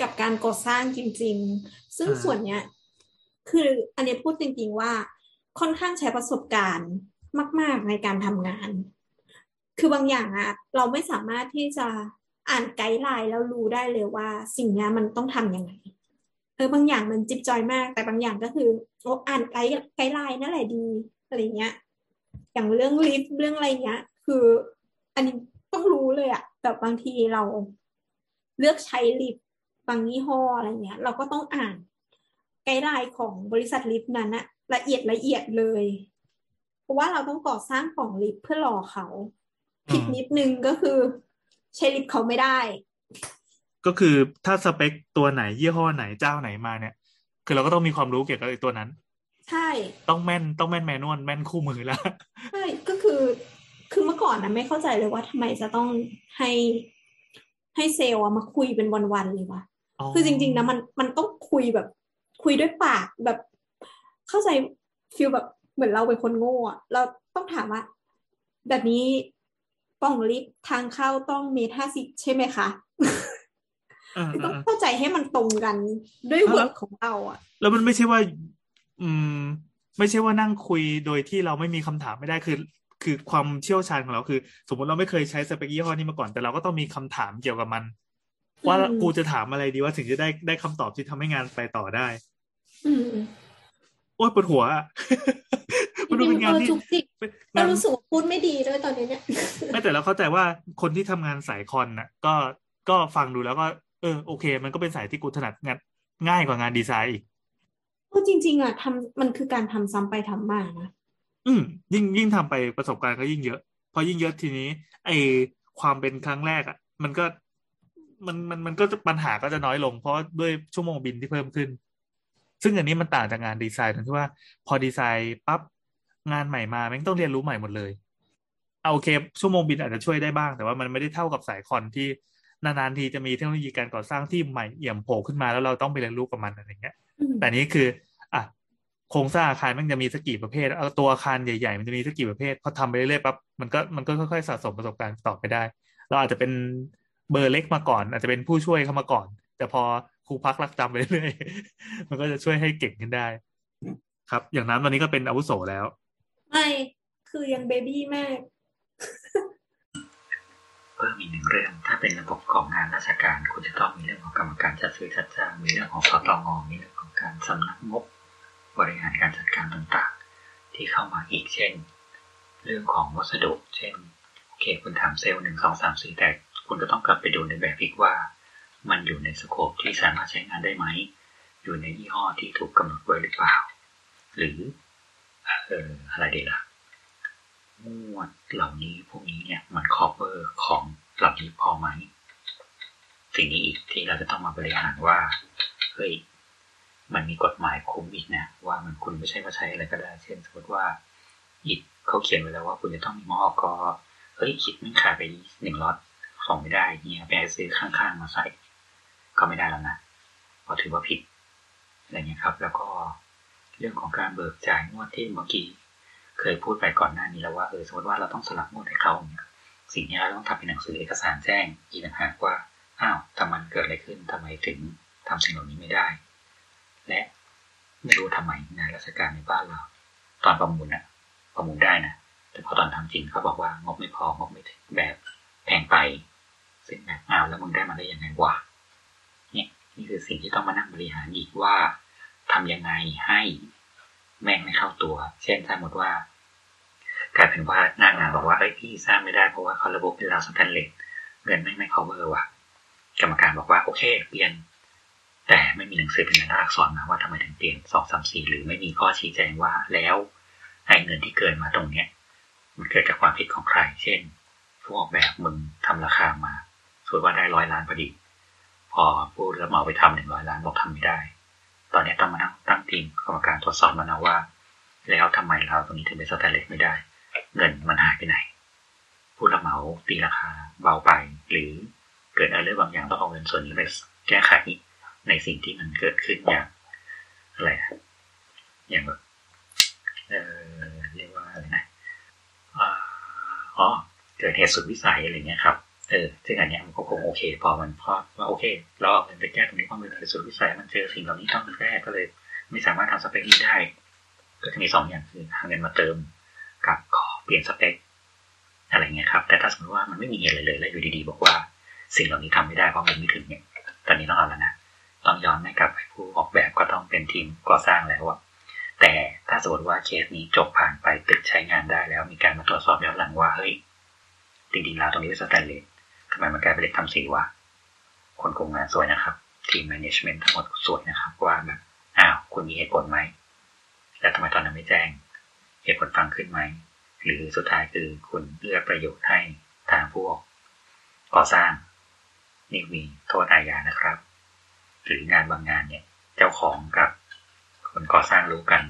กับการก่อสร้างจริง ๆ ซึ่งส่วนเนี้ย คืออันนี้พูดจริง ๆ ว่า ค่อนข้างใช้ประสบการณ์มาก ๆในการทำงาน คือบางอย่างอะเราไม่สามารถที่จะอ่าน guideline แล้วรู้ได้เลยว่า สิ่งนี้มันต้องทำยังไงเออบางอย่างมันจิ๊บจ๊อยมาก แต่บางอย่างก็คือโอ้อ่าน guide guideline นั่นแหละดีอะไรเงี้ย อย่างเรื่องลิฟต์เรื่องอะไรเงี้ย คือ อันนี้ต้องรู้เลยอะแบบบางทีเราเลือกใช้ลิฟต์บางยี่ห้ออะไรเงี้ย เราก็ต้องอ่านไกด์ไลน์ของบริษัทลิฟต์นั้นอะ ละเอียดละเอียดเลย เพราะว่าเราต้องก่อสร้างกล่องลิฟต์เพื่อรอเขา ผิดนิดนึงก็คือ ใช้ลิฟต์เขาไม่ได้ ก็คือถ้าสเปคตัวไหนยี่ห้อไหนเจ้าไหนมาเนี่ย คือเราก็ต้องมีความรู้เกี่ยวกับตัวนั้น ใช่ ต้องแม่นต้องแม่นแมนวลแม่นคู่มือแล้วใช่ก็คือคือเมื่อก่อนนะไม่เข้าใจเลยว่าทำไมจะต้องให้ให้เซลล์มาคุยเป็นวันๆเลยวะคือจริงๆนะมันมันต้องคุยแบบ คุยด้วยปากแบบ เข้าใจ feel แบบเหมือนเราเป็นคนโง่อะเราต้องถามว่า แบบนี้ปล่องลิฟต์ทางเข้าต้องเมตรห้าสิบใช่ไหมคะต้องเข้าใจให้มันตรงกันด้วย word ของเราอะแล้วมันไม่ใช่ว่า อืม ไม่ใช่ว่านั่งคุยโดยที่เราไม่มีคำถามไม่ได้คือ คือความเชี่ยวชาญของเราคือ สมมติเราไม่เคยใช้สเปกยี่ห้อนี้มาก่อน แต่เราก็ต้องมีคำถามเกี่ยวกับมัน ว่ากูจะถามอะไรดีว่าถึงจะได้ได้คำตอบที่ทำให้งานไปต่อได้ อืโอ้ยปวดหัวมันดูเป็นงานที่เรารู้สึกพูดไม่ดีด้วยตอนนี้เนี่ยไม่แต่เราเข้าใจว่าคนที่ทำงานสายคอนน่ะ ก็ก็ฟังดูแล้วก็ เออโอเค มันก็เป็นสายที่กูถนัดงานง่ายกว่างานดีไซน์อีกเพราะจริง ๆอะทำมันคือการทำซ้ำไปทำมานะอืมยิ่งยิ่งทำไปประสบการณ์ก็ยิ่งเยอะ พอยิ่งเยอะทีนี้ ไอความเป็นครั้งแรกอะ มันก็มันมันมันก็ปัญหาก็จะน้อยลง เพราะด้วยชั่วโมงบินที่เพิ่มขึ้น ซึ่งอันนี้มันต่างจากงานดีไซน์ตรงที่ว่า พอดีไซน์ปั๊บงานใหม่มาแม่งต้องเรียนรู้ใหม่หมดเลย เอาโอเค ชั่วโมงบินอาจจะช่วยได้บ้าง แต่ว่ามันไม่ได้เท่ากับสายคอนที่นานๆทีจะมีเทคโนโลยีการก่อสร้างที่ใหม่เอี่ยมโผล่ขึ้นมาแล้วเราต้องไปเรียนรู้กับมันอะไรเงี้ย แต่นี้คืออะโครงสร้างอาคารมันจะมีสักกี่ประเภทเอาตัวอาคารใหญ่ๆ มันจะมีสักกี่ประเภทพอทำไปเรื่อยๆปั๊บมันก็มันก็ค่อยๆสะสมประสบการณ์ต่อไปได้ เราอาจจะเป็นเบอร์เล็กมาก่อน อาจจะเป็นผู้ช่วยเข้ามาก่อน แต่พอ ครูพักรักจำไปเรื่อยมันก็จะช่วยให้เก่งขึ้นได้ ครับ อย่างนั้นตอนนี้ก็เป็นอาวุโสแล้ว ไม่คือยังเบบี้มากเพิ่มอีกหนึ่งเรื่องถ้าเป็นระบบของงานราชการคุณจะต้องมีเรื่องของกรรมการจัดซื้อจัดจ้างมีเรื่องของสตงมีเรื่องของการสำนักงบบริหารการจัดการต่างๆ ที่เข้ามาอีกเช่น เรื่องของวัสดุ เช่นโอเคคุณถามเซลล์หนึ่งสองสามสี่แต่คุณก็ต้องกลับไปดูในแบบอีกว่า มันอยู่ในสโคปที่สามารถใช้งานได้ไหม อยู่ในยี่ห้อที่ถูกกำหนดไว้หรือเปล่า หรือเอออะไรดีล่ะมวดเหล่านี้พวกนี้เนี่ยมัน cover ของเหล่านี้พอไหม สิ่งนี้อีกที่เราจะต้องมาบริหารว่าเฮ้ยมันมีกฎหมายคุ้มอีกนะว่ามันคุณไม่ใช่ว่าใช้อะไรก็ได้ เช่นสมมติว่าอิดเขาเขียนไว้แล้วว่าคุณจะต้องมีมอก็เฮ้ยคิดมันขายไปหนึ่งล็อตส่งไม่ได้เนี่ยไปซื้อข้างๆมาใส่ ก็ไม่ได้แล้วนะเพราะถือว่าผิดอะไรเงี้ยครับ แล้วก็เรื่องของการเบิกจ่ายงวดที่เมื่อกี้เคยพูดไปก่อนหน้านี้แล้วว่าเออสมมติว่าเราต้องสลับงวดให้เขาเนี่ยสิ่งนี้เราต้องทำเป็นหนังสือเอกสารแจ้งอีกต่างหากว่าอ้าวทำไมเกิดอะไรขึ้นทำไมถึงทำสิ่งเหล่านี้ไม่ได้ และไม่รู้ทำไมงานราชการในบ้านเรา ตอนประมูลอะประมูลได้นะแต่พอตอนทำจริงเขาบอกว่างบไม่พองบไม่ถึงแบบแพงไปซึ่งแบบอ้าวแล้วมึงได้มาได้ยังไงวะ นี่คือสิ่งที่ต้องมานั่งบริหารอีกว่าทำยังไงให้แม่งไม่เข้าตัว เช่นสมมติว่ากลายเป็นว่าหน้างานบอกว่าเอ้ยพี่สร้างไม่ได้เพราะว่าเขาระบบเป็นราวสแตนเลสเงินไม่ไม่ cover ว่ะ กรรมการบอกว่าโอเค เปลี่ยน แต่ไม่มีหนังสือเป็นลายลักษณ์อักษรมาว่าทำไมถึงเปลี่ยนสองสามสี่หรือไม่มีข้อชี้แจงว่าแล้วไอ้เงินที่เกินมาตรงเนี้ย มันเกิดจากความผิดของใคร เช่น ผู้ออกแบบมึงทำราคามาสมมติว่าได้ร้อยล้านพอดี พอพูดแล้วมาเอาไปทำหนึ่งร้อยล้านบอกทำไม่ได้ ตอนนี้ต้องมาตั้งทีมกรรมการตรวจสอบมานะว่า แล้วทำไมเราตรงนี้ถึงเป็นสแตนเลสไม่ได้ เงินมันหายไปไหน ผู้รับเหมาตีราคาเบาไป หรือเกิดอะไรบางอย่างต้องเอาเงินส่วนนี้ไปแก้ไขในสิ่งที่มันเกิดขึ้นอย่างอะไรอย่างแบบเออเรียกว่าอะไรนะอ๋อเกิดเหตุสุดวิสัยอะไรเงี้ยครับ เออซึ่งอันเนี้ยมันก็คงโอเค พอมันพอว่าโอเค เราเอาเงินไปแก้ตรงนี้เพราะมันเกิดสุดวิสัยมันเจอสิ่งเหล่านี้ต้องแก้ก็เลย ไม่สามารถทำสเปคนี้ได้ ก็จะมีสองอย่างคือหาเงินมาเติมกับขอเปลี่ยนสเปคอะไรเงี้ยครับ แต่ถ้าสมมติว่ามันไม่มีอะไรเลยแล้วอยู่ดีๆ บอกว่าสิ่งเหล่านี้ทำไม่ได้เพราะมันไม่ถึงเนี่ย ตอนนี้ต้องเอาแล้วนะต้องย้อนให้กับผู้ออกแบบก็ต้องเป็นทีมก่อสร้างแล้วอะแต่ถ้าสมมติว่าเคสนี้จบผ่านไปตึกใช้งานได้แล้ว มีการมาตรวจสอบย้อนหลังว่าเฮ้ยจริงๆแล้วตรงนี้เป็นสแตนเลส ทำไมมันกลายเป็นเหล็กทำสีวะคนกงงานสวยนะครับ ทีมแมネจเมนต์ทั้งหมดสวยนะครับ ว่าแบบอ้าวคุณมีเหตุผลไหมแล้วทำไมตอนนั้นไม่แจ้ง เหตุผลฟังขึ้นไหม หรือสุดท้ายคือคุณเลือประโยชน์ให้ทางผู้ก่อสร้าง นี่มีโทษอาญานะครับ หรืองานบางงานเนี่ย เจ้าของกับคนก่อสร้างรู้กัน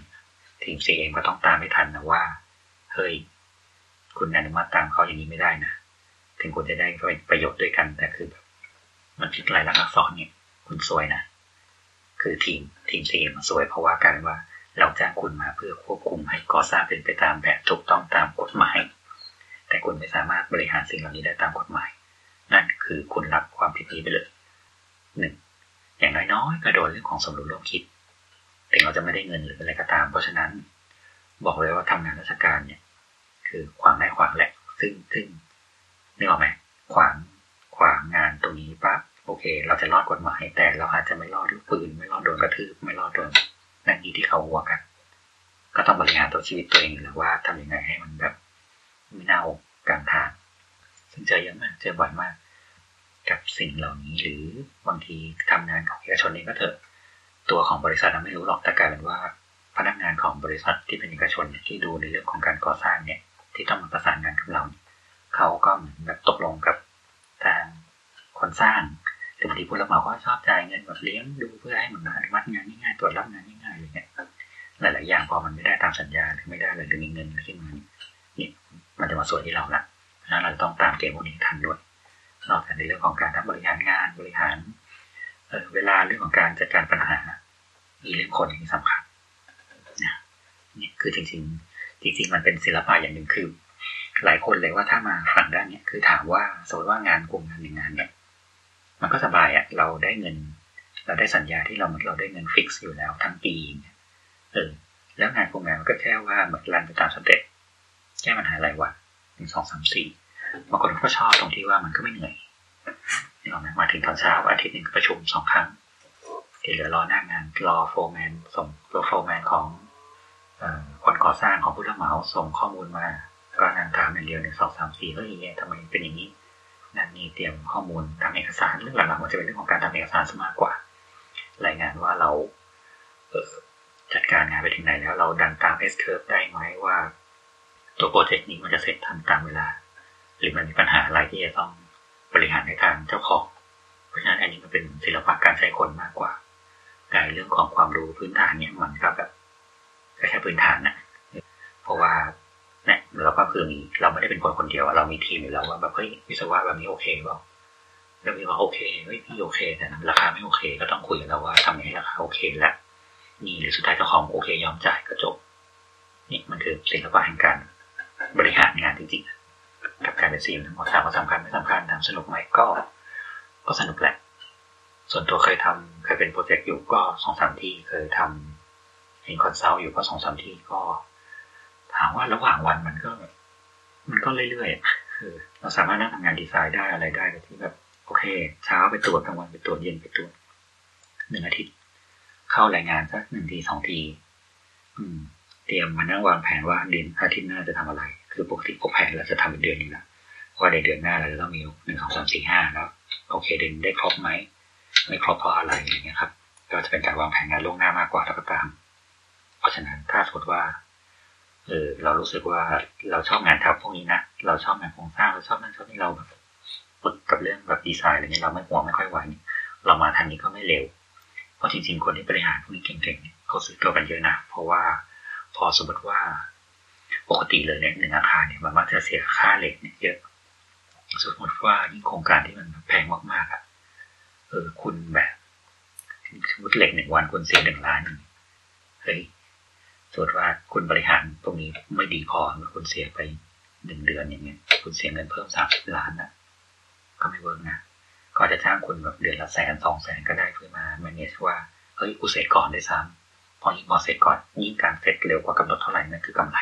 ทีมซีเองก็ต้องตามไม่ทันนะว่า เฮ้ย คุณอนุมัติตามเขาอย่างนี้ไม่ได้นะ ถึงคุณจะได้เป็นประโยชน์ด้วยกัน แต่คือแบบมันผิดลายลักษณ์อักษรเนี่ยคุณซวยนะ คือทีมทีมซีเอ็มซวยเพราะว่าการว่าเราจ้างคุณมาเพื่อควบคุมให้ก่อสร้างเป็นไปตามแบบถูกต้องตามกฎหมาย แต่คุณไม่สามารถบริหารสิ่งเหล่านี้ได้ตามกฎหมาย นั่นคือคุณรับความผิดนี้ไปเลยหนึ่งอย่างน้อยๆก็โดนเรื่องของสมรู้ร่วมคิดถึงเราจะไม่ได้เงินหรืออะไรก็ตาม เพราะฉะนั้น บอกเลยว่าทำงานราชการเนี่ย คือขวางได้ขวางแหละ ซึ่งซึ่ง นึกออกไหมขวางขวางงานตรงนี้ปั๊บโอเค เราจะรอดกฎหมายแต่เราอาจจะไม่รอดด้วยปืน ไม่รอดโดนกระทืบไม่รอดโดนนั่นนี่ที่เขาหัวกัน ก็ต้องบริหารตัวชีวิตตัวเองหรือว่าทำยังไงให้มันแบบไม่เน่ากลางทางซึ่งเจอเยอะมากเจอบ่อยมาก กับสิ่งเหล่านี้หรือบางทีทำงานของเอกชนเองก็เถอะตัวของบริษัทเราไม่รู้หรอกแต่กลายเป็นว่าพนักงานของบริษัทที่เป็นเอกชนที่ดูในเรื่องของการก่อสร้างเนี่ย ที่ต้องมาประสานงานกับเราเเขาก็เหมือนแบบตกลงกับทางคนสร้างหรือบางทีผู้รับเหมาก็ชอบจ่ายเงินแบบเลี้ยงดูเพื่อให้มันอนุมัติงานง่ายๆตรวจรับงานง่ายๆอะไรเงี้ยหลายๆอย่างพอมันไม่ได้ตามสัญญาหรือไม่ได้เลยหรือมีเงินขึ้นมานี่มันจะมาส่วนที่เราละเพราะนั้นเราต้องตามเกมพวกนี้ทันด้วยนอกจากในเรื่องของการทำบริหารงานบริหารเวลาเรื่องของการจัดการปัญหามีเรื่องคนที่สำคัญนะนี่คือจริงๆ จริง ๆ มันเป็นศิลปะอย่างหนึ่งคือ หลายคนเลยว่าถ้ามาฝั่งด้านเนี้ยคือถามว่าสมมติว่างานกลุ่มงานหนึ่งงานเนี่ยมันก็สบายอะ่ะเราได้เงิน เราได้สัญญาที่เราเหมือนเราได้เงิน fix อยู่แล้วทั้งปีเออแล้วงานกลุ่มงานมันก็แค่ว่าเหมือน run ไปตาม stepแก้ปัญหารายวันหนึ่งสองสามสี่บางคนก็ชอบตรงที่ว่ามันก็ไม่เหนื่อยนึกออกไหมมาถึงตอนเช้าอาทิตย์หนึ่งประชุมสองครั้งที่เหลือรอหน้างานรอโฟร์แมนส่งตัวโฟร์แมนของคนก่อสร้างของผู้รับเหมาส่งข้อมูลมา ก็นั่งถามอย่างเดียวหนึ่งสองสามสี่เฮ้ยเนี่ยทำไมเป็นอย่างนี้นั่นนี่เตรียมข้อมูลทำเอกสารเรื่องหลักๆมันจะเป็นเรื่องของการทำเอกสารมากกว่า รายงานว่าเราเจัดการงานไปถึงไหนแล้วเราดันตาม S curve ได้ไหมว่า ตัวโปรเจกต์นี้มันจะเสร็จทันตามเวลา หรือมันมีปัญหาอะไรที่จะต้องบริหารในทางเจ้าของเพราะฉะนั้นอันนี้มันเป็นศิลปะการใช้คนมากกว่าแต่เรื่องของความรู้พื้นฐานเนี่ยมันก็แบบแค่พื้นฐานนะเพราะว่า เนี่ยเราก็คือมีเราไม่ได้เป็นคนคนเดียวเรามีทีมอยู่แล้วว่าแบบเฮ้ยวิศวะแบบนี้โอเคเปล่าเรามีว่าโอเคเฮ้ยพี่โอเคแต่ราคาไม่โอเค ก็ต้องคุยกันแล้วว่าทำยังไงราคาโอเคแล้วนี่หรือสุดท้ายเจ้าของโอเคยอมจ่ายก็จบนี่มันคือศิลปะแห่งการบริหารงานจริงๆกับการเป็น CM ทั้งหมดถามว่าสำคัญไม่สำคัญทำสนุกไหมก็ ก็สนุกแหละ ส่วนตัวเคยทำเคยเป็นโปรเจกต์อยู่ก็สองสามที่เคยทำเห็น consult อยู่ก็สองสามที่ก็ ถามว่าระหว่างวันมันก็ มันก็เรื่อยๆเราสามารถนั่งทำงานดีไซน์ได้อะไรได้แต่ที่แบบโอเค เช้าไปตรวจกลางวันไปตรวจเย็นไปตรวจหนึ่งอาทิตย์ เข้ารายงานสักหนึ่งทีสองที อืม เตรียมมานั่งวางแผนว่าเดือนอาทิตย์หน้าจะทำอะไร คือปกติผมแผนเราจะทำเป็นเดือนนี้แหละว่าในเดือนหน้าเราจะต้องมีหนึ่งสองสามสี่ห้าแล้ว โอเคเดือนได้ครบไหมไม่ครบเพราะอะไรอย่างเงี้ยครับ ก็จะเป็นการวางแผนงานล่วงหน้ามากกว่าแล้วก็ตาม เพราะฉะนั้นถ้าสมมติว่า เออเรารู้สึกว่าเราชอบงานทำพวกนี้นะเราชอบงานโครงสร้างเราชอบนั่นชอบนี่เราแบบฝึกกับเรื่องแบบดีไซน์อะไรเงี้ยเราไม่หัวไม่ค่อยไหวเรามาทางนี้ก็ไม่เร็ว เพราะจริง ๆ คนที่บริหารพวกนี้เก่งๆเนี่ยเขาซื้อตัวกันเยอะนะเพราะว่าพอสมมติว่าปกติเลยเนี่ยหนึ่งอาคารเนี่ยมันมักจะเสียค่าเหล็กเนี่ยเยอะสมมติว่ายิ่งโครงการที่มันแพงมากๆอะเออคุณแบบสมมติเหล็กหนึ่งวันคุณเสียหนึ่งล้านเฮ้ย สมมติว่าคุณบริหารตรงนี้ไม่ดีพอคุณเสียไปหนึ่งเดือนอย่างเงี้ยคุณเสียเงินเพิ่มสามสิบล้านอะ ก็ไม่เวิร์กนะก็จะจ้างคุณแบบเดือนละแสนสองแสนก็ได้เพื่อมา manage ว่าเฮ้ยกูเสร็จก่อนได้ซ้ำพอยิ่งพอเสร็จก่อนยิ่งการเสร็จเร็วกว่ากำหนดเท่าไหร่นั่นคือกำไร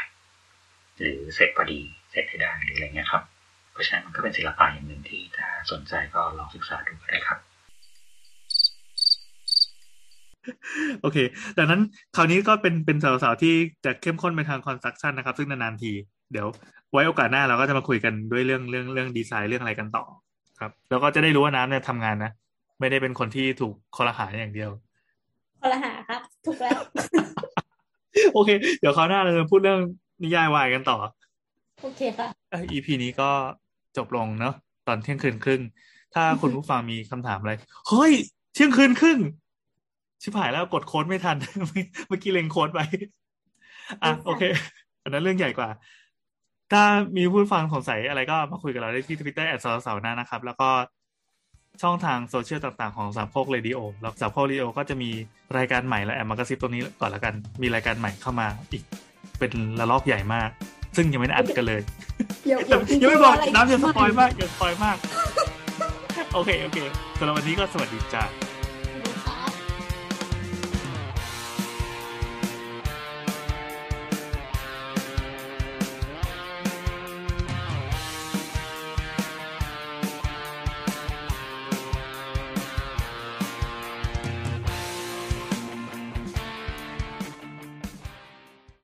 หรือเสร็จพอดีเสร็จให้ได้หรืออะไรเงี้ยครับ เพราะฉะนั้นมันก็เป็นศิลปะอย่างหนึ่งที่ถ้าสนใจก็ลองศึกษาดูก็ได้ครับ โอเค ดังนั้นคราวนี้ก็เป็นเป็นสาวๆที่จะเข้มข้นไปทางคอนสตรักชันนะครับ ซึ่งนานๆที เดี๋ยวไว้โอกาสหน้าเราก็จะมาคุยกันด้วยเรื่องเรื่องเรื่องดีไซน์เรื่องอะไรกันต่อครับ แล้วก็จะได้รู้ว่าน้ำเนี่ยทำงานนะ ไม่ได้เป็นคนที่ถูกคอรหาอย่างเดียวคอรหาครับ ถูกแล้ว โอเค เดี๋ยวคราวหน้าเราจะพูดเรื่องนิยายวายกันต่อ โอเคค่ะเอ่อ EP นี้ก็จบลงเนาะตอนเที่ยงคืนครึ่ง ถ้าคุณผู้ฟังมีคำถามอะไร เฮ้ย เที่ยงคืนครึ่ง ชิบหายแล้วกดโค้ดไม่ทัน เมื่อกี้เล็งโค้ดไปอะโอเค อันนั้นเรื่องใหญ่กว่า ถ้ามีผู้ฟังสงสัยอะไรก็มาคุยกับเราได้ที่ทวิตเตอร์ at เสาเสาเสานะครับ แล้วก็ช่องทางโซเชียลต่างๆของสามโคกเรดิโอแล้วสามโคกเรดิโอก็จะมีรายการใหม่และแอบมากระซิบตรงนี้ก่อนละกัน มีรายการใหม่เข้ามาอีก เป็นระลอกใหญ่มาก ซึ่งยังไม่ได้อัดกันเลยเดี๋ยวยังไม่บอกน้ำจะสปอยมากอย่าสปอยมาก โอเคโอเคสำหรับวันนี้ก็สวัสดีจ้า